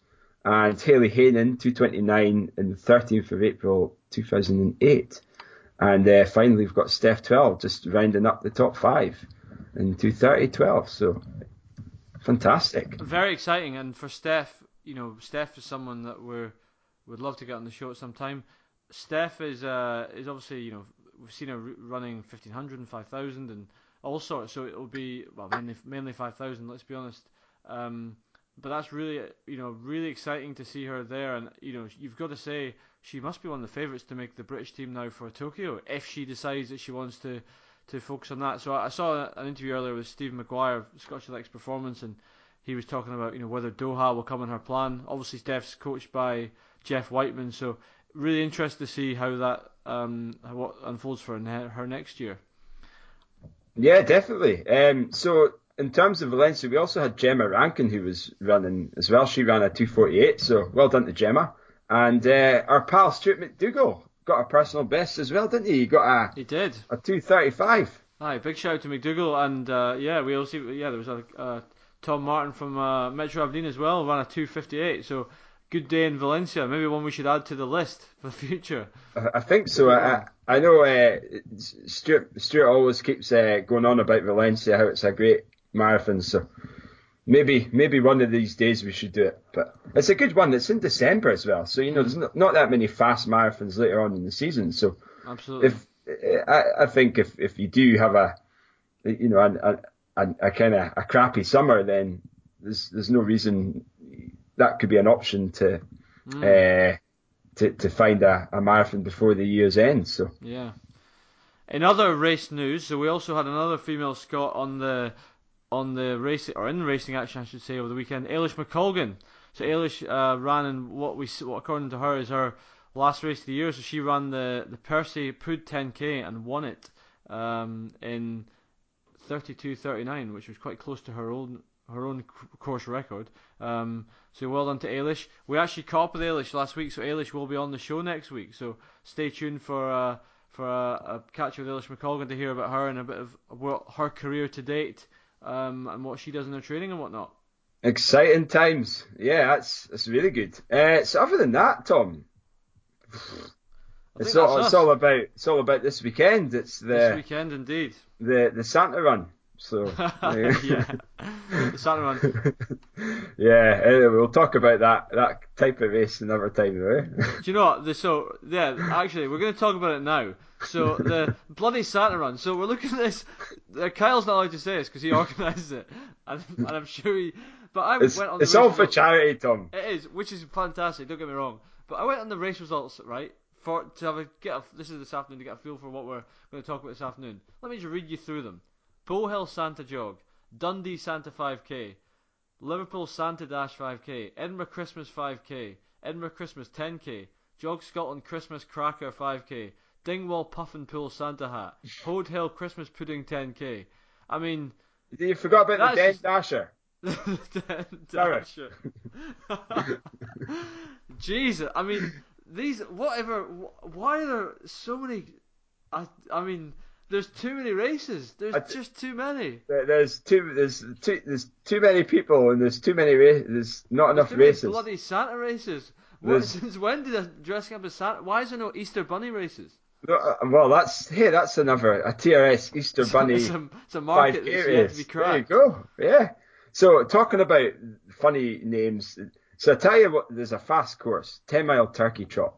And Hayley Haining 229 in the 13th of April 2008. And uh, finally we've got Steph Twell just rounding up the top five in 230 12. So fantastic. very exciting, and for Steph, you know, Steph is someone that we're would love to get on the show at some time. Steph is uh is obviously you know we've seen her running 1500 and 5000 and all sorts, so it'll be well mainly mainly 5000. Let's be honest. Um, but that's really you know really exciting to see her there, and you know you've got to say she must be one of the favourites to make the British team now for Tokyo if she decides that she wants to to focus on that. So I I saw an interview earlier with Stephen Maguire of Scottish Athletics Performance, and he was talking about you know whether Doha will come in her plan. Obviously, Steph's coached by Jeff Whiteman, so really interested to see how that um what unfolds for her next year. Yeah, definitely. Um, so in terms of Valencia, we also had Gemma Rankin who was running as well. She ran a 248, so well done to Gemma. And uh, our pal Stuart McDougall got a personal best as well, didn't he? He got a, He did. a 235. Aye, big shout out to McDougall, and uh, yeah, we also yeah there was a uh, Tom Martin from uh, Metro Aberdeen as well, ran a 258. So good day in Valencia. Maybe one we should add to the list for the future. I think so. I, I know uh, Stuart, Stuart always keeps uh, going on about Valencia, how it's a great marathon. So maybe maybe one of these days we should do it. But it's a good one. It's in December as well. So, you know, there's not, not that many fast marathons later on in the season. So Absolutely. if I, I think if, if you do have a, you know, a, a, a kind of a crappy summer, then there's there's no reason that could be an option to uh, to to find a, a marathon before the year's end. So Yeah. In other race news, so we also had another female Scot on the on the race or in racing action, I should say, over the weekend. Eilish McColgan. So Eilish uh, ran in what we what according to her is her last race of the year. So she ran the the Percy Pud 10k and won it um, in 32:39, which was quite close to her own her own course record. Um, so well done to Eilish. We actually caught up with Eilish last week, so Eilish will be on the show next week. So stay tuned for uh, for a, a catch with Eilish McColgan to hear about her and a bit of what her career to date um, and what she does in her training and whatnot. exciting times. Yeah, that's that's really good. Uh, so other than that, Tom, it's all it's all about it's all about this weekend. It's this the weekend indeed. the the Santa Run. So yeah, run. yeah, anyway, we'll talk about that that type of race another time, though. Eh? Do you know what? The, so yeah, actually, we're going to talk about it now. So the bloody Santa run. So we're looking at this. Uh, Kyle's not allowed to say this because he organised it, and, and I'm sure he. But I It's, went on the it's all for results- charity, Tom. It is, which is fantastic. Don't get me wrong. But I went on the race results right for to have a get. A, this is this afternoon to get a feel for what we're going to talk about this afternoon. Let me just read you through them. Bull Hill Santa Jog, Dundee Santa 5K, Liverpool Santa Dash 5K, Edinburgh Christmas 5K, Edinburgh Christmas 10K, Jog Scotland Christmas Cracker 5K, Dingwall Puffin Pool Santa Hat, Hoad Hill Christmas Pudding 10K. I mean, You forgot about the Den Dasher. Dasher. Jesus, I mean, these whatever. Why are there so many? I I mean, there's too many races. There's t- just too many. There's too there's too there's too many people and there's too many races. There's not There's enough races. bloody Santa races. What, since when did I dressing up as Santa? Why is there no Easter Bunny races? No, uh, Well, that's hey, that's another a TRS Easter Bunny It's a, it's a market 5K that's yet to be There you go. Yeah. So talking about funny names. So I tell you what, there's a fast course, ten mile turkey trot.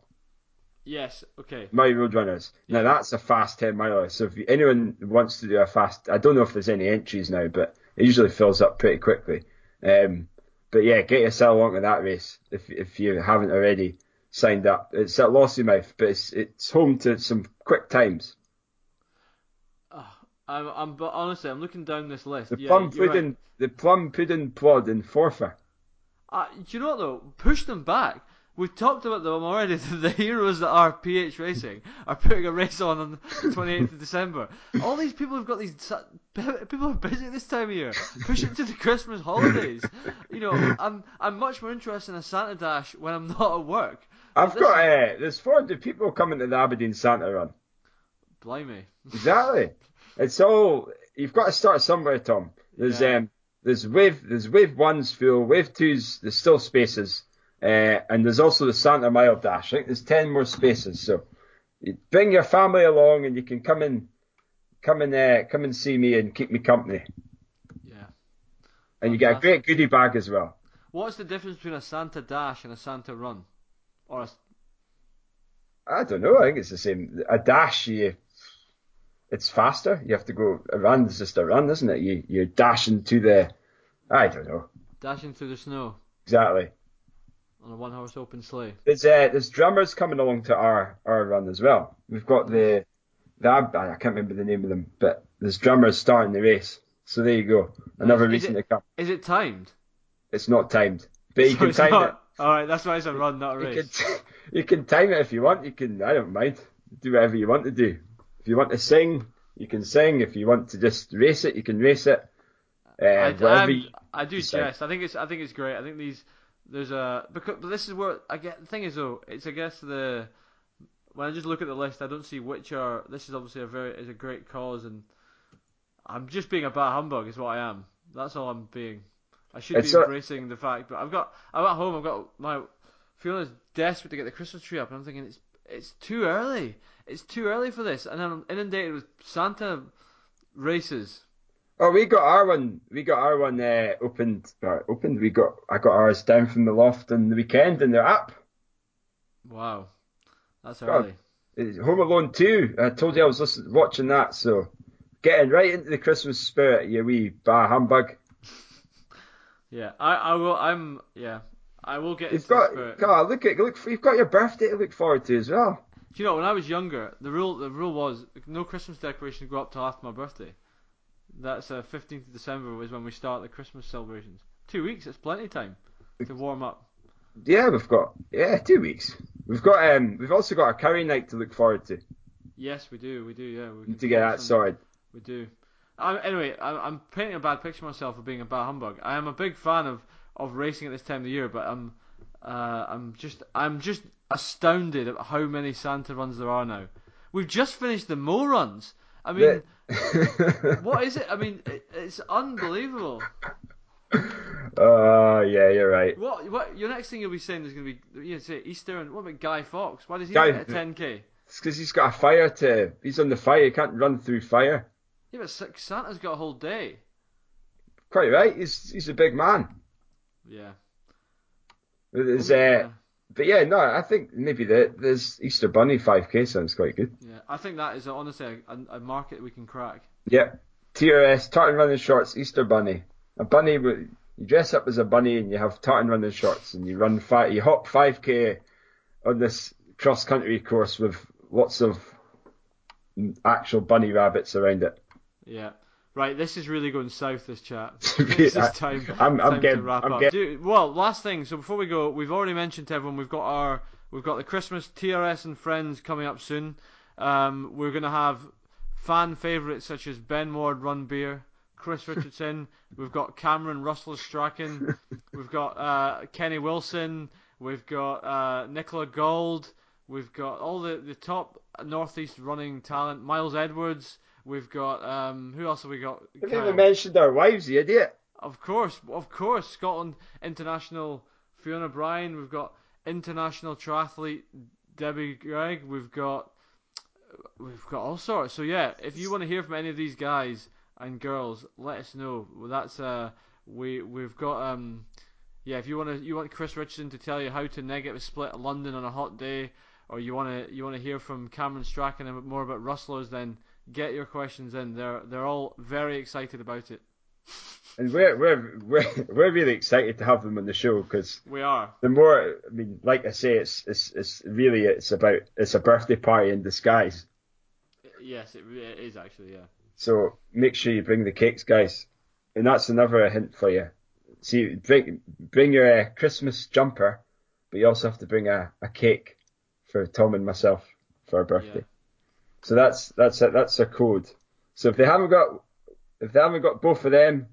Yes. Okay. Moray Roadrunners. Now that's a fast 10 miler. So if anyone wants to do a fast, I don't know if there's any entries now, but it usually fills up pretty quickly. Um, but yeah, get yourself along to that race if if you haven't already signed up. It's at Lossiemouth, but it's it's home to some quick times. I'm, I'm, but honestly, I'm looking down this list. The yeah, plum you're right. pudding, the plum pudding plod in Forfar. Uh, do you know what though? Push them back. We've talked about them already. The heroes that are PH Racing are putting a race on on the 28th of December. All these people have got these. People are busy this time of year. Push it to the Christmas holidays. You know, I'm I'm much more interested in a Santa Dash when I'm not at work. I've This got uh, there's 400 people coming to the Aberdeen Santa Run. Blimey. Exactly. It's all you've got to start somewhere, Tom. There's Yeah. um there's wave there's wave one's full, wave two's there's still spaces, uh, and there's also the Santa Mile Dash. I think there's ten more spaces. So you bring your family along, and you can come and come and uh, come and see me and keep me company. Yeah. And you get a great goodie bag as well. What's the difference between a Santa Dash and a Santa Run? Or a, I don't know. I think it's the same. A dash, you, it's faster. You have to go. A run is just a run, isn't it? You you're dashing to the. I don't know dashing through the snow exactly. On a one horse open sleigh. There's uh, there's drummers coming along to our, our run as well. We've got the the I can't remember the name of them, but there's drummers starting the race. So there you go, another Is reason it- to come. Is it timed? It's not timed, but you So can time not- Alright, that's why it's a run, not a it. You race. can, you can time it if you want. You can. I don't mind. Do whatever you want to do. If you want to sing, you can sing. If you want to just race it, you can race it. Uh, I, I'm- I do jest. I think it's I think it's great. I think these there's a because but this is where I get the thing is though it's I guess the when I just look at the list I don't see which are this is obviously a very is a great cause and I'm just being a bad humbug is what I am. That's all I'm being. I should It's be a- embracing the fact, but I've got I'm at home. I've got my Fiona's desperate to get the Christmas tree up, and I'm thinking it's it's too early. It's too early for this, and I'm inundated with Santa races. Oh, we got our one. We got our one uh, opened. Uh, opened. We got. I got ours down from the loft on the weekend, and they're up. Wow, that's early. Home Alone 2. I told you I was listen, watching that, so getting right into the Christmas spirit, you wee bah humbug. Yeah, I, I will. I'm yeah. I will get You've into got. God, look at, look, you've got your birthday to look forward to as well. Do you know when I was younger, the rule the rule was no Christmas decorations go up till after my birthday. That's uh, 15th of December was when we start the Christmas celebrations. Two weeks, it's plenty of time to warm up. Yeah, we've got, yeah, two weeks. We've got, um, we've also got a curry night to look forward to. Yes, we do, we do, yeah. We Need to get that sorted. We do. I, anyway, I, I'm painting a bad picture of myself of being a bad humbug. I am a big fan of, of racing at this time of the year, but I'm uh, I'm just I'm just astounded at how many Santa runs there are now. We've just finished the Mo runs. I mean, what is it? I mean, it, it's unbelievable. Oh, yeah, you're right. What what your next thing you'll be saying is going to be you know, say Easter and what about Guy Fawkes? Why does he Guy- get a 10k? It's because he's got a fire to, he's on the fire, he can't run through fire. Yeah, but Santa's got a whole day. Quite right, he's, he's a big man. Yeah. There's, uh, Yeah. But yeah, no, I think maybe the, there's Easter Bunny 5k sounds quite good. Yeah, I think that is honestly a, a market we can crack. Yep. TRS, tartan running shorts, Easter bunny. A bunny, you dress up as a bunny and you have tartan running shorts and you run five, you hop 5k on this cross country course with lots of mm, actual bunny rabbits around it. Yeah. Right, this is really going south. This chat. Time. I'm- I'm time getting- to wrap I'm up. getting- Dude, well, last thing. So before we go, we've already mentioned to everyone we've got our we've got the Christmas TRS and friends coming up soon. Um, we're gonna have fan favourites such as Ben Ward, Run Beer, Chris Richardson. we've got Cameron Russell Strachan. we've got uh, Kenny Wilson. We've got uh, Nicola Gold. We've got all the, the top northeast running talent. Miles Edwards. We've got um, who else have we got? Kyle? even mentioned our wives, you idiot. Of course, of course, Scotland international Fiona Bryan. We've got international triathlete Debbie Gregg. We've got we've got all sorts. So yeah, if you want to hear from any of these guys and girls, let us know. Well, that's uh we we've got um yeah. If you want to you want Chris Richardson to tell you how to negative split London on a hot day, or you want to you want to hear from Cameron Strachan more about rustlers, then get your questions in. They're they're all very excited about it. And we're, we're, we're, we're really excited to have them on the show because We are. the more, I mean, like I say, it's, it's, it's really, it's about, it's a birthday party in disguise. Yes, it, it is actually. Yeah. So make sure you bring the cakes, guys. And that's another hint for you. See, bring bring your uh, Christmas jumper, but you also have to bring a, a cake for Tom and myself for our birthday. Yeah. So that's that's a, that's a code. So if they haven't got if they haven't got both of them,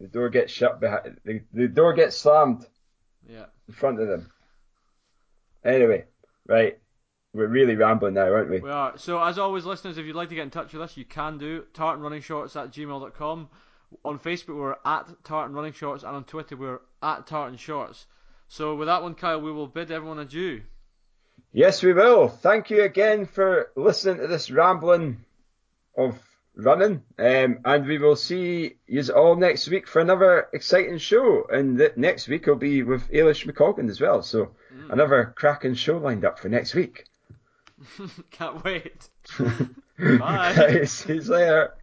the door gets shut behind the, the door gets slammed Yeah. in front of them. Anyway, right, we're really rambling now, aren't we? We are. So as always, listeners, if you'd like to get in touch with us, you can do. Tartan Running Shorts at gmail.com. On Facebook, we're at Tartan Running Shorts, and on Twitter, we're at Tartan Shorts. So with that one, Kyle, we will bid everyone adieu. Yes, we will. Thank you again for listening to this rambling of running. Um, and we will see you all next week for another exciting show. And the, next week will be with Eilish McColgan as well. So another cracking show lined up for next week. Can't wait. Bye. See you later.